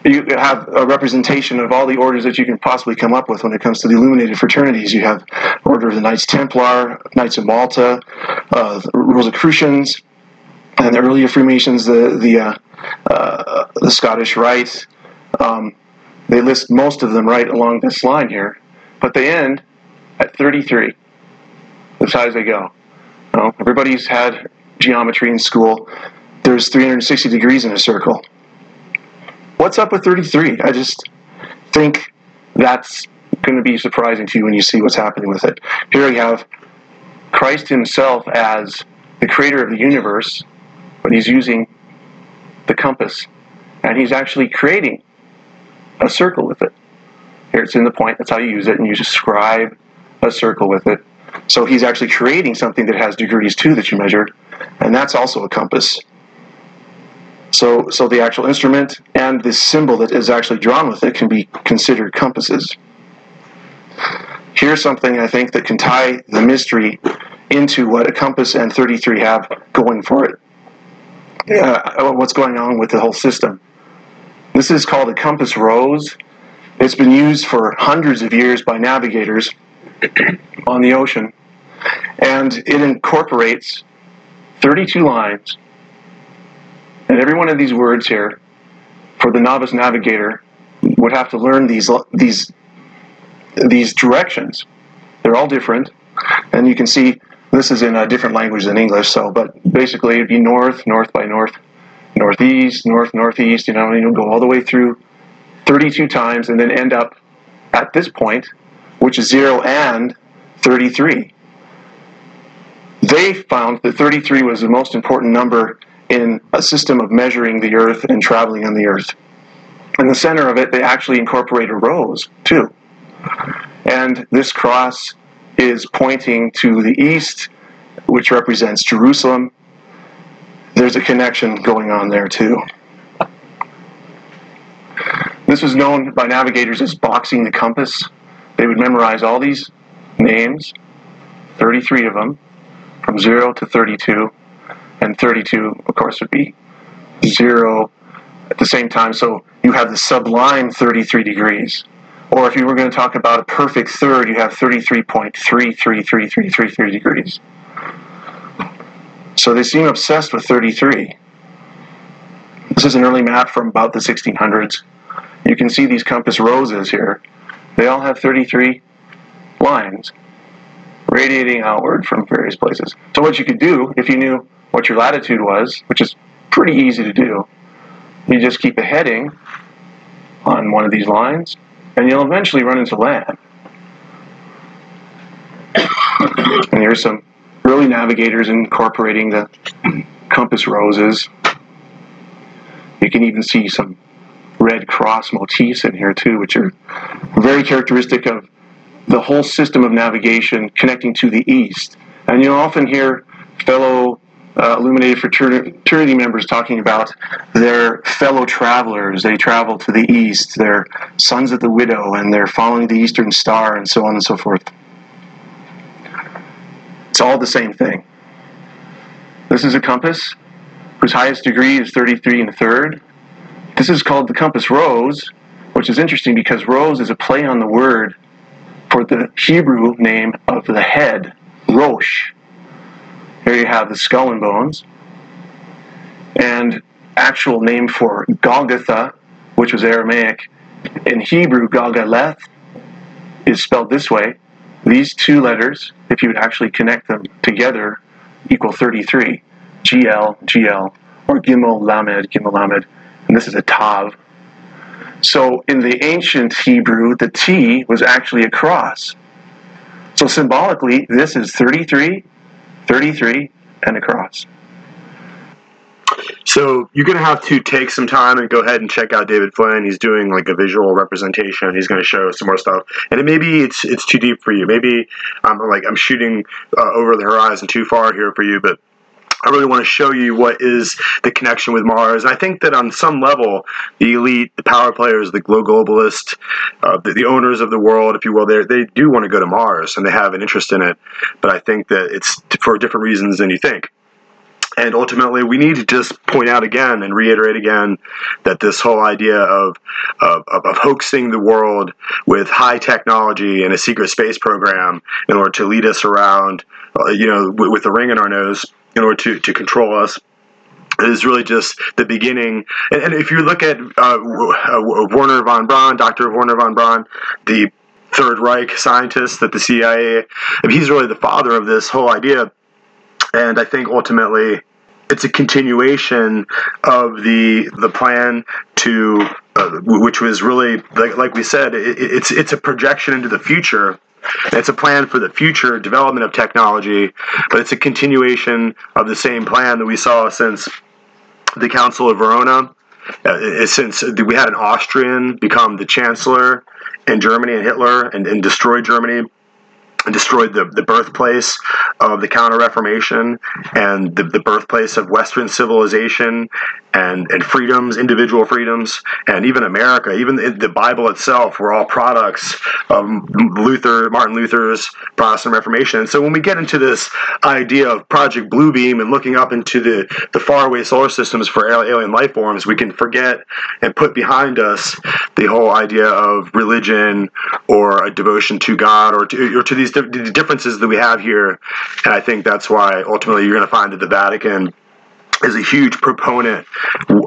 you have a representation of all the orders that you can possibly come up with when it comes to the illuminated fraternities. You have Order of the Knights Templar, Knights of Malta, uh, Rosicrucians, and the earlier Freemasons, the the uh, uh, the Scottish Rite. Um, they list most of them right along this line here, but they end at 33. As high as they go. Everybody's had geometry in school. There's 360 degrees in a circle. What's up with 33? I just think that's going to be surprising to you when you see what's happening with it. Here we have Christ himself as the creator of the universe, but he's using the compass. And he's actually creating a circle with it. Here it's in the point, that's how you use it, and you describe a circle with it. So he's actually creating something that has degrees too that you measure, and that's also a compass. So, so the actual instrument and the symbol that is actually drawn with it can be considered compasses. Here's something I think that can tie the mystery into what a compass and 33 have going for it. Uh, what's going on with the whole system. This is called a compass rose. It's been used for hundreds of years by navigators on the ocean, and it incorporates 32 lines. And every one of these words here, for the novice navigator, would have to learn these these these directions. They're all different, and you can see this is in a different language than English. So, but basically, it'd be north, north by north, northeast, north, northeast, you know, and you'll go all the way through 32 times and then end up at this point, which is 0 and 33. They found that 33 was the most important number in a system of measuring the earth and traveling on the earth. In the center of it, they actually incorporate a rose, too. And this cross is pointing to the east, which represents Jerusalem, there's a connection going on there too. This was known by navigators as boxing the compass. They would memorize all these names, 33 of them, from 0 to 32, and 32, of course, would be 0 at the same time. So you have the sublime 33 degrees. Or if you were going to talk about a perfect third, you have 33.3333333 degrees. So they seem obsessed with 33. This is an early map from about the 1600s. You can see these compass roses here. They all have 33 lines radiating outward from various places. So what you could do, if you knew what your latitude was, which is pretty easy to do, you just keep a heading on one of these lines, and you'll eventually run into land. and here's some early navigators incorporating the compass roses. You can even see some red cross motifs in here too, which are very characteristic of the whole system of navigation connecting to the east. And you'll often hear fellow uh, illuminated fraternity members talking about their fellow travelers. They travel to the east, they're sons of the widow, and they're following the eastern star, and so on and so forth. It's all the same thing. This is a compass whose highest degree is 33 and a third. This is called the compass rose, which is interesting because rose is a play on the word for the Hebrew name of the head, Rosh. Here you have the skull and bones. And actual name for Golgotha, which was Aramaic, in Hebrew, Galgaleth, is spelled this way. These two letters, if you would actually connect them together, equal 33. GL, GL, or Gimel Lamed, Gimel Lamed. And this is a Tav. So in the ancient Hebrew, the T was actually a cross. So symbolically, this is 33, 33, and a cross. So you're going to have to take some time and go ahead and check out David Flynn. He's doing like a visual representation. He's going to show some more stuff, and it, maybe it's it's too deep for you. Maybe I'm like I'm shooting uh, over the horizon too far here for you, but I really want to show you what is the connection with Mars. And I think that on some level, the elite, the power players, the globalist, uh, the, the, owners of the world, if you will, they do want to go to Mars and they have an interest in it. But I think that it's for different reasons than you think. And ultimately, we need to just point out again and reiterate again that this whole idea of, of, of, hoaxing the world with high technology and a secret space program in order to lead us around, uh, you know, with, with a ring in our nose in order to, to control us is really just the beginning. And, and if you look at uh, Werner von Braun, Dr. Werner von Braun, the Third Reich scientist that the CIA, he's really the father of this whole idea. And I think ultimately it's a continuation of the the plan to, uh, which was really like, like we said, it, it's it's a projection into the future it's a plan for the future development of technology, but it's a continuation of the same plan that we saw since the Council of Verona. Uh, since we had an Austrian become the chancellor in Germany and Hitler and, and destroy Germany destroyed the, the birthplace of the Counter Reformation and the, the birthplace of Western civilization and, and freedoms, individual freedoms, and even America, even the, Bible itself were all products of Luther, Martin Luther's Protestant Reformation. And so when we get into this idea of Project Bluebeam and looking up into the, the faraway solar systems for alien life forms, we can forget and put behind us the whole idea of religion or a devotion to God or to, or to these differences that we have here. And I think that's why ultimately you're going to find that the Vatican is a huge proponent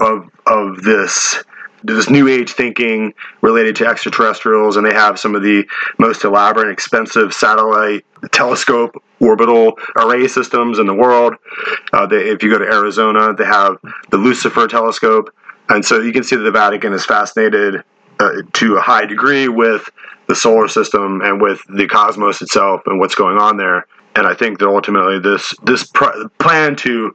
of of this this new age thinking related to extraterrestrials, and they have some of the most elaborate and expensive satellite telescope orbital array systems in the world. Uh, they, if you go to Arizona, they have the Lucifer telescope, and so you can see that the Vatican is fascinated uh, to a high degree with the solar system and with the cosmos itself and what's going on there. And I think that ultimately this this pr- plan to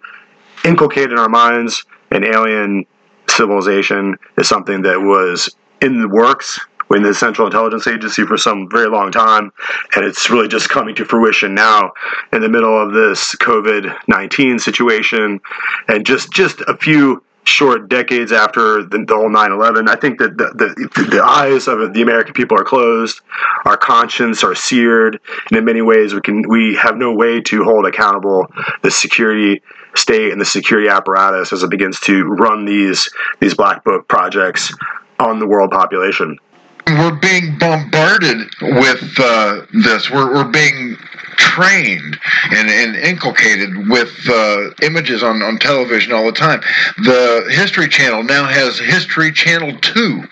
inculcate in our minds an alien civilization is something that was in the works in the Central Intelligence Agency for some very long time, and it's really just coming to fruition now in the middle of this COVID nineteen situation, and just just a few short decades after the, the whole 9-11 i think that the, the, the, eyes of the american people are closed our conscience are seared. And in many ways we can we have no way to hold accountable the security state and the security apparatus as it begins to run these these black book projects on the world population. We're being bombarded with uh, this. We're, we're being trained and, and inculcated with uh, images on, on television all the time. The History Channel now has History Channel 2,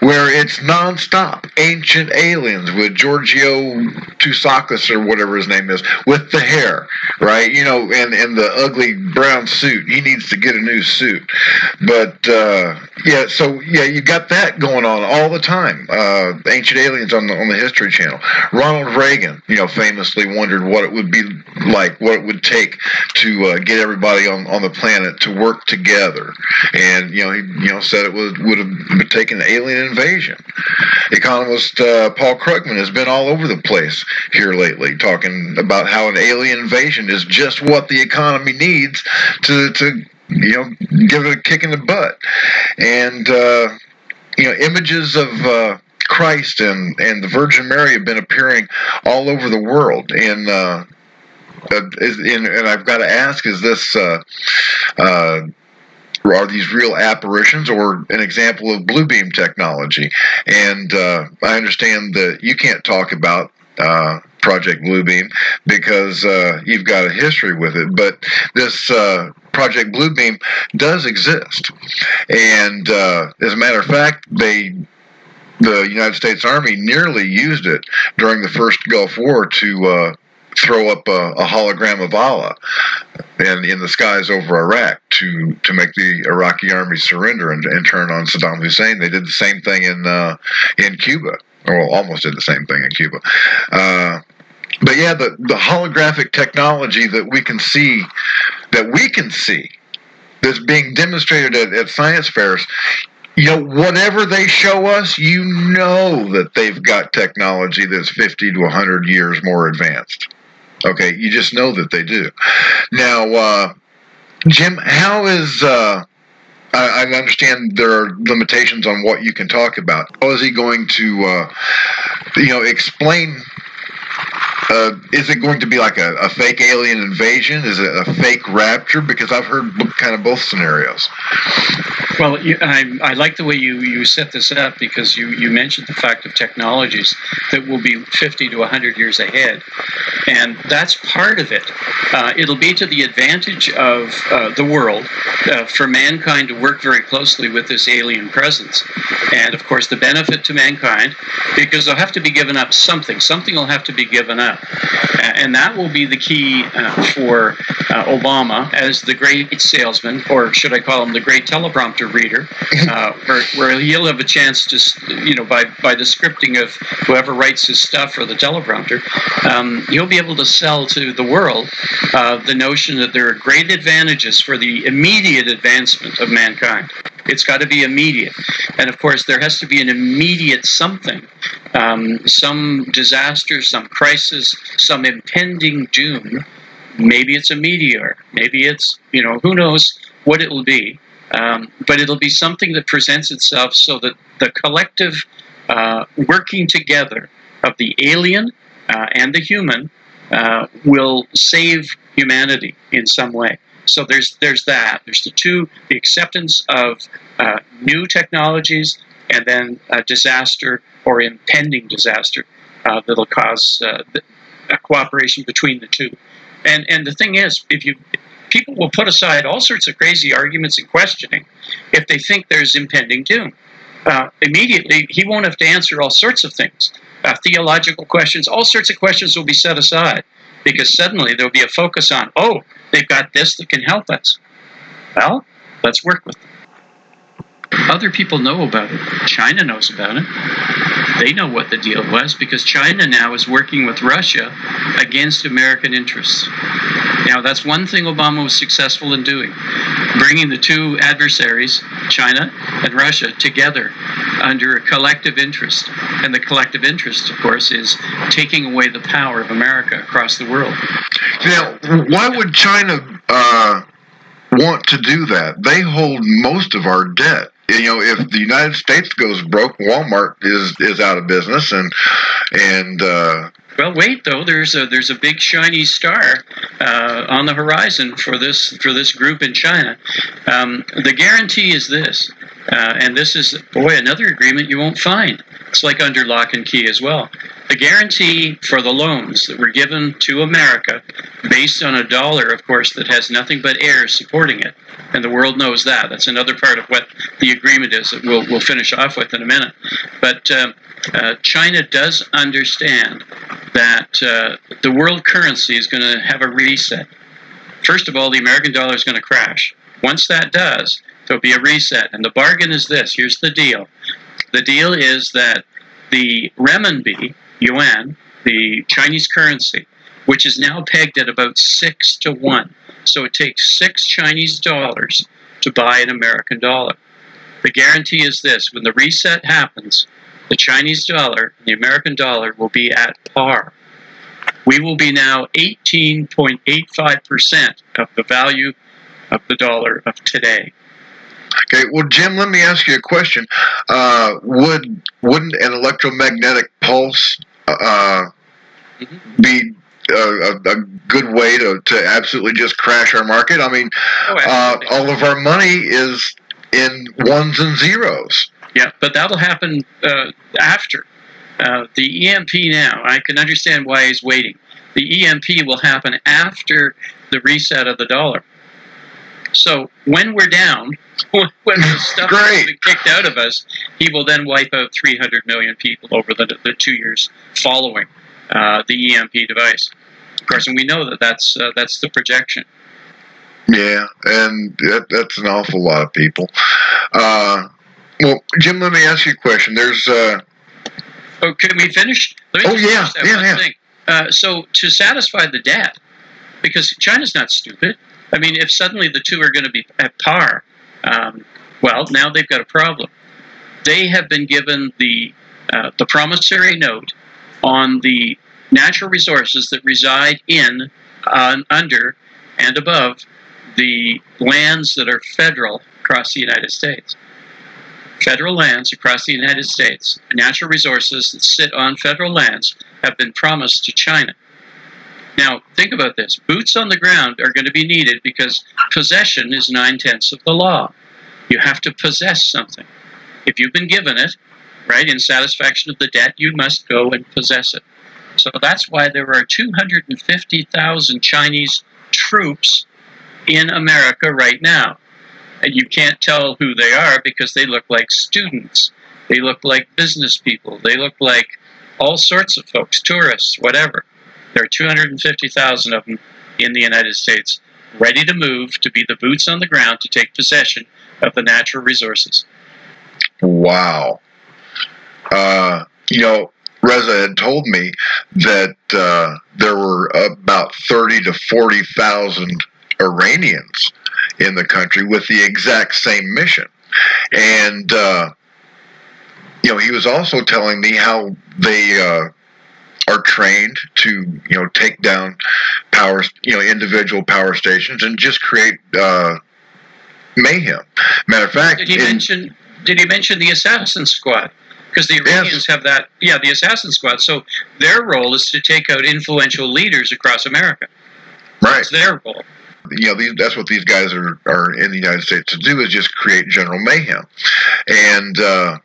where it's nonstop. Ancient Aliens with Giorgio Tusakis or whatever his name is, with the hair, right? You know, and, and the ugly brown suit. He needs to get a new suit. But, uh, yeah, so, yeah, you got that going on all the time. Uh, Ancient Aliens on the, on the History Channel. Ronald Reagan, you know, famously wondered what it would be like, what it would take to uh, get everybody on, on the planet to work together. And you know, he you know said it would would have taken an alien invasion. Economist uh, Paul Krugman has been all over the place here lately, talking about how an alien invasion is just what the economy needs to to you know give it a kick in the butt. And uh, you know, images of uh, Christ and, and the Virgin Mary have been appearing all over the world. And, uh, uh, is, and, and I've got to ask, is this, uh, uh, are these real apparitions or an example of blue beam technology? And uh, I understand that you can't talk about Project Bluebeam because uh, you've got a history with it. But this uh, Project Bluebeam does exist, and uh, as a matter of fact, they the United States Army nearly used it during the first Gulf War to uh, throw up a, a, hologram of Allah and in the skies over Iraq to to make the Iraqi army surrender and, and turn on Saddam Hussein. They did the same thing in uh, in Cuba, well, almost did the same thing in Cuba. Uh, but yeah, the the holographic technology that we can see, that we can see, that's being demonstrated at, at science fairs you know, whatever they show us, you know that they've got technology that's 50 to 100 years more advanced. Okay, you just know that they do. Now, uh, Jim, how is. Uh, I, I, understand there are limitations on what you can talk about. How is he going to, uh, you know, explain uh, is it going to be like a, a, fake alien invasion? Is it a fake rapture? Because I've heard kind of both scenarios. Well, you, I, I, like the way you, you set this up because you, you mentioned the fact of technologies that will be 50 to 100 years ahead. And that's part of it. Uh, it'll be to the advantage of uh, the world uh, for mankind to work very closely with this alien presence. And of course, the benefit to mankind, because they'll have to be given up something. Something will have to be given up. And that will be the key uh, for uh, Obama as the great salesman, or should I call him the great teleprompter reader, uh, where, where he'll have a chance to, you know, by, by the scripting of whoever writes his stuff or the teleprompter, um, he'll be able to sell to the world uh, the notion that there are great advantages for the immediate advancement of mankind. It's got to be immediate. And of course, there has to be an immediate something, um, some disaster, some crisis, some impending doom. Maybe it's a meteor. Maybe it's, you know, who knows what it will be. Um, but it'll be something that presents itself so that the collective uh, working together of the alien uh, and the human uh, will save humanity in some way. So there's there's that. There's the two: the acceptance of uh, new technologies, and then a disaster or impending disaster uh, that'll cause uh, a cooperation between the two. And and the thing is, if you people will put aside all sorts of crazy arguments and questioning if they think there's impending doom. Uh, immediately, he won't have to answer all sorts of things, uh, theological questions, all sorts of questions will be set aside because suddenly there'll be a focus on, oh, they've got this that can help us. Well, let's work with them. Other people know about it. China knows about it. They know what the deal was because China now is working with Russia against American interests. Now, that's one thing Obama was successful in doing bringing the two adversaries, China and Russia, together under a collective interest. And the collective interest, of course, is taking away the power of America across the world. Now, why would China uh, want to do that? They hold most of our debt you know, if the United States goes broke, Walmart is is out of business, and and uh, well, wait though. There's a there's a big shiny star uh, on the horizon for this for this group in China. Um, the guarantee is this: Uh, and this is, boy, another agreement you won't find. It's like under lock and key as well. The guarantee for the loans that were given to America, based on a dollar, of course, that has nothing but heirs supporting it, and the world knows that. That's another part of what the agreement is that we'll, we'll finish off with in a minute. But um, uh, China does understand that uh, the world currency is going to have a reset. First of all, the American dollar is going to crash. Once that does, there'll be a reset. And the bargain is this here's the deal the deal is that the renminbi, yuan, the Chinese currency, which is now pegged at about six to one. So it takes six Chinese dollars to buy an American dollar. The guarantee is this when the reset happens, the Chinese dollar and the American dollar will be at par. We will be now 18.85% of the value of the dollar of today. Okay, well, Jim, let me ask you a question. Uh, would wouldn't an electromagnetic pulse uh, be a, a, a good way to, to absolutely just crash our market? I mean, uh, all of our money is in ones and zeros. Yeah, but that'll happen uh, after. Uh, the EMP now, I can understand why he's waiting. The EMP will happen after the reset of the dollar. So when we're down, when the stuff has been kicked out of us, he will then wipe out 300 million people over the, the two years following uh, the EMP device. Of course, and we know that that's uh, that's the projection. Yeah, and that, that's an awful lot of people. Uh, well, Jim, let me ask you a question. There's. Uh, oh, can we finish? Let me Oh, yeah, finish yeah, yeah. Uh, so to satisfy the debt, because China's not stupid. I mean, if suddenly the two are going to be at par, um, well, now they've got a problem. They have been given the uh, the promissory note on the natural resources that reside in, uh, under, and above the lands that are federal across the United States. Federal lands across the United States, natural resources that sit on federal lands, have been promised to China. Now, think about this. Boots on the ground are going to be needed because possession is nine tenths of the law. You have to possess something. If you've been given it, right, in satisfaction of the debt, you must go and possess it. So that's why there are 250,000 Chinese troops in America right now. And you can't tell who they are because they look like students. They look like business people. They look like all sorts of folks, tourists, whatever. There are 250,000 of them in the United States, ready to move to be the boots on the ground to take possession of the natural resources. Wow. Uh, you know, Reza had told me that uh, there were about 30 to 40,000 Iranians in the country with the exact same mission. And, uh, you know, he was also telling me how they uh, are trained to, you know, take down power, you know, individual power stations and just create uh, mayhem. Matter of fact, Did he in- mention? Did he mention the assassin squad? Because the Iranians have that. Yeah, the assassin squad. So their role is to take out influential leaders across America. Right. That's their role. you know, these, that's what these guys are, are in the United States to do is just create general mayhem. And, uh,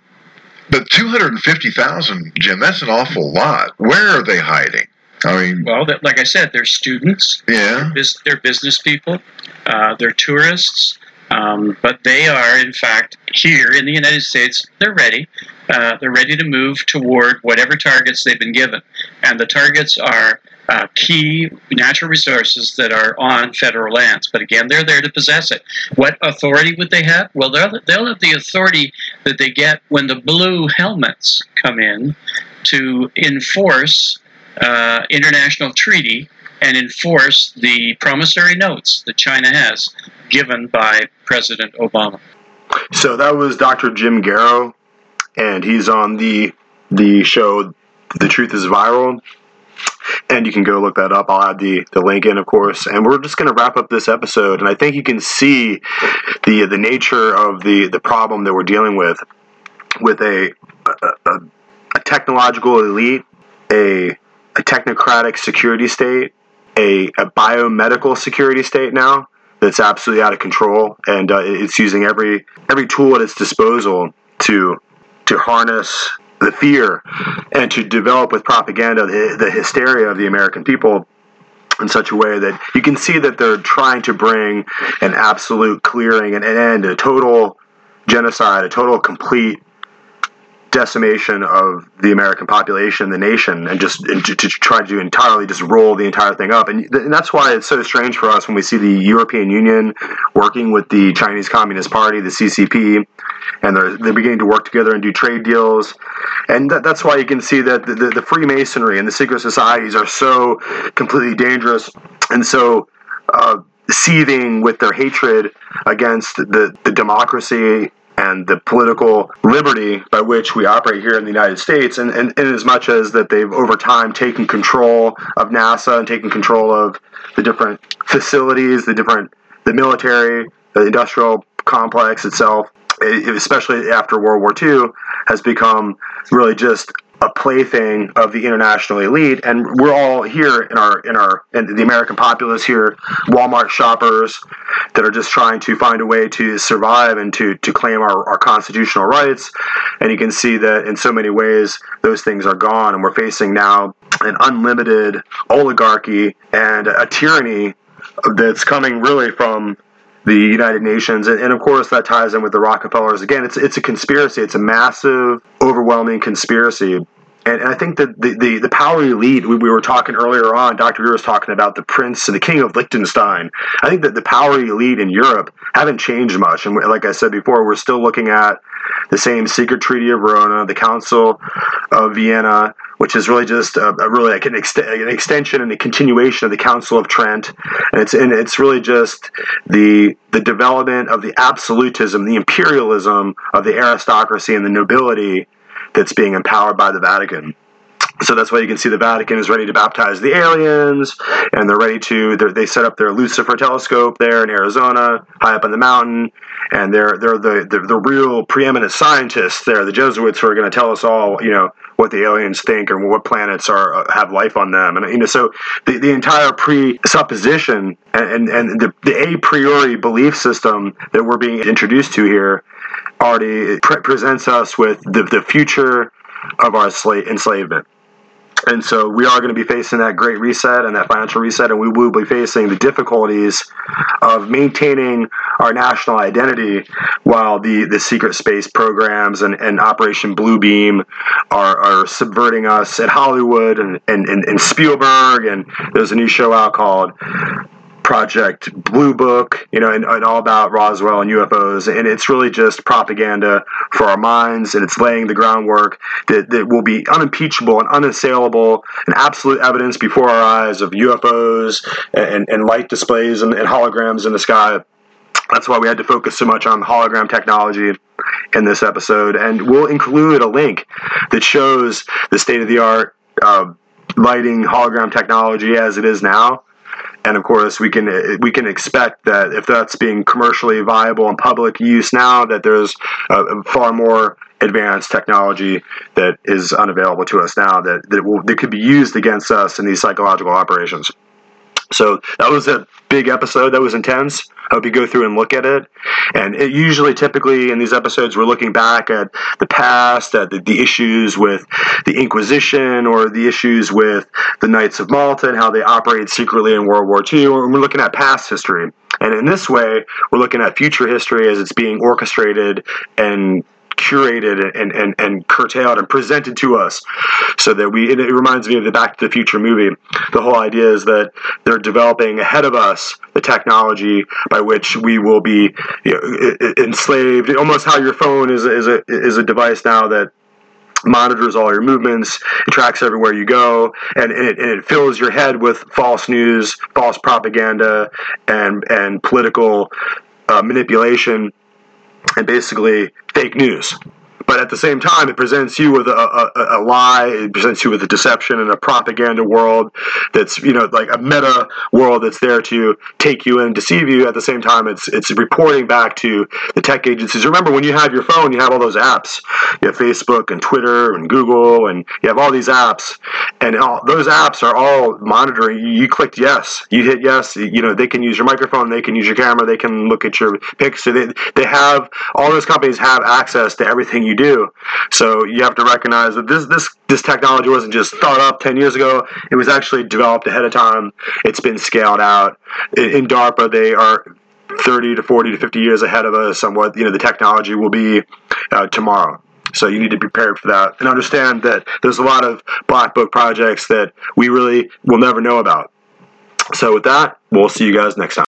but 250,000, Jim, that's an awful lot. Where are they hiding? I mean, Well, that, like I said, they're students. Yeah. Bus- They're business people. Uh, they're tourists. Um, but they are, in fact, here in the United States. They're ready. Uh, they're ready to move toward whatever targets they've been given, and the targets are uh, key natural resources that are on federal lands. But again, they're there to possess it. What authority would they have? Well, they'll, they'll have the authority that they get when the blue helmets come in to enforce uh, international treaty and enforce the promissory notes that China has given by President Obama. So that was Dr. Jim Garrow, and he's on the the show The Truth is Viral. And you can go look that up. I'll add the, the link in, of course. And we're just going to wrap up this episode. And I think you can see the the nature of the, the problem that we're dealing with with a, a, a, technological elite, a, a technocratic security state, a, a biomedical security state now, that's absolutely out of control, and uh, it's using every every tool at its disposal to to harness the fear and to develop with propaganda the, the hysteria of the American people in such a way that you can see that they're trying to bring an absolute clearing and an end, a total genocide, a total complete decimation of the American population, the nation, and just and to, to try to entirely just roll the entire thing up. And, and that's why it's so strange for us when we see the European Union working with the Chinese Communist Party, the CCP, and they're, they're beginning to work together and do trade deals. And that, that's why you can see that the, the, the Freemasonry and the secret societies are so completely dangerous and so. Uh, seething with their hatred against the, the democracy and the political liberty by which we operate here in the United States, and, and, and as much as that they've over time taken control of NASA and taken control of the different facilities, the different the military, the industrial complex itself, especially after World War II, has become really just a plaything of the international elite, and we're all here in our in our in the American populace here, Walmart shoppers that are just trying to find a way to survive and to to claim our, our constitutional rights. And you can see that in so many ways those things are gone, and we're facing now an unlimited oligarchy and a tyranny that's coming really from the United Nations, and, and, of course that ties in with the Rockefellers. Again, it's it's a conspiracy. It's a massive, overwhelming conspiracy. And, I think that the, the, the power elite, we, we were talking earlier on, Dr. Greer was talking about the prince and the king of Liechtenstein. I think that the power elite in Europe haven't changed much. And like I said before, we're still looking at the same secret treaty of Verona, the Council of Vienna, which is really just a, a really like an, an, extension and a continuation of the Council of Trent, and it's and it's really just the the development of the absolutism, the imperialism of the aristocracy and the nobility that's being empowered by the Vatican. So that's why you can see the Vatican is ready to baptize the aliens, and they're ready to. They're, they set up their Lucifer telescope there in Arizona, high up on the mountain, and they're they're the the, the real preeminent scientists there, the Jesuits who are going to tell us all, you know, what the aliens think or what planets are uh, have life on them, and you know, so the, the entire presupposition and and, and the, the a priori belief system that we're being introduced to here already pre- presents us with the, the future of our sla- enslavement. And so we are going to be facing that great reset and that financial reset, and we will be facing the difficulties of maintaining our national identity while the, the secret space programs and, and Operation Blue Beam are, are subverting us at Hollywood and, and, and, and Spielberg. And there's a new show out called Project Blue Book, you know, and, and, all about Roswell and UFOs. And it's really just propaganda for our minds, and it's laying the groundwork that, that will be unimpeachable and unassailable and absolute evidence before our eyes of UFOs and, and light displays and, and holograms in the sky. That's why we had to focus so much on hologram technology in this episode. And we'll include a link that shows the state of the art uh, lighting hologram technology as it is now and of course we can we can expect that if that's being commercially viable in public use now that there's far more advanced technology that is unavailable to us now that that, will, that could be used against us in these psychological operations so that was a big episode. That was intense. I hope you go through and look at it. And it usually, typically, in these episodes, we're looking back at the past, at the, the, issues with the Inquisition or the issues with the Knights of Malta and how they operated secretly in World War II. Or we're looking at past history. And in this way, we're looking at future history as it's being orchestrated and curated and, and, and curtailed and presented to us so that we it, reminds me of the back to the future movie. The whole idea is that they're developing ahead of us the technology by which we will be you know, enslaved. Almost how your phone is, is, a, is a device now that monitors all your movements, it tracks everywhere you go, and, and, it, and, it, fills your head with false news, false propaganda, and and political uh, manipulation and basically fake news. But at the same time, it presents you with a, a, a lie. It presents you with a deception and a propaganda world that's you know like a meta world that's there to take you and deceive you. At the same time, it's it's reporting back to the tech agencies. Remember, when you have your phone, you have all those apps. You have Facebook and Twitter and Google, and you have all these apps, and all, those apps are all monitoring. You, you clicked yes, you hit yes. You know they can use your microphone, they can use your camera, they can look at your pics. So they they have all those companies have access to everything you do. So you have to recognize that this this this technology wasn't just thought up 10 years ago. It was actually developed ahead of time. It's been scaled out. In, in DARPA, they are 30 to 40 to 50 years ahead of us on what you know the technology will be uh, tomorrow. So you need to be prepared for that and understand that there's a lot of black book projects that we really will never know about. So with that, we'll see you guys next time.